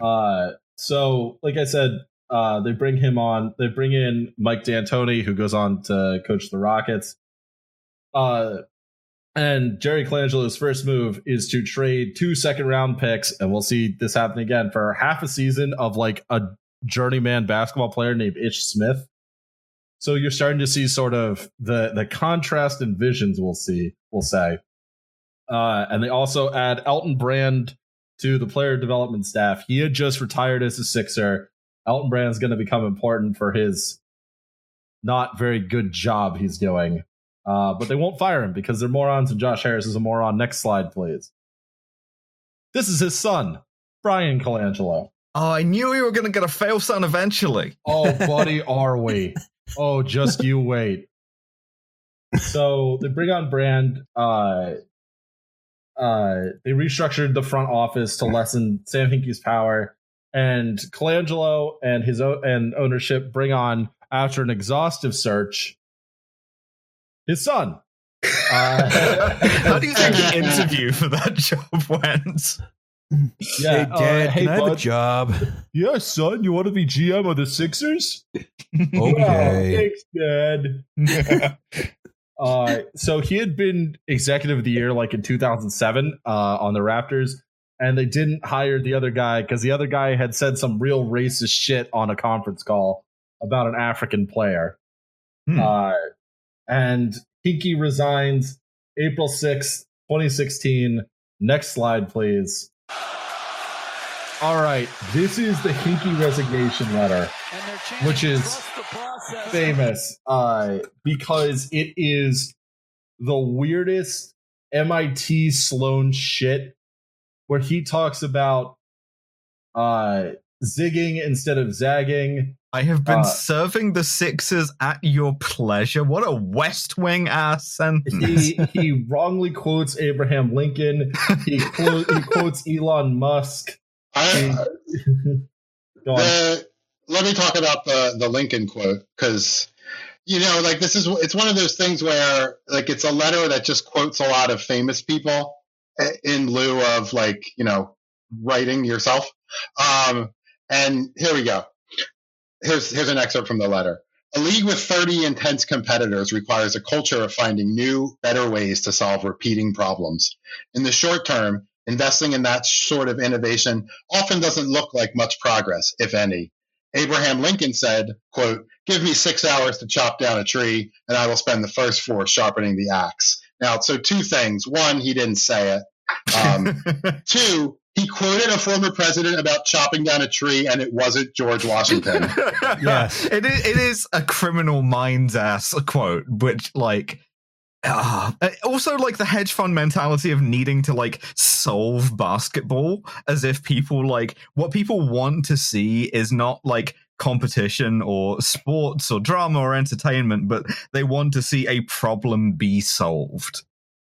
[SPEAKER 3] Uh, so, like I said, uh, they bring him on. They bring in Mike D'Antoni, who goes on to coach the Rockets. Uh, and Jerry Colangelo's first move is to trade two second round picks, and we'll see this happen again for half a season of like a journeyman basketball player named Ish Smith. So you're starting to see sort of the the contrast in visions. We'll see. We'll say. Uh, and they also add Elton Brand to the player development staff. He had just retired as a Sixer. Elton Brand's going to become important for his not very good job he's doing. Uh, but they won't fire him because they're morons and Josh Harris is a moron. Next slide, please. This is his son, Bryan Colangelo.
[SPEAKER 1] Oh, I knew we were going to get a fail son eventually.
[SPEAKER 3] Oh, buddy, are we? Oh, just you wait. So they bring on Brand. Uh, uh, they restructured the front office to lessen Sam Hinkie's power, and Colangelo and his o- and ownership bring on after an exhaustive search his son. (laughs) Uh,
[SPEAKER 1] How do you think the interview for that (laughs) job went?
[SPEAKER 3] Yeah,
[SPEAKER 2] hey, Dad,
[SPEAKER 3] uh, hey,
[SPEAKER 2] can I have a job? (laughs)
[SPEAKER 3] Yeah, son, you want to be GM of the Sixers? (laughs)
[SPEAKER 2] Okay.
[SPEAKER 3] Yeah, thanks, Dad. (laughs) uh, so he had been executive of the year like in 2007 uh, on the Raptors, and they didn't hire the other guy because the other guy had said some real racist shit on a conference call about an African player.
[SPEAKER 1] Hmm.
[SPEAKER 3] Uh, and Hinkie resigns April 6th, 2016. Next slide, please. All right, this is the Hinkie resignation letter
[SPEAKER 5] And they're chanting,
[SPEAKER 3] Which is
[SPEAKER 5] "Trust the process."
[SPEAKER 3] famous uh, because it is the weirdest MIT Sloan shit where he talks about uh, zigging instead of zagging.
[SPEAKER 1] I have been
[SPEAKER 3] Uh,
[SPEAKER 1] serving the Sixers at your pleasure. What a West Wing ass sentence.
[SPEAKER 3] He he wrongly quotes Abraham Lincoln. He, quote, he quotes Elon Musk.
[SPEAKER 4] I, (laughs)
[SPEAKER 3] Go on.
[SPEAKER 4] the, let me talk about the the Lincoln quote because you know, like this is it's one of those things where like it's a letter that just quotes a lot of famous people in lieu of like you know writing yourself. Um, and here we go. Here's here's an excerpt from the letter. A league with 30 intense competitors requires a culture of finding new, better ways to solve repeating problems. In the short term, investing in that sort of innovation often doesn't look like much progress, if any. Abraham Lincoln said, quote, give me six hours to chop down a tree and I will spend the first four sharpening the axe. Now, so two things. One, he didn't say it. Um, (laughs) two, he quoted a former president about chopping down a tree and it wasn't George Washington. (laughs)
[SPEAKER 2] Yes.
[SPEAKER 1] it is, it is a criminal minds ass quote, which like. Ah, uh, also like the hedge fund mentality of needing to like solve basketball as if people like what people want to see is not like competition or sports or drama or entertainment but they want to see a problem be solved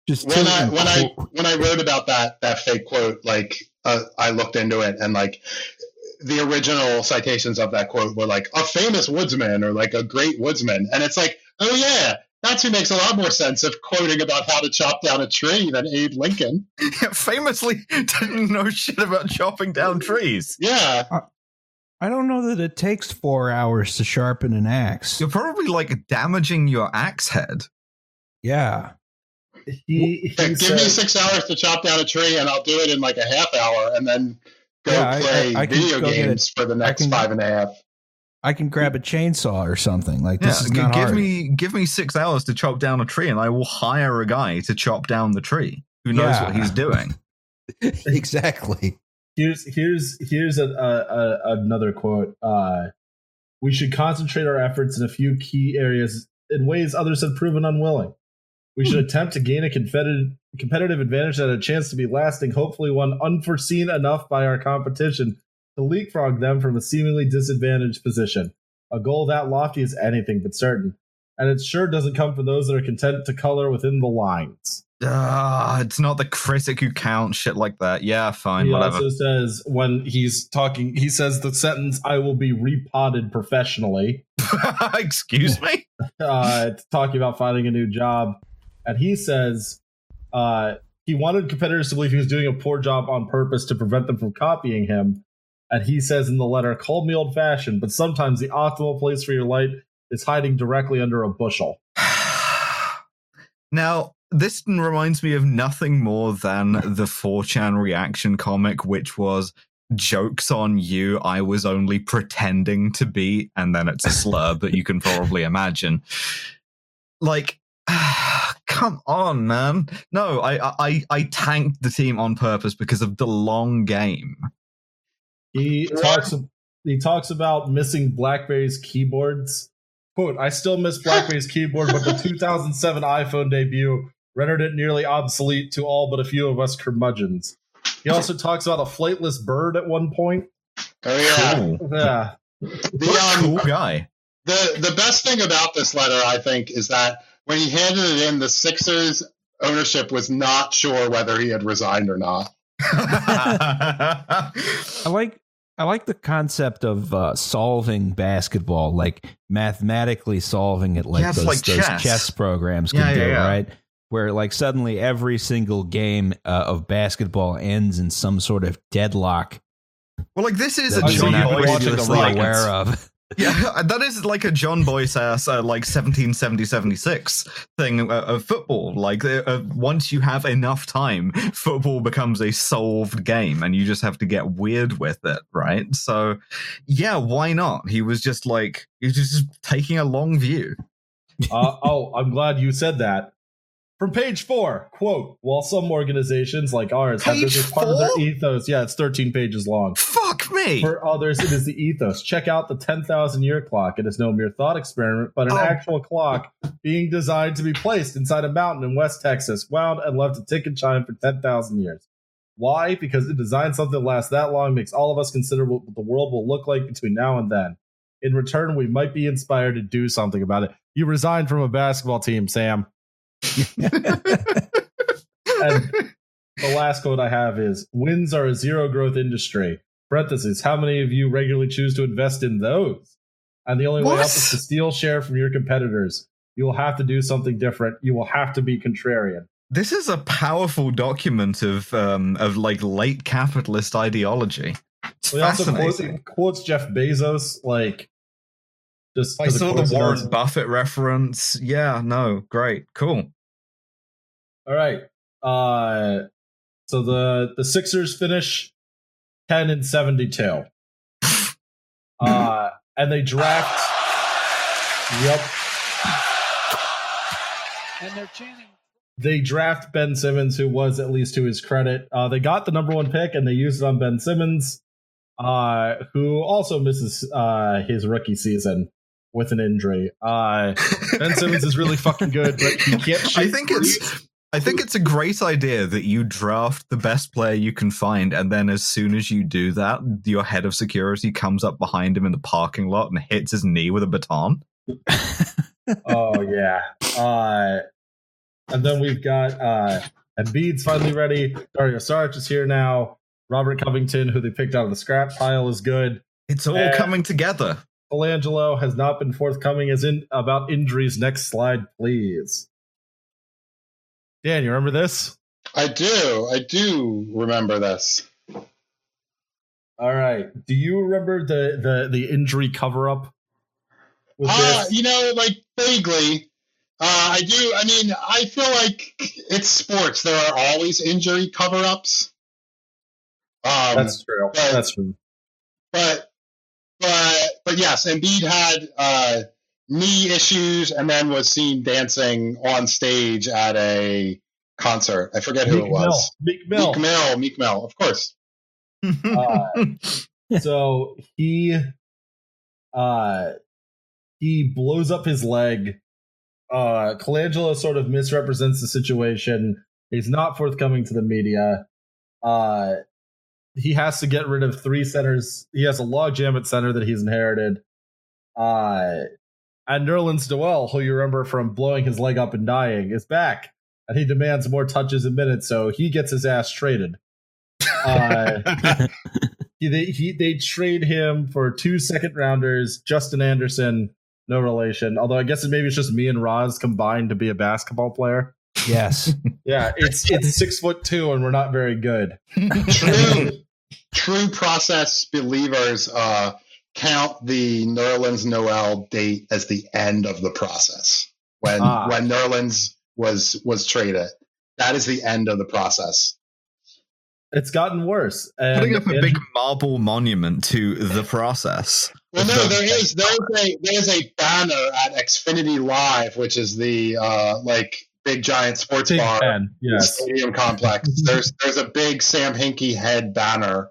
[SPEAKER 2] Just
[SPEAKER 4] when I when I when I wrote about that that fake quote, like uh, I looked into it and like the original citations of that quote were like a famous woodsman or like a great woodsman, and it's like, oh yeah, that's who makes a lot more sense of quoting about how to chop down a tree than Abe Lincoln. (laughs)
[SPEAKER 1] famously didn't know shit about chopping down trees
[SPEAKER 4] Yeah,
[SPEAKER 2] I don't know that it takes four hours to sharpen an axe.
[SPEAKER 1] you're probably like damaging your axe head
[SPEAKER 2] Yeah.
[SPEAKER 3] He, he
[SPEAKER 4] Like, give me six hours to chop down a tree, and I'll do it in like a half hour, and then go
[SPEAKER 2] Yeah,
[SPEAKER 4] play
[SPEAKER 2] I- I can
[SPEAKER 4] video
[SPEAKER 2] go get
[SPEAKER 4] games for the next
[SPEAKER 2] can-
[SPEAKER 4] five and a half.
[SPEAKER 2] I can grab a chainsaw or something. Like this
[SPEAKER 1] yeah,
[SPEAKER 2] is
[SPEAKER 1] g-
[SPEAKER 2] not
[SPEAKER 1] give
[SPEAKER 2] hard.
[SPEAKER 1] me give me six hours to chop down a tree and i will hire a guy to chop down the tree who knows
[SPEAKER 2] Yeah.
[SPEAKER 1] what he's doing (laughs)
[SPEAKER 2] exactly.
[SPEAKER 3] here's here's here's a, a, a, another quote uh we should concentrate our efforts in a few key areas in ways others have proven unwilling. We should attempt to gain a competitive competitive advantage that had a chance to be lasting, hopefully one unforeseen enough by our competition to leapfrog them from a seemingly disadvantaged position. A goal that lofty is anything but certain, and it sure doesn't come from those that are content to color within the lines.
[SPEAKER 1] Ah, it's not the critic who counts shit like that. Yeah, fine,
[SPEAKER 3] he
[SPEAKER 1] whatever.
[SPEAKER 3] also says when he's talking, he says the sentence, "I will be repotted professionally." (laughs)
[SPEAKER 1] Excuse me. (laughs)
[SPEAKER 3] uh, talking about finding a new job, and he says uh, he wanted competitors to believe he was doing a poor job on purpose to prevent them from copying him. And he says in the letter, "Call me old-fashioned, but sometimes the optimal place for your light is hiding directly under a bushel." (sighs)
[SPEAKER 1] now, this reminds me of nothing more than the 4chan reaction comic, which was jokes on you. I was only pretending to be, and then it's a slur, that you can probably imagine. Like, (sighs) come on, man. No, I, I, I tanked the team on purpose because of the long game.
[SPEAKER 3] He talks. He talks about missing BlackBerry's keyboards. "Quote: I still miss (laughs) BlackBerry's keyboard, but the 2007 iPhone debut rendered it nearly obsolete to all but a few of us curmudgeons." He also talks about a flightless bird at one point.
[SPEAKER 4] Oh yeah.
[SPEAKER 1] Cool.
[SPEAKER 3] Yeah,
[SPEAKER 4] The
[SPEAKER 1] What a
[SPEAKER 4] um,
[SPEAKER 1] cool guy.
[SPEAKER 4] the the best thing about this letter, I think, is that when he handed it in, the Sixers ownership was not sure whether he had resigned or not. (laughs)
[SPEAKER 2] I like I like the concept of uh, solving basketball, like mathematically solving it, like
[SPEAKER 1] Yes,
[SPEAKER 2] those,
[SPEAKER 1] like
[SPEAKER 2] those
[SPEAKER 1] chess.
[SPEAKER 2] chess. programs can
[SPEAKER 1] Yeah,
[SPEAKER 2] do,
[SPEAKER 1] yeah, yeah.
[SPEAKER 2] right? Where like suddenly every single game uh, of basketball ends in some sort of deadlock
[SPEAKER 1] well, like this is
[SPEAKER 2] that
[SPEAKER 1] a
[SPEAKER 3] I'm
[SPEAKER 2] you're
[SPEAKER 1] John
[SPEAKER 3] not
[SPEAKER 2] not
[SPEAKER 1] Boyce
[SPEAKER 3] watching a
[SPEAKER 2] previously
[SPEAKER 3] Rockets.
[SPEAKER 2] aware of.
[SPEAKER 1] Yeah, that is like a John Boyce ass uh, like 1770 76 thing uh, of football. Like uh, uh, once you have enough time, football becomes a solved game, and you just have to get weird with it, right? So, yeah, why not? He was just like he was just taking a long view.
[SPEAKER 3] uh, oh, I'm glad you said that. From page four, quote, while some organizations like ours have this as part of their ethos, yeah, it's 13 pages long.
[SPEAKER 1] Fuck me.
[SPEAKER 3] For others, it is the ethos. Check out the 10,000 year clock. It is no mere thought experiment, but an
[SPEAKER 1] Oh.
[SPEAKER 3] actual clock being designed to be placed inside a mountain in West Texas, wound and left to tick and chime for 10,000 years. Why? Because it designed something that lasts that long makes all of us consider what the world will look like between now and then. In return, we might be inspired to do something about it. You resigned from a basketball team, Sam. And the last quote I have is wins are a zero growth industry. Parentheses, how many of you regularly choose to invest in those? And the only way up is to steal share from your competitors. You will have to do something different. You will have to be contrarian.
[SPEAKER 1] this is a powerful document of um of like late capitalist ideology. It's
[SPEAKER 3] He also quotes,
[SPEAKER 1] fascinating.
[SPEAKER 3] quotes Jeff Bezos, like just
[SPEAKER 1] I
[SPEAKER 3] 'cause of
[SPEAKER 1] saw the Warren
[SPEAKER 3] does.
[SPEAKER 1] Buffett reference. Yeah, no, great, cool.
[SPEAKER 3] All right. Uh so the the Sixers finish 10 and 72. (laughs) Uh and they draft Yep.
[SPEAKER 5] And they're chanting.
[SPEAKER 3] They draft Ben Simmons, who was at least to his credit. Uh they got the number one pick and they used it on Ben Simmons, uh, who also misses uh his rookie season with an injury. Uh Ben (laughs) Simmons is really fucking good, but he can't shoot.
[SPEAKER 1] I think it's I think it's a great idea that you draft the best player you can find, and then as soon as you do that, your head of security comes up behind him in the parking lot and hits his knee with a baton. (laughs)
[SPEAKER 3] oh yeah. Uh and then we've got uh Embiid's finally ready. Dario Saric is here now. Robert Covington, who they picked out of the scrap pile, is good.
[SPEAKER 1] It's all
[SPEAKER 3] Uh,
[SPEAKER 1] coming together.
[SPEAKER 3] Colangelo has not been forthcoming as in about injuries. Next slide, please. Dan, you remember this?
[SPEAKER 4] I do. I do remember this.
[SPEAKER 3] All right. Do you remember the the the injury cover up?
[SPEAKER 4] Uh, you know, like vaguely. Uh, I do. I mean, I feel like it's sports. There are always injury cover ups. Um,
[SPEAKER 3] That's true.
[SPEAKER 4] but-
[SPEAKER 3] That's true.
[SPEAKER 4] but but but yes, Embiid had uh, knee issues and then was seen dancing on stage at a concert. I forget who
[SPEAKER 3] Meek
[SPEAKER 4] it
[SPEAKER 3] Mill.
[SPEAKER 4] was.
[SPEAKER 3] Meek Mill.
[SPEAKER 4] Meek Mill. Meek Mill, of course. (laughs)
[SPEAKER 3] Uh, so he uh he blows up his leg uh, Colangelo sort of misrepresents the situation. He's not forthcoming to the media. Uh, he has to get rid of three centers. He has a logjam at center that he's inherited. Uh, and Nerlens Noel, who you remember from blowing his leg up and dying, is back, and he demands more touches a minute, so he gets his ass traded. Uh, he, (laughs) they, he, they trade him for two second rounders, Justin Anderson, no relation. Although I guess maybe it's just me and Roz combined to be a basketball player.
[SPEAKER 2] Yes. (laughs)
[SPEAKER 3] Yeah, it's it's six foot two, and we're not very good.
[SPEAKER 4] True, (laughs) true process believers uh, count the Nerlens Noel date as the end of the process when
[SPEAKER 3] Ah.
[SPEAKER 4] when Nerlens was was traded. That is the end of the process.
[SPEAKER 3] It's gotten worse. And,
[SPEAKER 1] Putting up a
[SPEAKER 3] and-
[SPEAKER 1] big marble monument to the process.
[SPEAKER 4] Well, no, there is there's a there's a banner at Xfinity Live, which is the uh, like big giant sports
[SPEAKER 3] Big
[SPEAKER 4] bar
[SPEAKER 3] Ben, yes.
[SPEAKER 4] stadium complex. There's there's a big Sam Hinkie head banner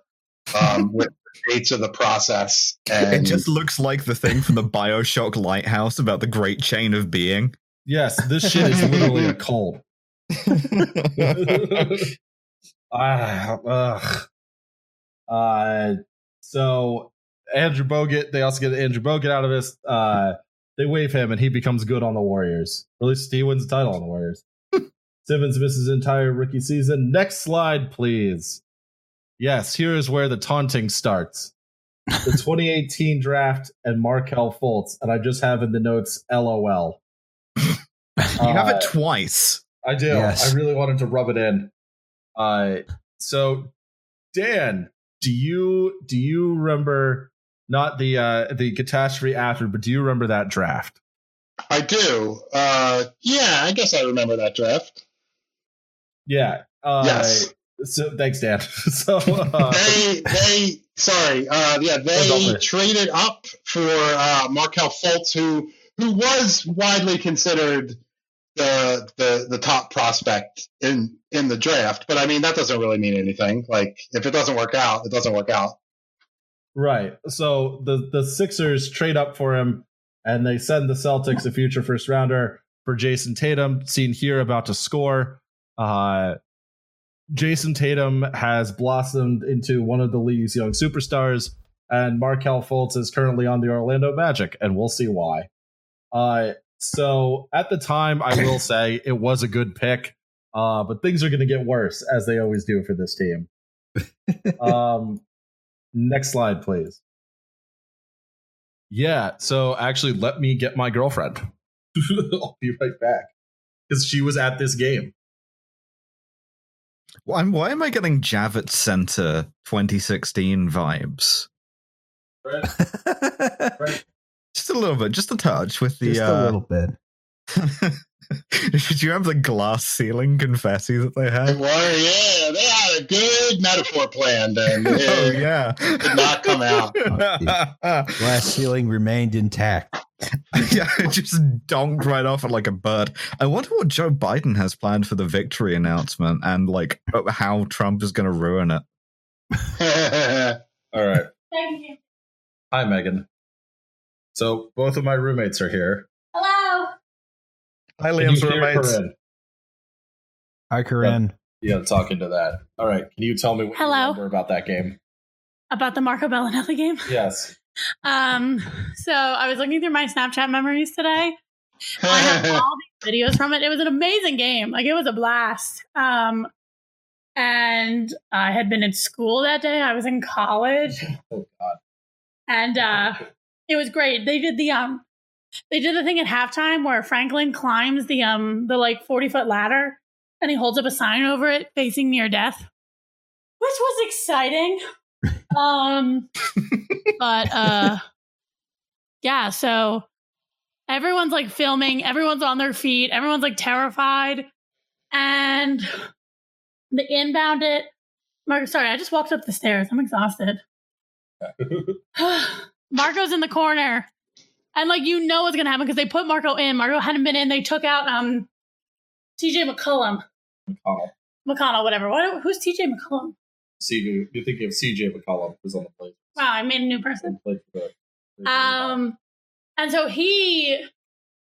[SPEAKER 4] um, (laughs) with the dates of the process,
[SPEAKER 1] It just looks like the thing from the Bioshock lighthouse about the great chain of being.
[SPEAKER 3] Yes, this shit is literally a cult. (laughs) (laughs) ah, ugh. Uh, so Andrew Bogut, they also get Andrew Bogut out of this. Uh, they waive him, and he becomes good on the Warriors. Or at least he wins the title on the Warriors. (laughs) Simmons misses entire rookie season. Next slide, please. Yes, here is where the taunting starts. The (laughs) 2018 draft and Markelle Fultz, and I just have in the notes LOL.
[SPEAKER 1] You have
[SPEAKER 3] Uh,
[SPEAKER 1] it twice.
[SPEAKER 3] I do.
[SPEAKER 2] Yes.
[SPEAKER 3] I really wanted to rub it in. Uh, so, Dan, do you do you remember not the uh, the catastrophe after, but do you remember that draft?
[SPEAKER 4] I do. Uh, yeah, I guess I remember that draft.
[SPEAKER 3] Yeah. Uh,
[SPEAKER 4] Yes.
[SPEAKER 3] So thanks, Dan. (laughs) so uh,
[SPEAKER 4] they they sorry uh yeah they traded up for uh Markelle Fultz who who was widely considered the the the top prospect in in the draft but I mean that doesn't really mean anything like if it doesn't work out it doesn't work out
[SPEAKER 3] right. So the the Sixers trade up for him, and they send the Celtics a future first rounder for Jayson Tatum, seen here about to score. Uh, Jayson Tatum has blossomed into one of the league's young superstars, and Markelle Fultz is currently on the Orlando Magic, and we'll see why. Uh, so at the time, I will (coughs) say it was a good pick, uh, but things are going to get worse as they always do for this team. (laughs) um, next slide, please. Yeah, so actually, let me get my girlfriend. (laughs) I'll be right back because she was at this game.
[SPEAKER 1] Why, why am I getting Javits Center 2016 vibes? (laughs) Just a little bit, just a touch with the.
[SPEAKER 2] Just
[SPEAKER 1] uh,
[SPEAKER 2] little bit. (laughs) (laughs)
[SPEAKER 1] Did you have the glass ceiling confetti that they
[SPEAKER 4] They
[SPEAKER 1] had?
[SPEAKER 4] were yeah they had a good metaphor planned and (laughs)
[SPEAKER 1] oh yeah.
[SPEAKER 4] did not come out (laughs)
[SPEAKER 2] Glass ceiling remained intact.
[SPEAKER 1] yeah, it just donked right off it like a bird. I wonder what Joe Biden has planned for the victory announcement and like how Trump is going to ruin it.
[SPEAKER 3] All right.
[SPEAKER 7] Thank you.
[SPEAKER 3] Hi, Megan. So both of my roommates are here.
[SPEAKER 7] Hello.
[SPEAKER 1] Hi,
[SPEAKER 3] Can
[SPEAKER 1] Liam's roommates.
[SPEAKER 3] Corinne?
[SPEAKER 2] Hi, Corinne.
[SPEAKER 3] Yeah, talking to that. All right. Can you tell me what
[SPEAKER 7] Hello.
[SPEAKER 3] you remember about that game?
[SPEAKER 7] About the Marco Belinelli game. (laughs)
[SPEAKER 3] Yes.
[SPEAKER 7] Um, so I was looking through my Snapchat memories today. I have (laughs) all these videos from it. It was an amazing game. Like it was a blast. Um, and I had been in school that day. I was in college, (laughs)
[SPEAKER 3] Oh God.
[SPEAKER 7] and uh, it was great. They did the um, they did the thing at halftime where Franklin climbs the um the like forty foot ladder, and he holds up a sign over it facing near death, which was exciting. (laughs) um, but uh, yeah. So everyone's like filming. Everyone's on their feet. Everyone's like terrified, and the inbound it. Marco, sorry, I just walked up the stairs. I'm exhausted. (laughs) (sighs) Marco's in the corner. And like you know what's gonna happen because they put Marco in. Marco hadn't been in. They took out um TJ McCullum.
[SPEAKER 3] McConnell.
[SPEAKER 7] McConnell, whatever. What who's TJ McCullum?
[SPEAKER 3] See, you're thinking of CJ McCollum, who's on the plate.
[SPEAKER 7] Wow, I made a new person.
[SPEAKER 3] Played for the-
[SPEAKER 7] Um and so he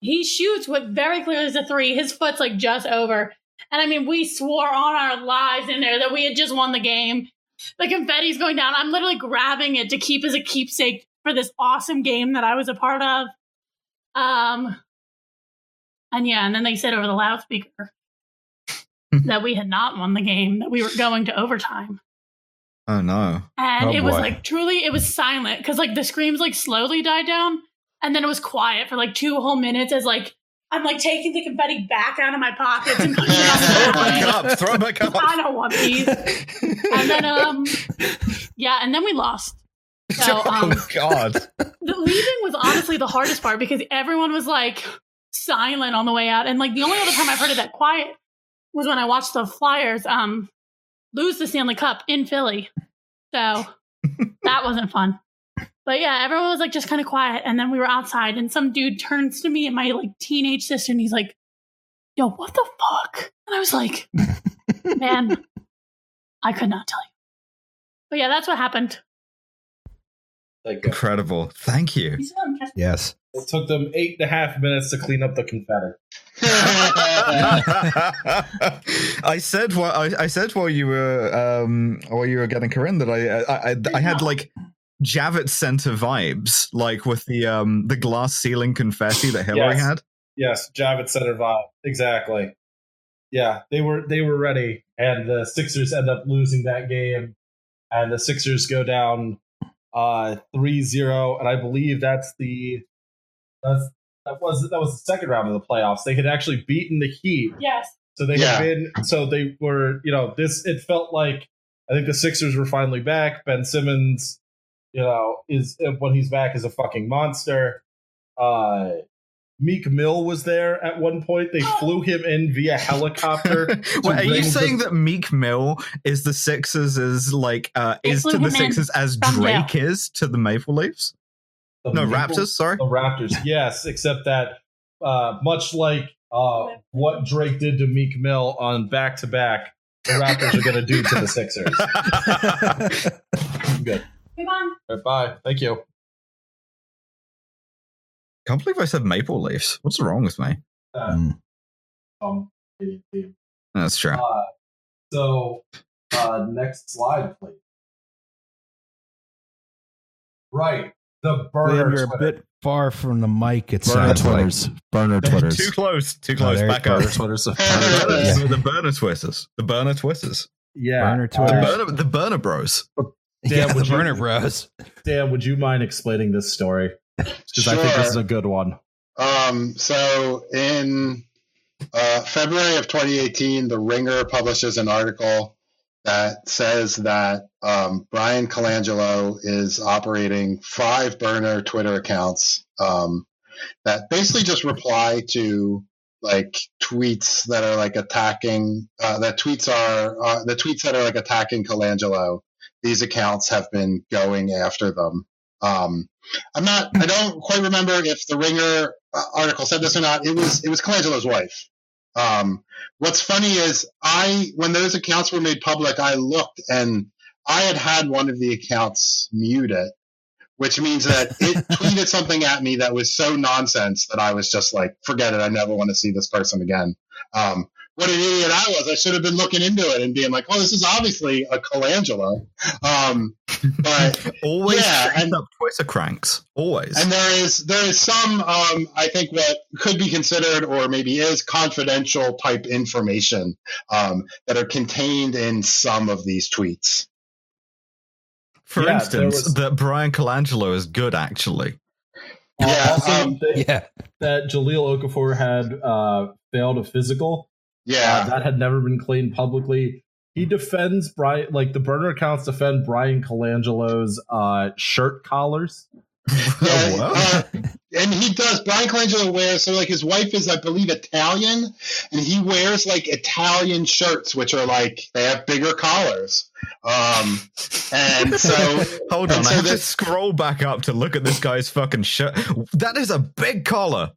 [SPEAKER 7] he shoots what very clearly is a three. His foot's like just over. And I mean, we swore on our lives in there that we had just won the game. The confetti's going down. I'm literally grabbing it to keep as a keepsake for this awesome game that I was a part of. Um, and yeah, and then they said over the loudspeaker (laughs) that we had not won the game, that we were going to overtime.
[SPEAKER 1] Oh no.
[SPEAKER 7] And
[SPEAKER 2] Oh,
[SPEAKER 7] it was
[SPEAKER 2] boy.
[SPEAKER 7] like truly, it was silent because like the screams like slowly died down, and then it was quiet for like two whole minutes as like I'm like taking the confetti back out of my pockets and putting it (laughs)
[SPEAKER 1] Throw it
[SPEAKER 7] on
[SPEAKER 1] back
[SPEAKER 7] the
[SPEAKER 1] up. Throw it back up.
[SPEAKER 7] I don't want these. And then um, (laughs) yeah, and then we lost. So (laughs) um,
[SPEAKER 1] oh God. (laughs)
[SPEAKER 7] the leaving was honestly the hardest part because everyone was like silent on the way out, and like the only other time I've heard it that quiet was when I watched the Flyers um lose the Stanley Cup in Philly. So (laughs) that wasn't fun. But yeah, everyone was like just kind of quiet, and then we were outside, and some dude turns to me and my like teenage sister, and he's like, "Yo, what the fuck?" And I was like, "Man, I could not tell you." But yeah, that's what happened.
[SPEAKER 3] Like, uh,
[SPEAKER 1] Incredible. Thank you.
[SPEAKER 7] You still haven't catch-
[SPEAKER 2] Yes.
[SPEAKER 3] it took them eight and a half minutes to clean up the confetti. (laughs)
[SPEAKER 1] I said while I, I said while you were um while you were getting Corinne that I I, I, I had like Javits Center vibes, like with the um the glass ceiling confetti that Hillary
[SPEAKER 3] Yes.
[SPEAKER 1] had.
[SPEAKER 3] Yes, Javits Center vibe. Exactly. Yeah, they were they were ready, and the Sixers end up losing that game, and the Sixers go down uh 3-0, and I believe that's the that's that was that was the second round of the playoffs. They had actually beaten the Heat,
[SPEAKER 7] Yes.
[SPEAKER 3] so they
[SPEAKER 4] Yeah.
[SPEAKER 3] had been so they were you know this it felt like I think the Sixers were finally back. Ben Simmons, you know, is when he's back is a fucking monster. Uh Meek Mill was there at one point. They (gasps) flew him in via helicopter. (laughs)
[SPEAKER 1] Wait, are you saying
[SPEAKER 3] the-
[SPEAKER 1] that Meek Mill is the Sixers is like uh is to the Sixers as
[SPEAKER 7] from
[SPEAKER 1] Drake is to the Maple Leafs?
[SPEAKER 3] The
[SPEAKER 1] No,
[SPEAKER 3] Maple-
[SPEAKER 1] Raptors, sorry.
[SPEAKER 3] The Raptors, (laughs) yes, except that uh, much like uh, what Drake did to Meek Mill on back to back, the Raptors are going to do to the (laughs) Sixers. Good.
[SPEAKER 7] Come on.
[SPEAKER 3] All right, bye. Thank you.
[SPEAKER 1] Can't believe I said Maple leaves. What's wrong with me?
[SPEAKER 3] Uh,
[SPEAKER 2] Mm.
[SPEAKER 3] um,
[SPEAKER 1] That's true.
[SPEAKER 3] uh, so, uh, next slide, please. Right. The burner.
[SPEAKER 2] Liam, you're a bit far from the mic. It's
[SPEAKER 8] Burner
[SPEAKER 2] sounds like.
[SPEAKER 8] Twitters. Burner (laughs) Twitters.
[SPEAKER 1] Too close. Too close.
[SPEAKER 2] there-
[SPEAKER 1] Back up.
[SPEAKER 8] Burner Twitters.
[SPEAKER 1] The
[SPEAKER 8] Burner
[SPEAKER 1] burners,
[SPEAKER 8] Twitters.
[SPEAKER 1] the burner twisters. The burner twisters.
[SPEAKER 3] Yeah.
[SPEAKER 2] Burner
[SPEAKER 1] The
[SPEAKER 3] uh,
[SPEAKER 1] burner, the burner bros.
[SPEAKER 3] Dan,
[SPEAKER 2] yeah, the
[SPEAKER 3] you-
[SPEAKER 2] burner bros.
[SPEAKER 3] Dan, would you mind explaining this story? Because I think this is a good one.
[SPEAKER 4] Um, so in uh, February of 2018, The Ringer publishes an article that says that um, Bryan Colangelo is operating five burner Twitter accounts um, that basically just reply to like tweets that are like attacking uh, that tweets are uh, the tweets that are like attacking Colangelo. These accounts have been going after them. Um, I'm not. I don't quite remember if the Ringer uh, article said this or not. It was. It was Colangelo's wife. Um, what's funny is I, when those accounts were made public, I looked and I had had one of the accounts muted, which means that it (laughs) tweeted something at me that was so nonsense that I was just like, forget it. I never want to see this person again. Um, what an idiot I was. I should have been looking into it and being like, oh, this is obviously a Colangelo. Um, but (laughs)
[SPEAKER 1] Always
[SPEAKER 4] Yeah,
[SPEAKER 1] cranked
[SPEAKER 4] and-
[SPEAKER 1] up a cranks. Always.
[SPEAKER 4] and there is there is some um, I think what could be considered or maybe is confidential type information um, that are contained in some of these tweets.
[SPEAKER 1] For
[SPEAKER 3] Yeah,
[SPEAKER 1] instance,
[SPEAKER 3] was-
[SPEAKER 1] that Bryan Colangelo is good, actually.
[SPEAKER 4] Yeah,
[SPEAKER 3] also,
[SPEAKER 4] um,
[SPEAKER 3] they-
[SPEAKER 2] Yeah.
[SPEAKER 3] that Jahlil Okafor had uh, failed a physical. Uh,
[SPEAKER 4] Yeah,
[SPEAKER 3] that had never been claimed publicly. He defends Brian, like the burner accounts defend Bryan Colangelo's uh, shirt collars. (laughs)
[SPEAKER 4] yeah,
[SPEAKER 1] wow.
[SPEAKER 4] uh, and he does. Bryan Colangelo wears so like his wife is I believe Italian, and he wears like Italian shirts, which are like they have bigger collars. Um, and so (laughs)
[SPEAKER 1] Hold on,
[SPEAKER 4] and
[SPEAKER 1] I
[SPEAKER 4] so
[SPEAKER 1] have to scroll back up to look at this guy's fucking shirt. That is a big collar.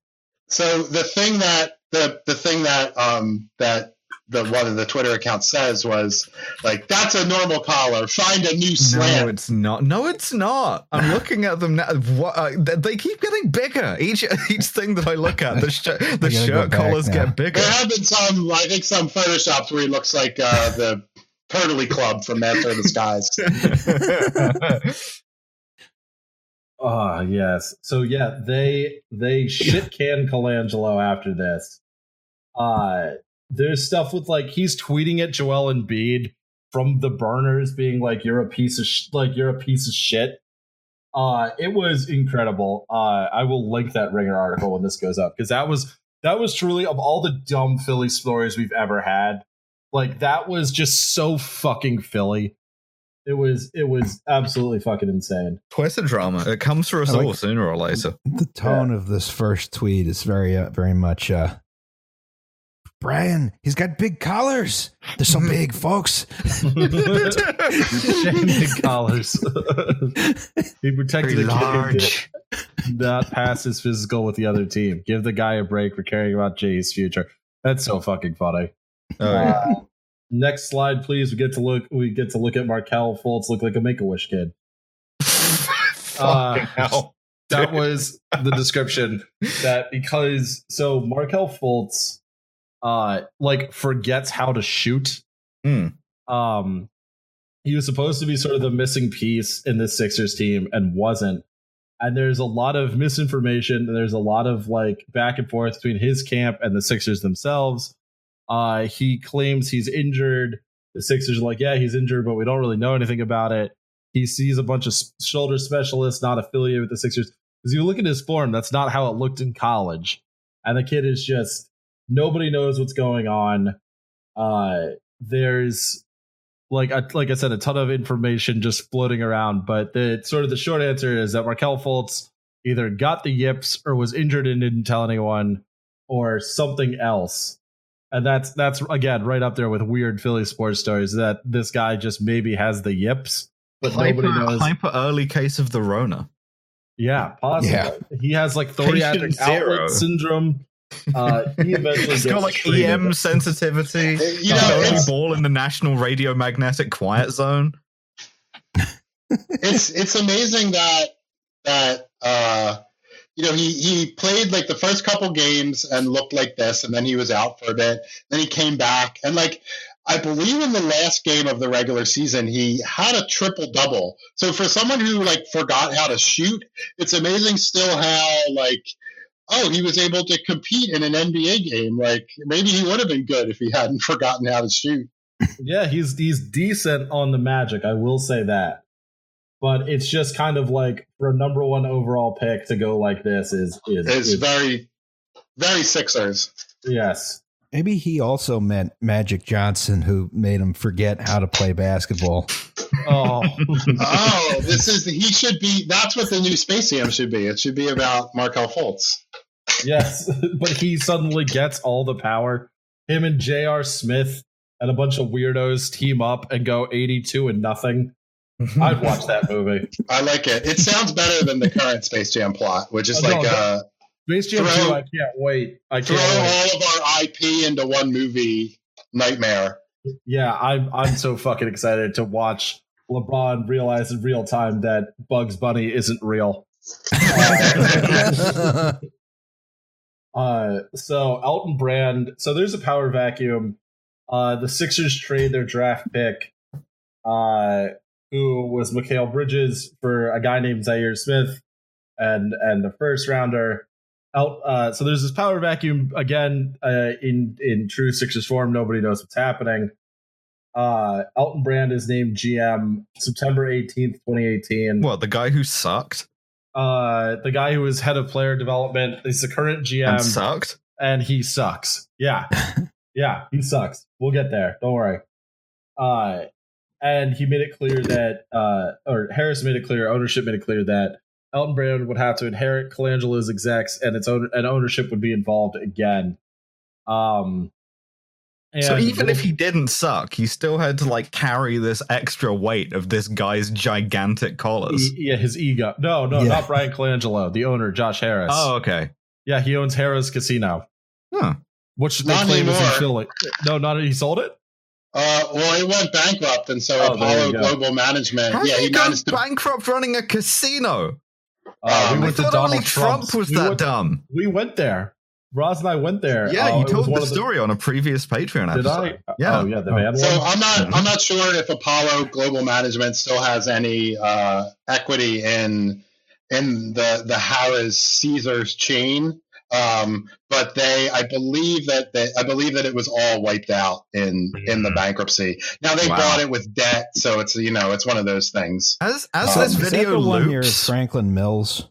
[SPEAKER 4] So the thing that the the thing that um, that the one of the Twitter accounts says was like, "That's a normal collar. Find a new
[SPEAKER 1] No,
[SPEAKER 4] slant."
[SPEAKER 1] it's not. No, it's not. I'm (sighs) looking at them now. What, uh, they- they keep getting bigger. Each (laughs) each thing that I look at, the, sh- (laughs) the shirt collars
[SPEAKER 2] now.
[SPEAKER 1] get bigger.
[SPEAKER 4] there have been some, I think, some photoshops where he looks like uh, the Turtley Club from Master of the Skies.
[SPEAKER 3] Ah, yes. So yeah, they they shit can Colangelo after this. Uh there's stuff with like he's tweeting at Joel Embiid from the burners being like you're a piece of sh- like you're a piece of shit. Uh it was incredible. Uh I will link that Ringer article when this goes up because that was that was truly of all the dumb Philly stories we've ever had. Like that was just so fucking Philly. It was it was absolutely fucking insane.
[SPEAKER 1] Twitter drama. It comes for us
[SPEAKER 2] like-
[SPEAKER 1] all sooner or later.
[SPEAKER 2] The tone of this first tweet is very, uh, very much. Uh, Brian, he's got big collars. They're so big, (laughs) folks.
[SPEAKER 3] Shaming (laughs) collars. he protected
[SPEAKER 1] Very
[SPEAKER 3] a kid
[SPEAKER 1] large.
[SPEAKER 3] did not pass his physical with the other team. Give the guy a break for caring about Jay's future. That's so fucking funny.
[SPEAKER 1] Oh.
[SPEAKER 3] Uh, next slide, please. We get to look. We get to look at Markelle Fultz look like a Make a Wish kid. (laughs)
[SPEAKER 1] Fucking hell.
[SPEAKER 3] That was the description. That because so Markelle Fultz, uh, like forgets how to shoot.
[SPEAKER 1] Hmm.
[SPEAKER 3] Um, he was supposed to be sort of the missing piece in this Sixers team and wasn't. And there's a lot of misinformation. And there's a lot of like back and forth between his camp and the Sixers themselves. Uh, he claims he's injured. The Sixers are like, yeah, he's injured, but we don't really know anything about it. He sees a bunch of shoulder specialists not affiliated with the Sixers. Because you look at his form, that's not how it looked in college. And the kid is just nobody knows what's going on. Uh, there's like I, like I said, a ton of information just floating around. But the sort of the short answer is that Markelle Fultz either got the yips or was injured and didn't tell anyone, or something else. And that's that's again right up there with weird Philly sports stories that this guy just maybe has the yips, but
[SPEAKER 1] hyper,
[SPEAKER 3] nobody knows.
[SPEAKER 1] hyper early case of the Rona.
[SPEAKER 3] Yeah, possibly.
[SPEAKER 2] Yeah.
[SPEAKER 3] He has like
[SPEAKER 1] Patient
[SPEAKER 3] thoracic outlet syndrome. Uh, he (laughs) eventually
[SPEAKER 1] It's
[SPEAKER 3] gets
[SPEAKER 1] got like
[SPEAKER 3] treated.
[SPEAKER 1] EM sensitivity.
[SPEAKER 4] You know,
[SPEAKER 1] only
[SPEAKER 4] it's,
[SPEAKER 1] ball in the national radiomagnetic quiet zone.
[SPEAKER 4] it's it's amazing that that uh you know he he played like the first couple games and looked like this and then he was out for a bit then he came back and like i believe in the last game of the regular season he had a triple double so for someone who like forgot how to shoot it's amazing still how like oh he was able to compete in an nba game like maybe he would have been good if he hadn't (laughs) forgotten how to shoot
[SPEAKER 3] Yeah, he's he's decent on the Magic. I will say that. But it's just kind of like for a number one overall pick to go like this is is,
[SPEAKER 4] it's
[SPEAKER 3] is
[SPEAKER 4] very very sixers
[SPEAKER 3] yes.
[SPEAKER 2] Maybe he also meant Magic Johnson, who made him forget how to play basketball.
[SPEAKER 3] Oh, (laughs)
[SPEAKER 4] oh, this is he should be. That's what the new Space Jam should be. It should be about Markelle Fultz.
[SPEAKER 3] yes. (laughs) But he suddenly gets all the power. Him and J.R. Smith and a bunch of weirdos team up and go 82 and nothing. (laughs) I'd watch that movie.
[SPEAKER 4] I like it. It sounds better than the current Space Jam plot, which is
[SPEAKER 3] Oh,
[SPEAKER 4] like
[SPEAKER 3] no.
[SPEAKER 4] uh,
[SPEAKER 3] Space Jam
[SPEAKER 4] Throw-
[SPEAKER 3] 2, I can't wait. I can't wait.
[SPEAKER 4] all of our IP into one movie nightmare.
[SPEAKER 3] Yeah, I'm I'm so fucking excited to watch LeBron realize in real time that Bugs Bunny isn't real. (laughs) Uh, so Elton Brand. So there's a power vacuum. Uh, the Sixers trade their draft pick, uh, who was Mikal Bridges for a guy named Zhaire Smith, and and the first rounder. El, uh, so there's this power vacuum again uh, in in true Sixers form. Nobody knows what's happening. Uh, Elton Brand is named GM September 18th, 2018
[SPEAKER 1] What, the guy who sucked
[SPEAKER 3] uh the guy who was head of player development is the current GM
[SPEAKER 1] and sucked?
[SPEAKER 3] and he sucks. Yeah. (laughs) yeah, he sucks. We'll get there. Don't worry. Uh and he made it clear that uh or Harris made it clear, ownership made it clear that Elton Brand would have to inherit Colangelo's execs and its own and ownership would be involved again. Um and
[SPEAKER 1] so even if he didn't suck, he still had to like carry this extra weight of this guy's gigantic collars.
[SPEAKER 3] E- yeah, his ego. No, no,
[SPEAKER 2] Yeah.
[SPEAKER 3] not Bryan Colangelo, the owner, Josh Harris.
[SPEAKER 1] Oh, okay.
[SPEAKER 3] Yeah, he owns Harrah's Casino.
[SPEAKER 1] Huh.
[SPEAKER 3] Which they
[SPEAKER 4] Not
[SPEAKER 3] claim is in
[SPEAKER 4] anymore.
[SPEAKER 3] Philly. No, not he sold it.
[SPEAKER 4] Uh, well, it went bankrupt, and so
[SPEAKER 3] Oh,
[SPEAKER 4] Apollo. Global Management,
[SPEAKER 1] How
[SPEAKER 4] yeah, he
[SPEAKER 1] he
[SPEAKER 4] managed to.
[SPEAKER 1] bankrupt running a casino?
[SPEAKER 3] Uh,
[SPEAKER 4] Um,
[SPEAKER 3] we
[SPEAKER 1] I
[SPEAKER 3] went to Donald
[SPEAKER 1] only Trump
[SPEAKER 3] Trump's.
[SPEAKER 1] was
[SPEAKER 3] We
[SPEAKER 1] that
[SPEAKER 3] went,
[SPEAKER 1] dumb.
[SPEAKER 3] we went there. Roz and I went there.
[SPEAKER 1] Yeah,
[SPEAKER 3] Uh,
[SPEAKER 1] you told the
[SPEAKER 3] of
[SPEAKER 1] story on a previous Patreon
[SPEAKER 3] Did
[SPEAKER 1] episode.
[SPEAKER 3] I?
[SPEAKER 1] Yeah.
[SPEAKER 3] Oh, yeah. The van
[SPEAKER 4] So
[SPEAKER 3] one.
[SPEAKER 4] I'm not. I'm not sure if Apollo Global Management still has any uh, equity in in the the Harrah's Caesars chain. Um, but they, I believe that they, I believe that it was all wiped out in in the bankruptcy. Now they
[SPEAKER 1] Wow.
[SPEAKER 4] bought it with debt, so it's you know it's one of those things.
[SPEAKER 1] As as
[SPEAKER 3] Um,
[SPEAKER 1] this
[SPEAKER 2] Is that
[SPEAKER 1] video
[SPEAKER 2] one near
[SPEAKER 1] loops,
[SPEAKER 2] Franklin Mills?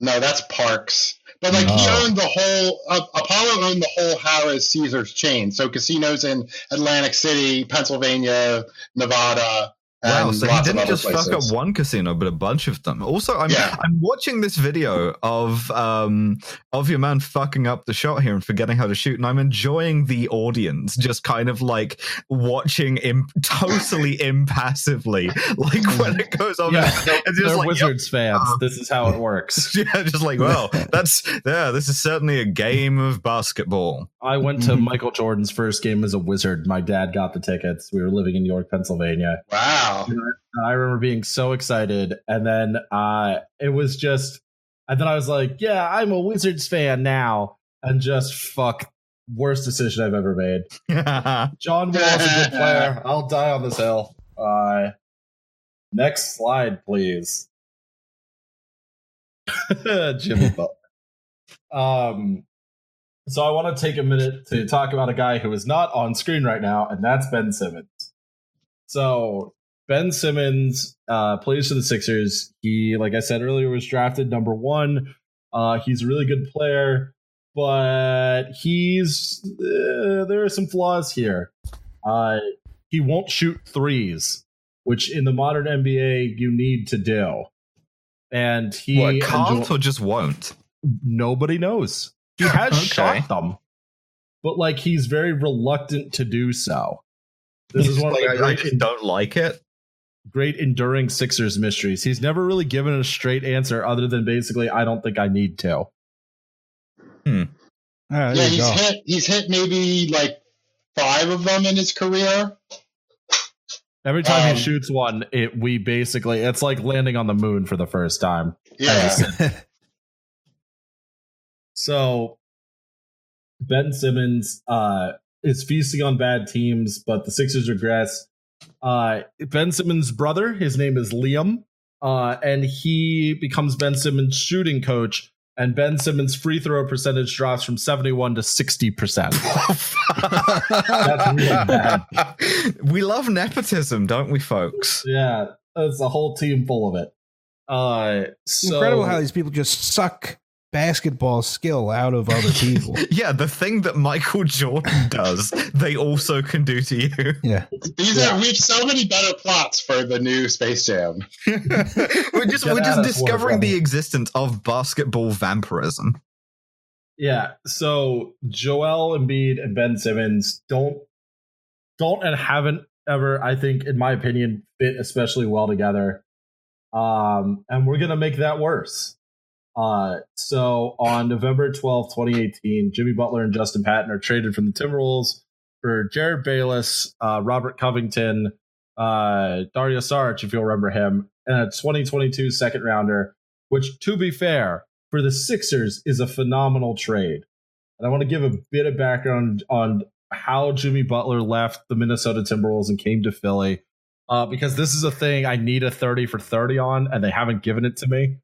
[SPEAKER 4] No, that's Parx. But like he
[SPEAKER 2] Oh.
[SPEAKER 4] owned the whole uh, Apollo owned the whole Harrah's Caesars chain. So casinos in Atlantic City, Pennsylvania, Nevada, and
[SPEAKER 1] Wow, so he didn't
[SPEAKER 4] other
[SPEAKER 1] just fuck up one casino, but a bunch of them. Also, I'm
[SPEAKER 4] Yeah.
[SPEAKER 1] I'm watching this video of um of your man fucking up the shot here and forgetting how to shoot, and I'm enjoying the audience just kind of like watching him totally (laughs) impassively, like when it goes on.
[SPEAKER 3] Yeah, (laughs)
[SPEAKER 1] it's just
[SPEAKER 3] They're
[SPEAKER 1] like,
[SPEAKER 3] Wizards fans.
[SPEAKER 1] Uh,
[SPEAKER 3] This is how it works. (laughs)
[SPEAKER 1] yeah, just like, well, that's yeah, this is certainly a game of basketball.
[SPEAKER 3] I went to
[SPEAKER 2] Mhm.
[SPEAKER 3] Michael Jordan's first game as a Wizard. My dad got the tickets. We were living in York, Pennsylvania.
[SPEAKER 4] Wow.
[SPEAKER 3] And I remember being so excited. And then uh, it was just, and then I was like, yeah, I'm a Wizards fan now. And just fuck, worst decision I've ever made. (laughs) John Wall's a good (laughs) player. I'll die on this hill. Uh, next slide, please. (laughs) Jimmy Butler. Um, so I want to take a minute to talk about a guy who is not on screen right now, and that's Ben Simmons. So Ben Simmons uh, plays for the Sixers. He, like I said earlier, was drafted number one. Uh, he's a really good player, but he's uh, there are some flaws here. Uh, he won't shoot threes, which in the modern NBA you need to do. And he
[SPEAKER 1] what can't
[SPEAKER 3] Jo-
[SPEAKER 1] or just won't?
[SPEAKER 3] nobody knows. He (laughs) has
[SPEAKER 1] Okay.
[SPEAKER 3] shot them, but like he's very reluctant to do so. This is one of
[SPEAKER 1] Like,
[SPEAKER 3] the
[SPEAKER 1] I, I just don't like it.
[SPEAKER 3] great enduring Sixers mysteries. He's never really given a straight answer other than basically, I don't think I need to.
[SPEAKER 2] Ah, there
[SPEAKER 4] Yeah, he's
[SPEAKER 2] go.
[SPEAKER 4] hit. He's hit maybe like five of them in his career.
[SPEAKER 3] Every time
[SPEAKER 4] Um,
[SPEAKER 3] he shoots one, it we basically it's like landing on the moon for the first time.
[SPEAKER 4] Yeah. (laughs)
[SPEAKER 3] So Ben Simmons uh, is feasting on bad teams, but the Sixers regress. Uh, ben Simmons' brother, his name is Liam, uh, and he becomes Ben Simmons' shooting coach. And Ben Simmons' free throw percentage drops from 71 to 60%. (laughs) That's really bad.
[SPEAKER 1] We love nepotism, don't we, folks?
[SPEAKER 3] yeah, that's a whole team full of it. Uh, so,
[SPEAKER 2] Incredible how these people just suck basketball skill out of other people. (laughs)
[SPEAKER 1] Yeah, the thing that Michael Jordan (laughs) does, they also can do to you.
[SPEAKER 2] yeah.
[SPEAKER 4] These
[SPEAKER 3] Yeah.
[SPEAKER 4] are we've so many better plots for the new Space Jam. (laughs)
[SPEAKER 1] we're just
[SPEAKER 3] Get
[SPEAKER 1] we're just discovering the existence of basketball vampirism.
[SPEAKER 3] Yeah. So Joel Embiid and Ben Simmons don't don't and haven't ever, I think, in my opinion, fit especially well together. Um, and we're gonna make that worse. Uh, so on November twelfth, 2018, Jimmy Butler and Justin Patton are traded from the Timberwolves for Jerryd Bayless, uh, Robert Covington, uh, Dario Saric, if you'll remember him, and a 2022 second rounder, which, to be fair, for the Sixers is a phenomenal trade. And I want to give a bit of background on how Jimmy Butler left the Minnesota Timberwolves and came to Philly. Uh, because this is a thing I need a 30 for 30 on, and they haven't given it to me.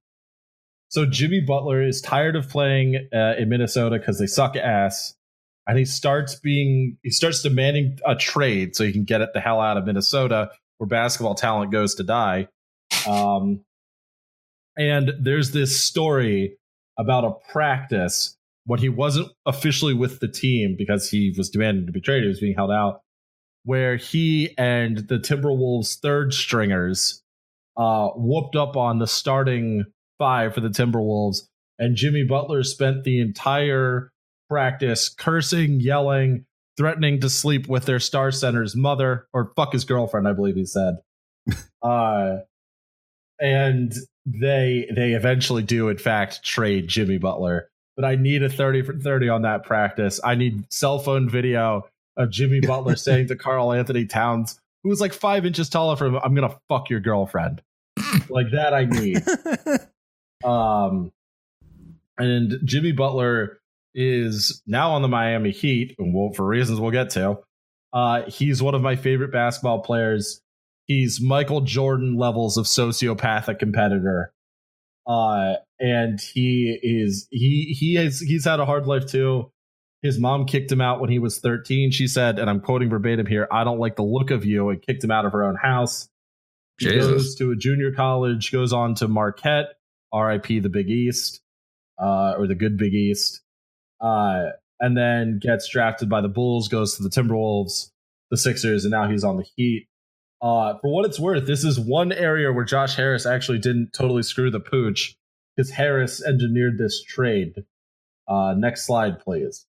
[SPEAKER 3] So Jimmy Butler is tired of playing uh, in Minnesota because they suck ass, and he starts being he starts demanding a trade so he can get it the hell out of Minnesota, where basketball talent goes to die. Um, and there's this story about a practice when he wasn't officially with the team because he was demanding to be traded, he was being held out, where he and the Timberwolves third stringers uh, whooped up on the starting five for the Timberwolves. And Jimmy Butler spent the entire practice cursing, yelling, threatening to sleep with their star center's mother or fuck his girlfriend, I believe he said. (laughs) uh, and they they eventually do in fact trade Jimmy Butler but I need a 30 for 30 on that practice. I need cell phone video of Jimmy Butler (laughs) saying to Karl-Anthony Towns, who was like five inches taller from him, I'm gonna fuck your girlfriend. (laughs) like that I need. Um and Jimmy Butler is now on the Miami Heat, and we'll, for reasons we'll get to. Uh, he's one of my favorite basketball players. He's Michael Jordan levels of sociopathic competitor. Uh, and he is he he has he's had a hard life too. His mom kicked him out when he was 13. She said, and I'm quoting verbatim here, I don't like the look of you, and kicked him out of her own house. He
[SPEAKER 1] Jesus.
[SPEAKER 3] goes to a junior college, goes on to Marquette, RIP the Big East, uh, or the good Big East. Uh, and then gets drafted by the Bulls, goes to the Timberwolves, the Sixers, and now he's on the Heat. Uh, for what it's worth, this is one area where Josh Harris actually didn't totally screw the pooch because Harris engineered this trade. Uh, next slide, please.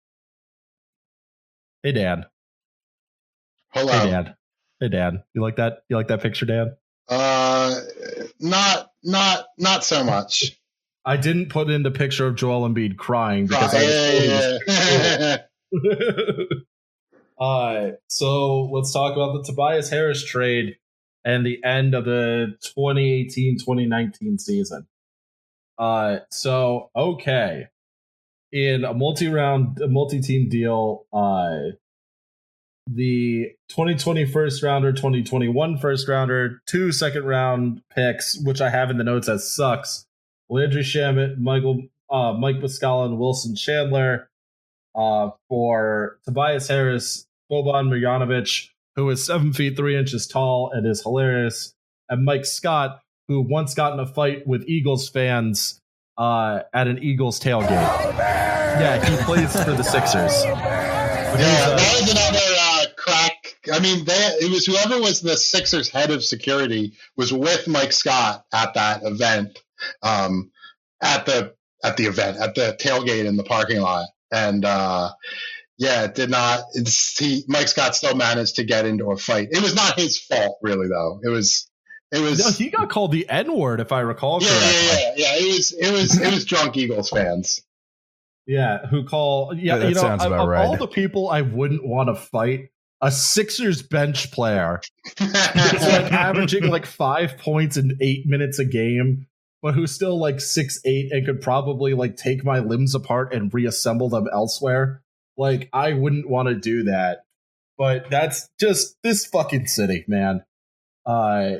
[SPEAKER 3] Hey Dan.
[SPEAKER 4] Hello.
[SPEAKER 3] Hey Dan. Hey Dan. You like that? You like that picture, Dan?
[SPEAKER 4] Uh, not not not so much.
[SPEAKER 3] I didn't put in the picture of Joel Embiid crying because I was
[SPEAKER 4] Yeah, yeah, (laughs) yeah.
[SPEAKER 3] Uh, so let's talk about the Tobias Harris trade and the end of the 2018-2019 season. Uh, so okay, in a multi-round, multi-team deal, uh, the 2020 first rounder, 2021 first rounder, two second round picks, which I have in the notes as sucks. Landry Shamet, Michael, uh, Mike Muscala, and Wilson Chandler uh, for Tobias Harris, Boban Marjanovic, who is seven feet three inches tall and is hilarious, and Mike Scott, who once got in a fight with Eagles fans uh, at an Eagles tailgate. Yeah, he plays for the Sixers.
[SPEAKER 4] Yeah,
[SPEAKER 3] uh,
[SPEAKER 4] that was another uh, crack. I mean, they, it was whoever was the Sixers head of security was with Mike Scott at that event, um, at the at the event at the tailgate in the parking lot, and uh, yeah, it did not. It's, he Mike Scott still managed to get into a fight. It was not his fault, really, though. It was. It was.
[SPEAKER 3] no, he got called the N word, if I recall
[SPEAKER 4] yeah,
[SPEAKER 3] correctly.
[SPEAKER 4] yeah, yeah, yeah. It was. It was. It was drunk Eagles fans.
[SPEAKER 3] Yeah, who call yeah,
[SPEAKER 2] Yeah,
[SPEAKER 3] you know,
[SPEAKER 2] sounds
[SPEAKER 3] of,
[SPEAKER 2] about
[SPEAKER 3] of
[SPEAKER 2] right.
[SPEAKER 3] all the people I wouldn't want to fight, a Sixers bench player who's like (laughs) averaging like five points in eight minutes a game, but who's still like six eight and could probably like take my limbs apart and reassemble them elsewhere. Like I wouldn't want to do that. But that's just this fucking city, man. Uh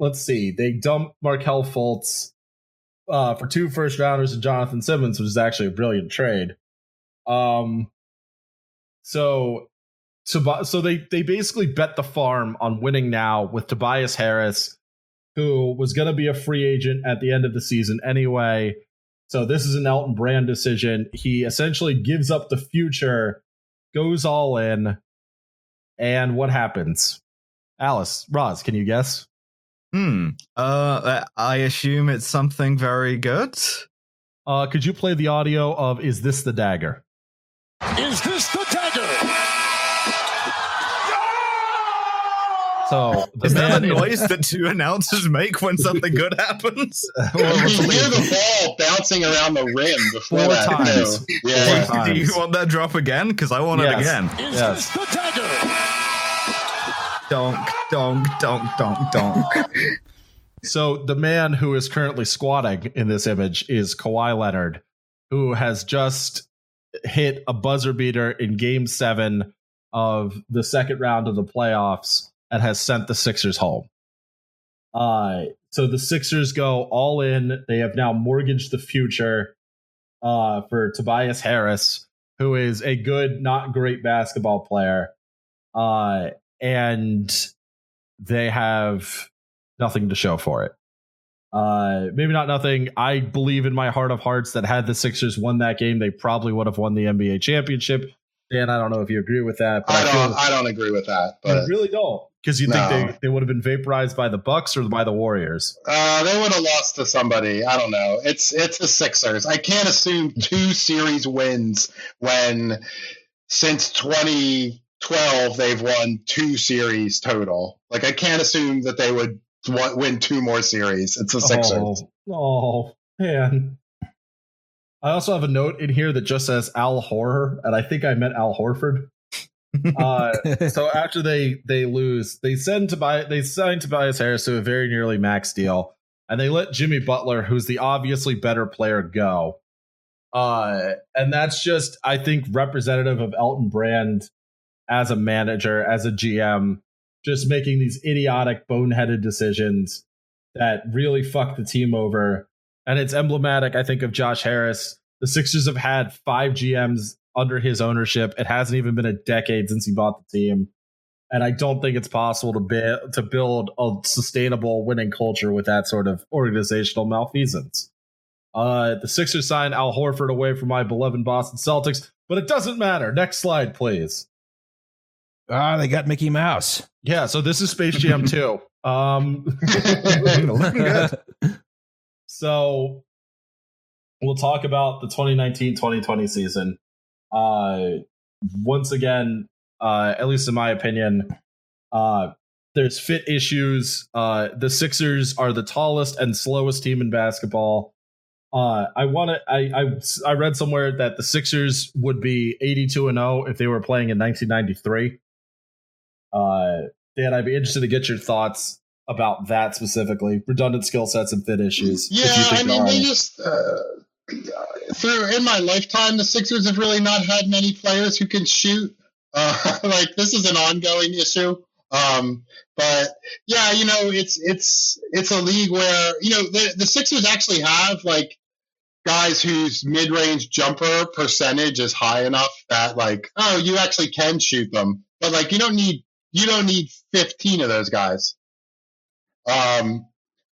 [SPEAKER 3] let's see. They dump Markelle Fultz uh, for two first rounders and Jonathan Simmons, which is actually a brilliant trade. Um, so, Tobi- so they they basically bet the farm on winning now with Tobias Harris, who was going to be a free agent at the end of the season anyway. So this is an Elton Brand decision. He essentially gives up the future, goes all in, and what happens? Alice, Roz, can you guess?
[SPEAKER 1] Hmm. Uh, I assume it's something very good.
[SPEAKER 3] Uh, could you play the audio of "Is This the Dagger"?
[SPEAKER 5] Is this the dagger?
[SPEAKER 3] So the
[SPEAKER 1] Is that
[SPEAKER 3] the
[SPEAKER 1] a
[SPEAKER 3] in-
[SPEAKER 1] noise that two announcers make when something good happens? (laughs)
[SPEAKER 3] Well,
[SPEAKER 4] you hear the ball bouncing around the rim before
[SPEAKER 3] Four
[SPEAKER 4] that.
[SPEAKER 3] times.
[SPEAKER 4] Yeah.
[SPEAKER 3] Four
[SPEAKER 1] Do you
[SPEAKER 3] times.
[SPEAKER 1] want that drop again? Because I want
[SPEAKER 3] Yes.
[SPEAKER 1] it again.
[SPEAKER 5] Is
[SPEAKER 3] Yes.
[SPEAKER 5] this the dagger?
[SPEAKER 1] Donk, donk, donk, donk, donk.
[SPEAKER 3] So the man who is currently squatting in this image is Kawhi Leonard, who has just hit a buzzer beater in Game Seven of the second round of the playoffs and has sent the Sixers home. Uh, so the Sixers go all in. They have now mortgaged the future uh, for Tobias Harris, who is a good, not great basketball player. Uh, and they have nothing to show for it. Uh, maybe not nothing. I believe in my heart of hearts that had the Sixers won that game, they probably would have won the NBA championship. Dan, I don't know if you agree with that, but
[SPEAKER 4] I
[SPEAKER 3] I,
[SPEAKER 4] don't.
[SPEAKER 3] feel,
[SPEAKER 4] I don't agree with that.
[SPEAKER 3] I really don't because you
[SPEAKER 4] No.
[SPEAKER 3] think they, they would have been vaporized by the Bucks or by the Warriors.
[SPEAKER 4] uh, they would have lost to somebody. I don't know. It's it's the Sixers. I can't assume two series wins when since 2012 they've won two series total. Like I can't assume that they would win two more series. It's the Sixers.
[SPEAKER 3] Oh, oh man. I also have a note in here that just says Al Horror, and I think I meant Al Horford. Uh, (laughs) so after they they lose, they send Tobias they signed Tobias Harris to a very nearly max deal, and they let Jimmy Butler, who's the obviously better player, go. Uh, and that's just I think representative of Elton Brand as a manager, as a GM, just making these idiotic, boneheaded decisions that really fuck the team over. And it's emblematic, I think, of Josh Harris. The Sixers have had five GMs under his ownership. It hasn't even been a decade since he bought the team. And I don't think it's possible to be, to build a sustainable winning culture with that sort of organizational malfeasance. Uh, the Sixers signed Al Horford away from my beloved Boston Celtics, but it doesn't matter. Next slide, please.
[SPEAKER 2] Ah, they got Mickey Mouse.
[SPEAKER 3] Yeah, so this is Space Jam (laughs) 2. Um, (laughs) (laughs) so we'll talk about the 2019-2020 season. Uh, once again, uh, at least in my opinion, uh, there's fit issues. Uh, the Sixers are the tallest and slowest team in basketball. Uh, I want to. I, I I read somewhere that the Sixers would be 82 and 0 if they were playing in 1993. Uh, Dan, I'd be interested to get your thoughts about that specifically. Redundant skill sets and fit issues.
[SPEAKER 4] Yeah, I mean, they just uh, through in my lifetime, the Sixers have really not had many players who can shoot. Uh, (laughs) like this is an ongoing issue. Um, but yeah, you know, it's it's it's a league where you know the the Sixers actually have like guys whose mid range jumper percentage is high enough that like oh you actually can shoot them, but like you don't need you don't need fifteen of those guys. Um,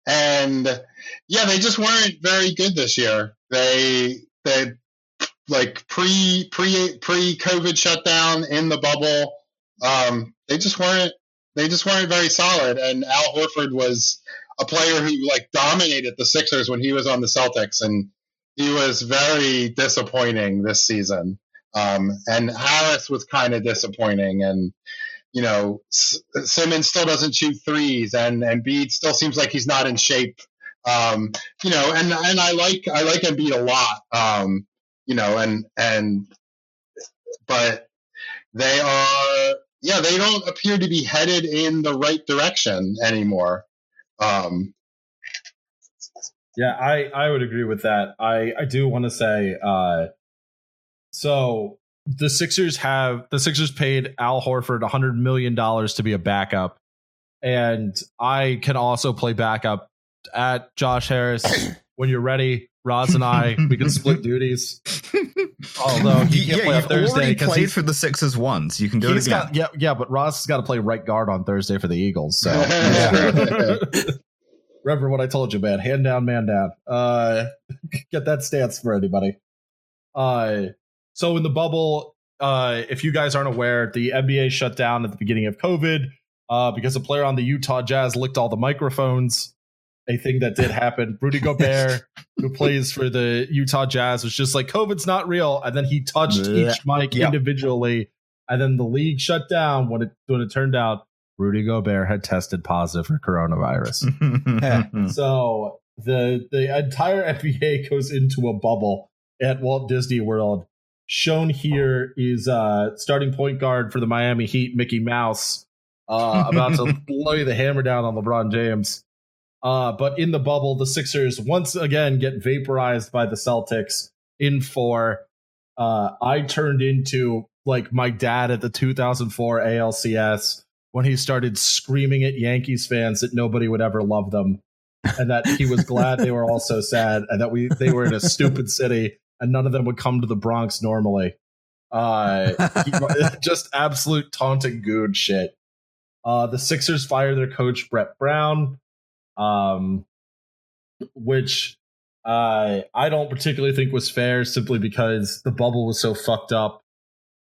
[SPEAKER 4] and yeah, they just weren't very good this year. They they like pre pre pre COVID shutdown in the bubble. Um, they just weren't they just weren't very solid. And Al Horford was a player who like dominated the Sixers when he was on the Celtics, and he was very disappointing this season. Um, and Harris was kind of disappointing, and you know S- Simmons still doesn't shoot threes, and and Bede still seems like he's not in shape. Um, you know, and and I like I like Embiid a lot. Um, you know, and and but they are yeah they don't appear to be headed in the right direction anymore. Um,
[SPEAKER 3] Yeah, I, I would agree with that. I, I do want to say uh so the Sixers have the Sixers paid Al Horford a $100 million to be a backup. And I can also play backup at Josh Harris (clears throat) when you're ready. Roz and I, we can split duties. (laughs) Although he can't
[SPEAKER 1] yeah,
[SPEAKER 3] play on Thursday
[SPEAKER 1] already
[SPEAKER 3] because
[SPEAKER 1] played
[SPEAKER 3] he's,
[SPEAKER 1] for the Sixers once. You can do it again.
[SPEAKER 3] got yeah yeah, but Roz has got to play right guard on Thursday for the Eagles. So (laughs) (laughs) remember what I told you, man. Hand down, man down. Uh, get that stance for anybody. Uh, so in the bubble, uh, if you guys aren't aware, the NBA shut down at the beginning of COVID uh, because a player on the Utah Jazz licked all the microphones. A thing that did happen. Rudy Gobert, (laughs) who plays for the Utah Jazz, was just like, COVID's not real. And then he touched each mic
[SPEAKER 1] Yep.
[SPEAKER 3] individually. And then the league shut down when it when it turned out Rudy Gobert had tested positive for coronavirus. (laughs) So the the entire NBA goes into a bubble at Walt Disney World. Shown here is uh starting point guard for the Miami Heat, Mickey Mouse, uh, about to (laughs) lay the hammer down on LeBron James. Uh, but in the bubble, the Sixers once again get vaporized by the Celtics in four. Uh, I turned into like my dad at the 2004 ALCS when he started screaming at Yankees fans that nobody would ever love them and that he was glad they were all so sad and that we they were in a stupid city and none of them would come to the Bronx normally. Uh, he- (laughs) just absolute taunting good shit. Uh, the Sixers fire their coach Brett Brown, um, which uh, I don't particularly think was fair, simply because the bubble was so fucked up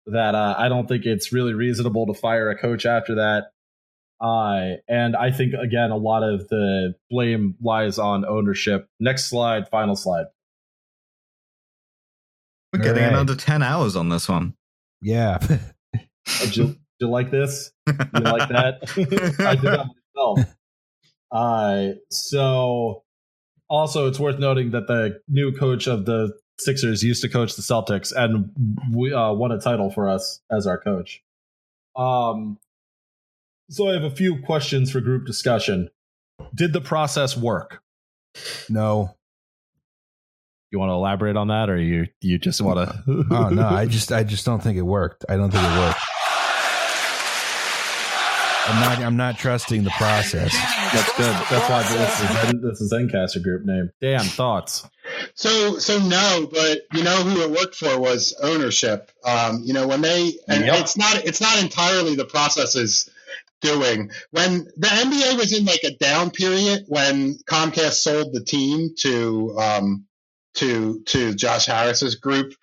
[SPEAKER 3] that uh, I don't think it's really reasonable to fire a coach after that. Uh, and I think again a lot of the blame lies on ownership. Next slide, final slide.
[SPEAKER 1] We're getting in
[SPEAKER 2] Alright.
[SPEAKER 1] under 10 hours on this one.
[SPEAKER 2] Yeah.
[SPEAKER 3] Oh, (laughs) do, you, do you like this? Do (laughs) You like that? (laughs) I did that myself. Uh, so also it's worth noting that the new coach of the Sixers used to coach the Celtics and we uh, won a title for us as our coach. Um, so I have a few questions for group discussion. Did the process work?
[SPEAKER 2] No.
[SPEAKER 3] You want to elaborate on that, or you you just want to? (laughs)
[SPEAKER 2] Oh no, I just I just don't think it worked. I don't think it worked. I'm not I'm not trusting the process.
[SPEAKER 3] That's good. That's why this is this is Zencastr group name. Dan, thoughts?
[SPEAKER 4] So, so no, but you know who it worked for was ownership. Um, you know when they, and
[SPEAKER 3] Yep.
[SPEAKER 4] it's not, it's not entirely the processes doing. When the NBA was in like a down period, when Comcast sold the team to, um, to to Josh Harris's group,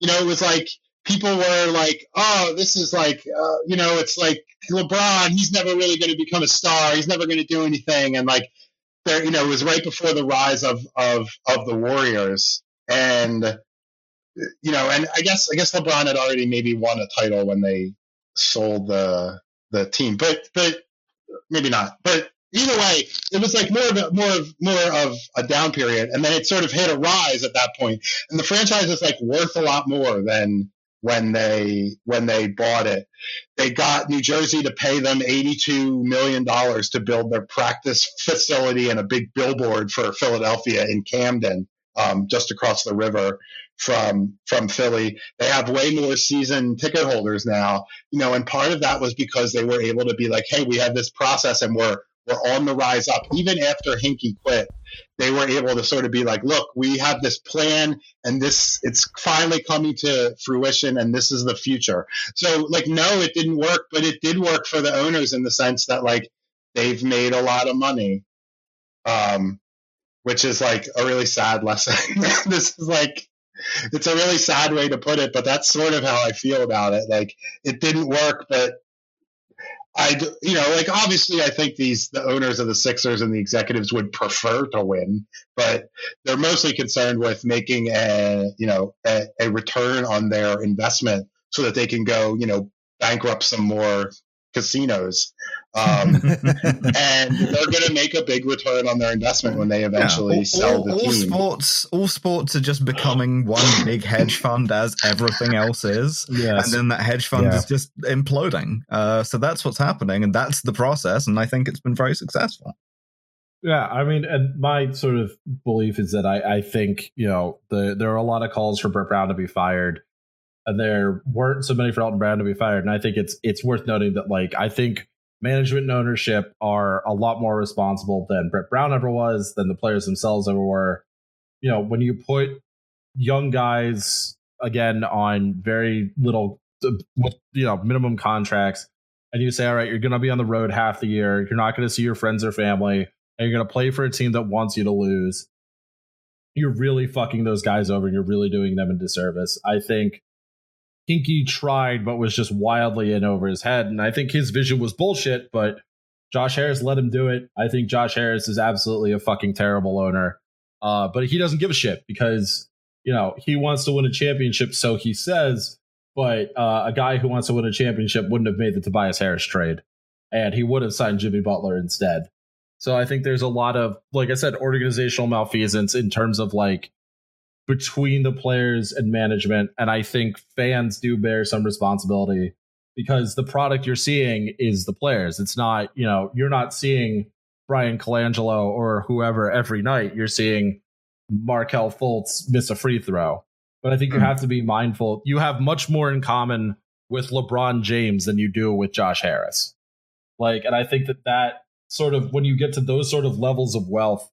[SPEAKER 4] you know, it was like people were like, "Oh, this is like, uh, you know, it's like LeBron. He's never really going to become a star. He's never going to do anything." And like, there, you know, it was right before the rise of of of the Warriors, and you know, and I guess I guess LeBron had already maybe won a title when they sold the the team, but but maybe not. But either way, it was like more of a, more of more of a down period, and then it sort of hit a rise at that point, and the franchise is like worth a lot more than when they when they bought it. They got New Jersey to pay them eighty two million dollars to build their practice facility and a big billboard for Philadelphia in Camden, um, just across the river from from Philly. They have way more season ticket holders now, you know, and part of that was because they were able to be like, hey, we have this process and we're we're on the rise up. Even after Hinkie quit, they were able to sort of be like, look, we have this plan and this it's finally coming to fruition and this is the future. So like no, it didn't work, but it did work for the owners in the sense that like they've made a lot of money. Um which is like a really sad lesson. (laughs) this is like it's a really sad way to put it, but that's sort of how I feel about it. Like it didn't work, but I, you know, like obviously, I think these the owners of the Sixers and the executives would prefer to win, but they're mostly concerned with making a, you know, a, a return on their investment so that they can go, you know, bankrupt some more casinos. Um, (laughs) and they're going to make a big return on their investment when they eventually
[SPEAKER 1] all,
[SPEAKER 4] sell
[SPEAKER 1] all-
[SPEAKER 4] the
[SPEAKER 1] all
[SPEAKER 4] team.
[SPEAKER 1] sports, all sports are just becoming one big hedge fund, as everything else is,
[SPEAKER 3] Yes.
[SPEAKER 1] and then that hedge fund
[SPEAKER 2] Yeah.
[SPEAKER 1] is just imploding. Uh, so that's what's happening, and that's the process. And I think it's been very successful.
[SPEAKER 3] Yeah, I mean, and my sort of belief is that I, I think you know the there are a lot of calls for Brett Brown to be fired, and there weren't so many for Elton Brand to be fired. And I think it's it's worth noting that like I think management and ownership are a lot more responsible than Brett Brown ever was, than the players themselves ever were. You know, when you put young guys again on very little, you know, minimum contracts, and you say, all right, you're going to be on the road half the year, you're not going to see your friends or family and you're going to play for a team that wants you to lose, you're really fucking those guys over and you're really doing them a disservice. I think Hinkie tried, but was just wildly in over his head. And I think his vision was bullshit, but Josh Harris let him do it. I think Josh Harris is absolutely a fucking terrible owner. Uh, but he doesn't give a shit because, you know, he wants to win a championship, so he says, but uh, a guy who wants to win a championship wouldn't have made the Tobias Harris trade. And he would have signed Jimmy Butler instead. So I think there's a lot of, like I said, organizational malfeasance in terms of like between the players and management. And I think fans do bear some responsibility because the product you're seeing is the players. It's not, you know, you're not seeing Bryan Colangelo or whoever every night. You're seeing Markelle Fultz miss a free throw. But I think you hmm. have to be mindful. You have much more in common with LeBron James than you do with Josh Harris. Like, and I think that that sort of when you get to those sort of levels of wealth,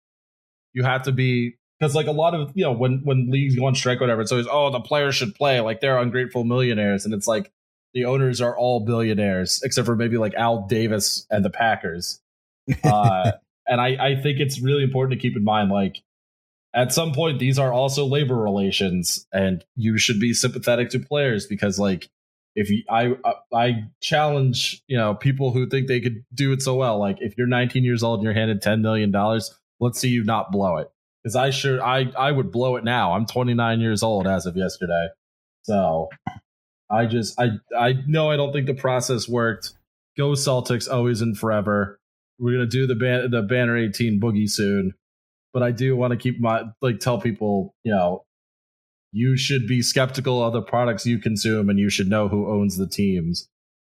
[SPEAKER 3] you have to be because like a lot of you know when when leagues go on strike or whatever, it's always oh the players should play. Like they're ungrateful millionaires, and it's like the owners are all billionaires except for maybe like Al Davis and the Packers. (laughs) Uh, and I I think it's really important to keep in mind like at some point these are also labor relations, and you should be sympathetic to players because like if you I I challenge you know people who think they could do it so well. Like if you're 19 years old and you're handed 10 million dollars let's see you not blow it because I sure I I would blow it now. I'm 29 years old as of yesterday. So I just I I know I don't think the process worked. Go Celtics always and forever. We're gonna do the ban- the banner 18 boogie soon. But I do want to keep my like tell people you know you should be skeptical of the products you consume and you should know who owns the teams.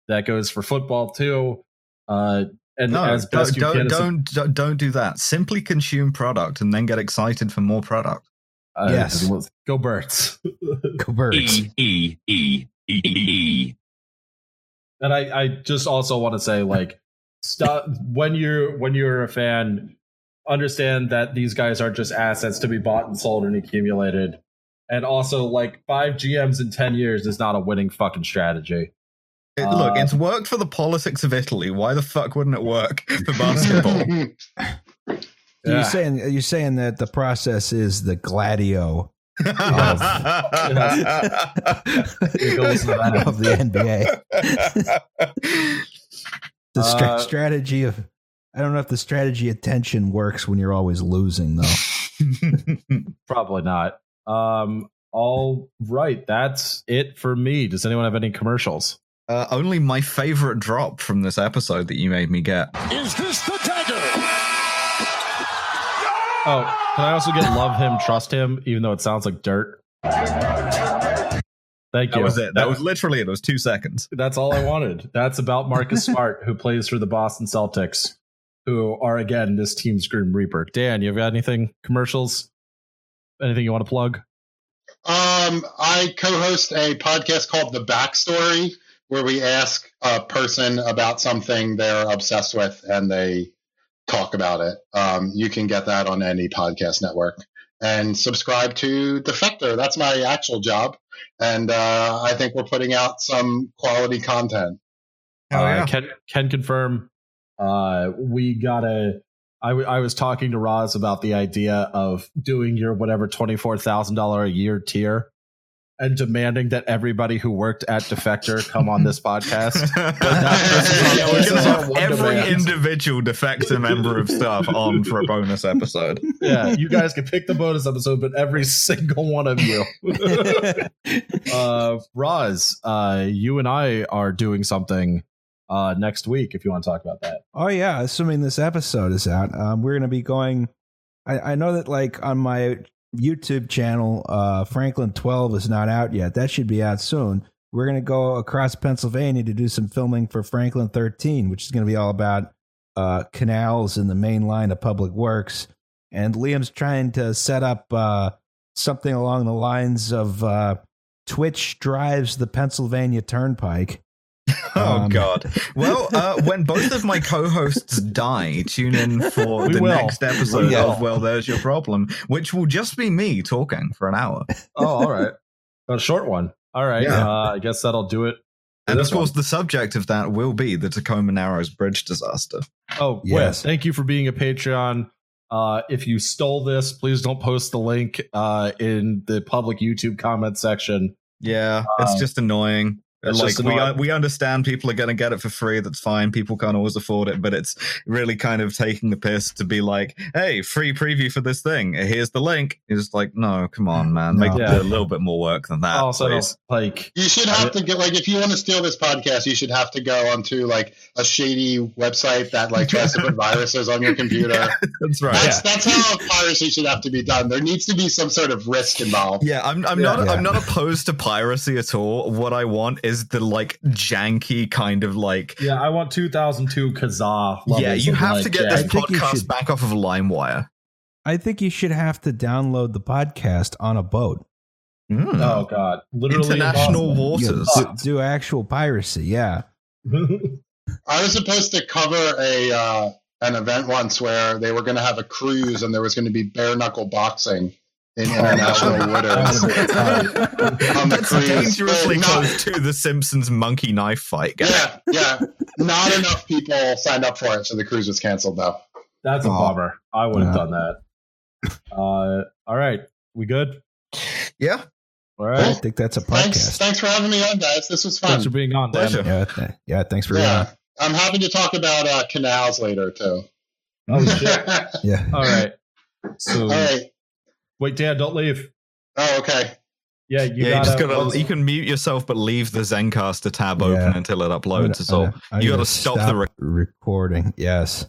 [SPEAKER 3] That goes for football too. Uh, and
[SPEAKER 1] No,
[SPEAKER 3] as
[SPEAKER 1] don't,
[SPEAKER 3] you can,
[SPEAKER 1] don't, don't, don't, don't do that. Simply consume product and then get excited for more product.
[SPEAKER 3] uh,
[SPEAKER 2] Yes.
[SPEAKER 3] go birds.
[SPEAKER 2] Go birds.
[SPEAKER 6] E E E E E.
[SPEAKER 3] and I, I just also want to say like stop when you're when you're a fan understand that these guys are just assets to be bought and sold and accumulated and also like five gms in 10 years is not a winning fucking strategy
[SPEAKER 1] It-
[SPEAKER 3] Uh,
[SPEAKER 1] look, it's worked for the politics of Italy. Why the fuck wouldn't it work (laughs) for basketball? (laughs)
[SPEAKER 2] You're
[SPEAKER 3] Yeah.
[SPEAKER 2] saying you're saying that the process is the gladio
[SPEAKER 3] goes to that.
[SPEAKER 2] of the NBA. (laughs) The stra-
[SPEAKER 3] Uh,
[SPEAKER 2] strategy of I don't know if the strategy of tension works when you're always losing though.
[SPEAKER 3] probably not um all right that's it for me does anyone have any commercials
[SPEAKER 1] uh, only my favorite drop from this episode that you made me get.
[SPEAKER 5] Is this the dagger?
[SPEAKER 3] oh can i also get love him trust him even though it sounds like dirt thank you.
[SPEAKER 1] That was it. That was literally it. It was two seconds.
[SPEAKER 3] That's all I wanted. That's about Marcus (laughs) Smart, who plays for the Boston Celtics, who are again this team's Grim Reaper. Dan, you have got anything commercials? Anything you want to plug?
[SPEAKER 4] Um, I co-host a podcast called The Backstory, where we ask a person about something they're obsessed with, and they talk about it. Um, you can get that on any podcast network. And subscribe to Defector. That's my actual job, and uh, I think we're putting out some quality content.
[SPEAKER 1] Hell
[SPEAKER 3] uh,
[SPEAKER 1] yeah.
[SPEAKER 3] Can can confirm. Uh, we gotta. I, w- I was talking to Roz about the idea of doing your whatever twenty four thousand dollar a year tier, and demanding that everybody who worked at Defector come on this podcast. (laughs) this is our-
[SPEAKER 1] Yeah,
[SPEAKER 3] this
[SPEAKER 1] we're gonna have every
[SPEAKER 3] demand.
[SPEAKER 1] individual defector member of staff on for a bonus episode. (laughs)
[SPEAKER 3] yeah, you guys can pick the bonus episode, but every single one of you. (laughs) uh, Roz, uh, you and I are doing something uh, next week. If you want to talk about that,
[SPEAKER 2] Oh yeah, assuming this episode is out, um, we're gonna be going. I, I know that like on my YouTube channel, uh, Franklin Twelve is not out yet. That should be out soon. We're gonna go across Pennsylvania to do some filming for Franklin Thirteen, which is gonna be all about uh, canals in the main line of public works. And Liam's trying to set up uh, something along the lines of uh, Twitch drives the Pennsylvania Turnpike. (laughs)
[SPEAKER 1] Oh
[SPEAKER 2] Um,
[SPEAKER 1] God! Well, uh, when both of my co-hosts die, tune in for the
[SPEAKER 3] will.
[SPEAKER 1] next episode
[SPEAKER 3] We will.
[SPEAKER 1] of "Well, There's Your Problem," which will just be me talking for an hour.
[SPEAKER 3] oh, all right, a short one. All right,
[SPEAKER 1] Yeah.
[SPEAKER 3] uh, I guess that'll do it.
[SPEAKER 1] And of course,
[SPEAKER 3] one.
[SPEAKER 1] the subject of that will be the Tacoma Narrows Bridge disaster.
[SPEAKER 3] Oh,
[SPEAKER 2] Yes.
[SPEAKER 3] yes. Thank you for being a Patreon. Uh, if you stole this, please don't post the link uh, in the public YouTube comment section.
[SPEAKER 1] Yeah, it's
[SPEAKER 3] Um,
[SPEAKER 1] just annoying.
[SPEAKER 3] It's
[SPEAKER 1] like
[SPEAKER 3] just
[SPEAKER 1] we
[SPEAKER 3] annoying.
[SPEAKER 1] we understand people are going to get it for free. That's fine. People can't always afford it, but it's really kind of taking the piss to be like, "Hey, free preview for this thing. Here's the link." It's just like, no, come on, man, make
[SPEAKER 2] No.
[SPEAKER 1] it
[SPEAKER 3] Yeah.
[SPEAKER 1] a little bit more work than that.
[SPEAKER 3] also,
[SPEAKER 1] please.
[SPEAKER 3] like,
[SPEAKER 4] You should have to get like if you want to steal this podcast, you should have to go onto like a shady website that like tries to put (laughs) viruses on your computer.
[SPEAKER 1] That's right.
[SPEAKER 4] That's that's how piracy should have to be done. There needs to be some sort of risk involved.
[SPEAKER 1] Yeah, I'm I'm
[SPEAKER 3] Yeah.
[SPEAKER 1] not
[SPEAKER 2] Yeah.
[SPEAKER 1] I'm not opposed to piracy at all. What I want is the like janky kind of like
[SPEAKER 3] yeah, I want 2002 Kazaa.
[SPEAKER 1] yeah, you
[SPEAKER 3] of,
[SPEAKER 1] have
[SPEAKER 3] like,
[SPEAKER 1] to get
[SPEAKER 3] jack.
[SPEAKER 1] this
[SPEAKER 2] I
[SPEAKER 1] podcast
[SPEAKER 2] should-
[SPEAKER 1] back off of LimeWire.
[SPEAKER 2] I think you should have to download the podcast on a boat.
[SPEAKER 1] Mm.
[SPEAKER 3] Oh God, literally
[SPEAKER 1] International
[SPEAKER 3] impossible.
[SPEAKER 1] waters.
[SPEAKER 2] You know, do, do actual piracy, yeah. (laughs)
[SPEAKER 4] I was supposed to cover a uh, an event once where they were going to have a cruise and there was going to be bare knuckle boxing in international waters. (laughs) on the
[SPEAKER 1] That's
[SPEAKER 4] cruise.
[SPEAKER 1] dangerously
[SPEAKER 4] Not-
[SPEAKER 1] close to the Simpsons monkey knife fight. guy.
[SPEAKER 4] Yeah, yeah. Not enough people signed up for it, so the cruise was canceled. Though.
[SPEAKER 3] That's a
[SPEAKER 2] Oh.
[SPEAKER 3] bummer. I would have
[SPEAKER 2] Yeah.
[SPEAKER 3] done that. Uh, all right, we good?
[SPEAKER 1] Yeah.
[SPEAKER 3] All
[SPEAKER 2] I think that's a
[SPEAKER 4] Thanks,
[SPEAKER 2] podcast.
[SPEAKER 4] thanks for having me on, guys. This was fun.
[SPEAKER 3] Thanks for being on, Dan.
[SPEAKER 2] Yeah, th- yeah. Thanks for being
[SPEAKER 4] Yeah,
[SPEAKER 2] on.
[SPEAKER 4] I'm happy to talk about uh, canals later too.
[SPEAKER 3] Oh shit! (laughs)
[SPEAKER 2] Yeah.
[SPEAKER 3] All right. So
[SPEAKER 4] All right.
[SPEAKER 3] Wait, Dan, don't leave.
[SPEAKER 4] Oh, okay.
[SPEAKER 3] Yeah, you
[SPEAKER 1] yeah,
[SPEAKER 3] gotta.
[SPEAKER 1] just gotta. You can mute yourself, but leave the Zencastr tab
[SPEAKER 2] Yeah.
[SPEAKER 1] open until it uploads. It's all.
[SPEAKER 2] I
[SPEAKER 1] You
[SPEAKER 2] gotta
[SPEAKER 1] gotta stop the. Re-
[SPEAKER 2] recording. Yes.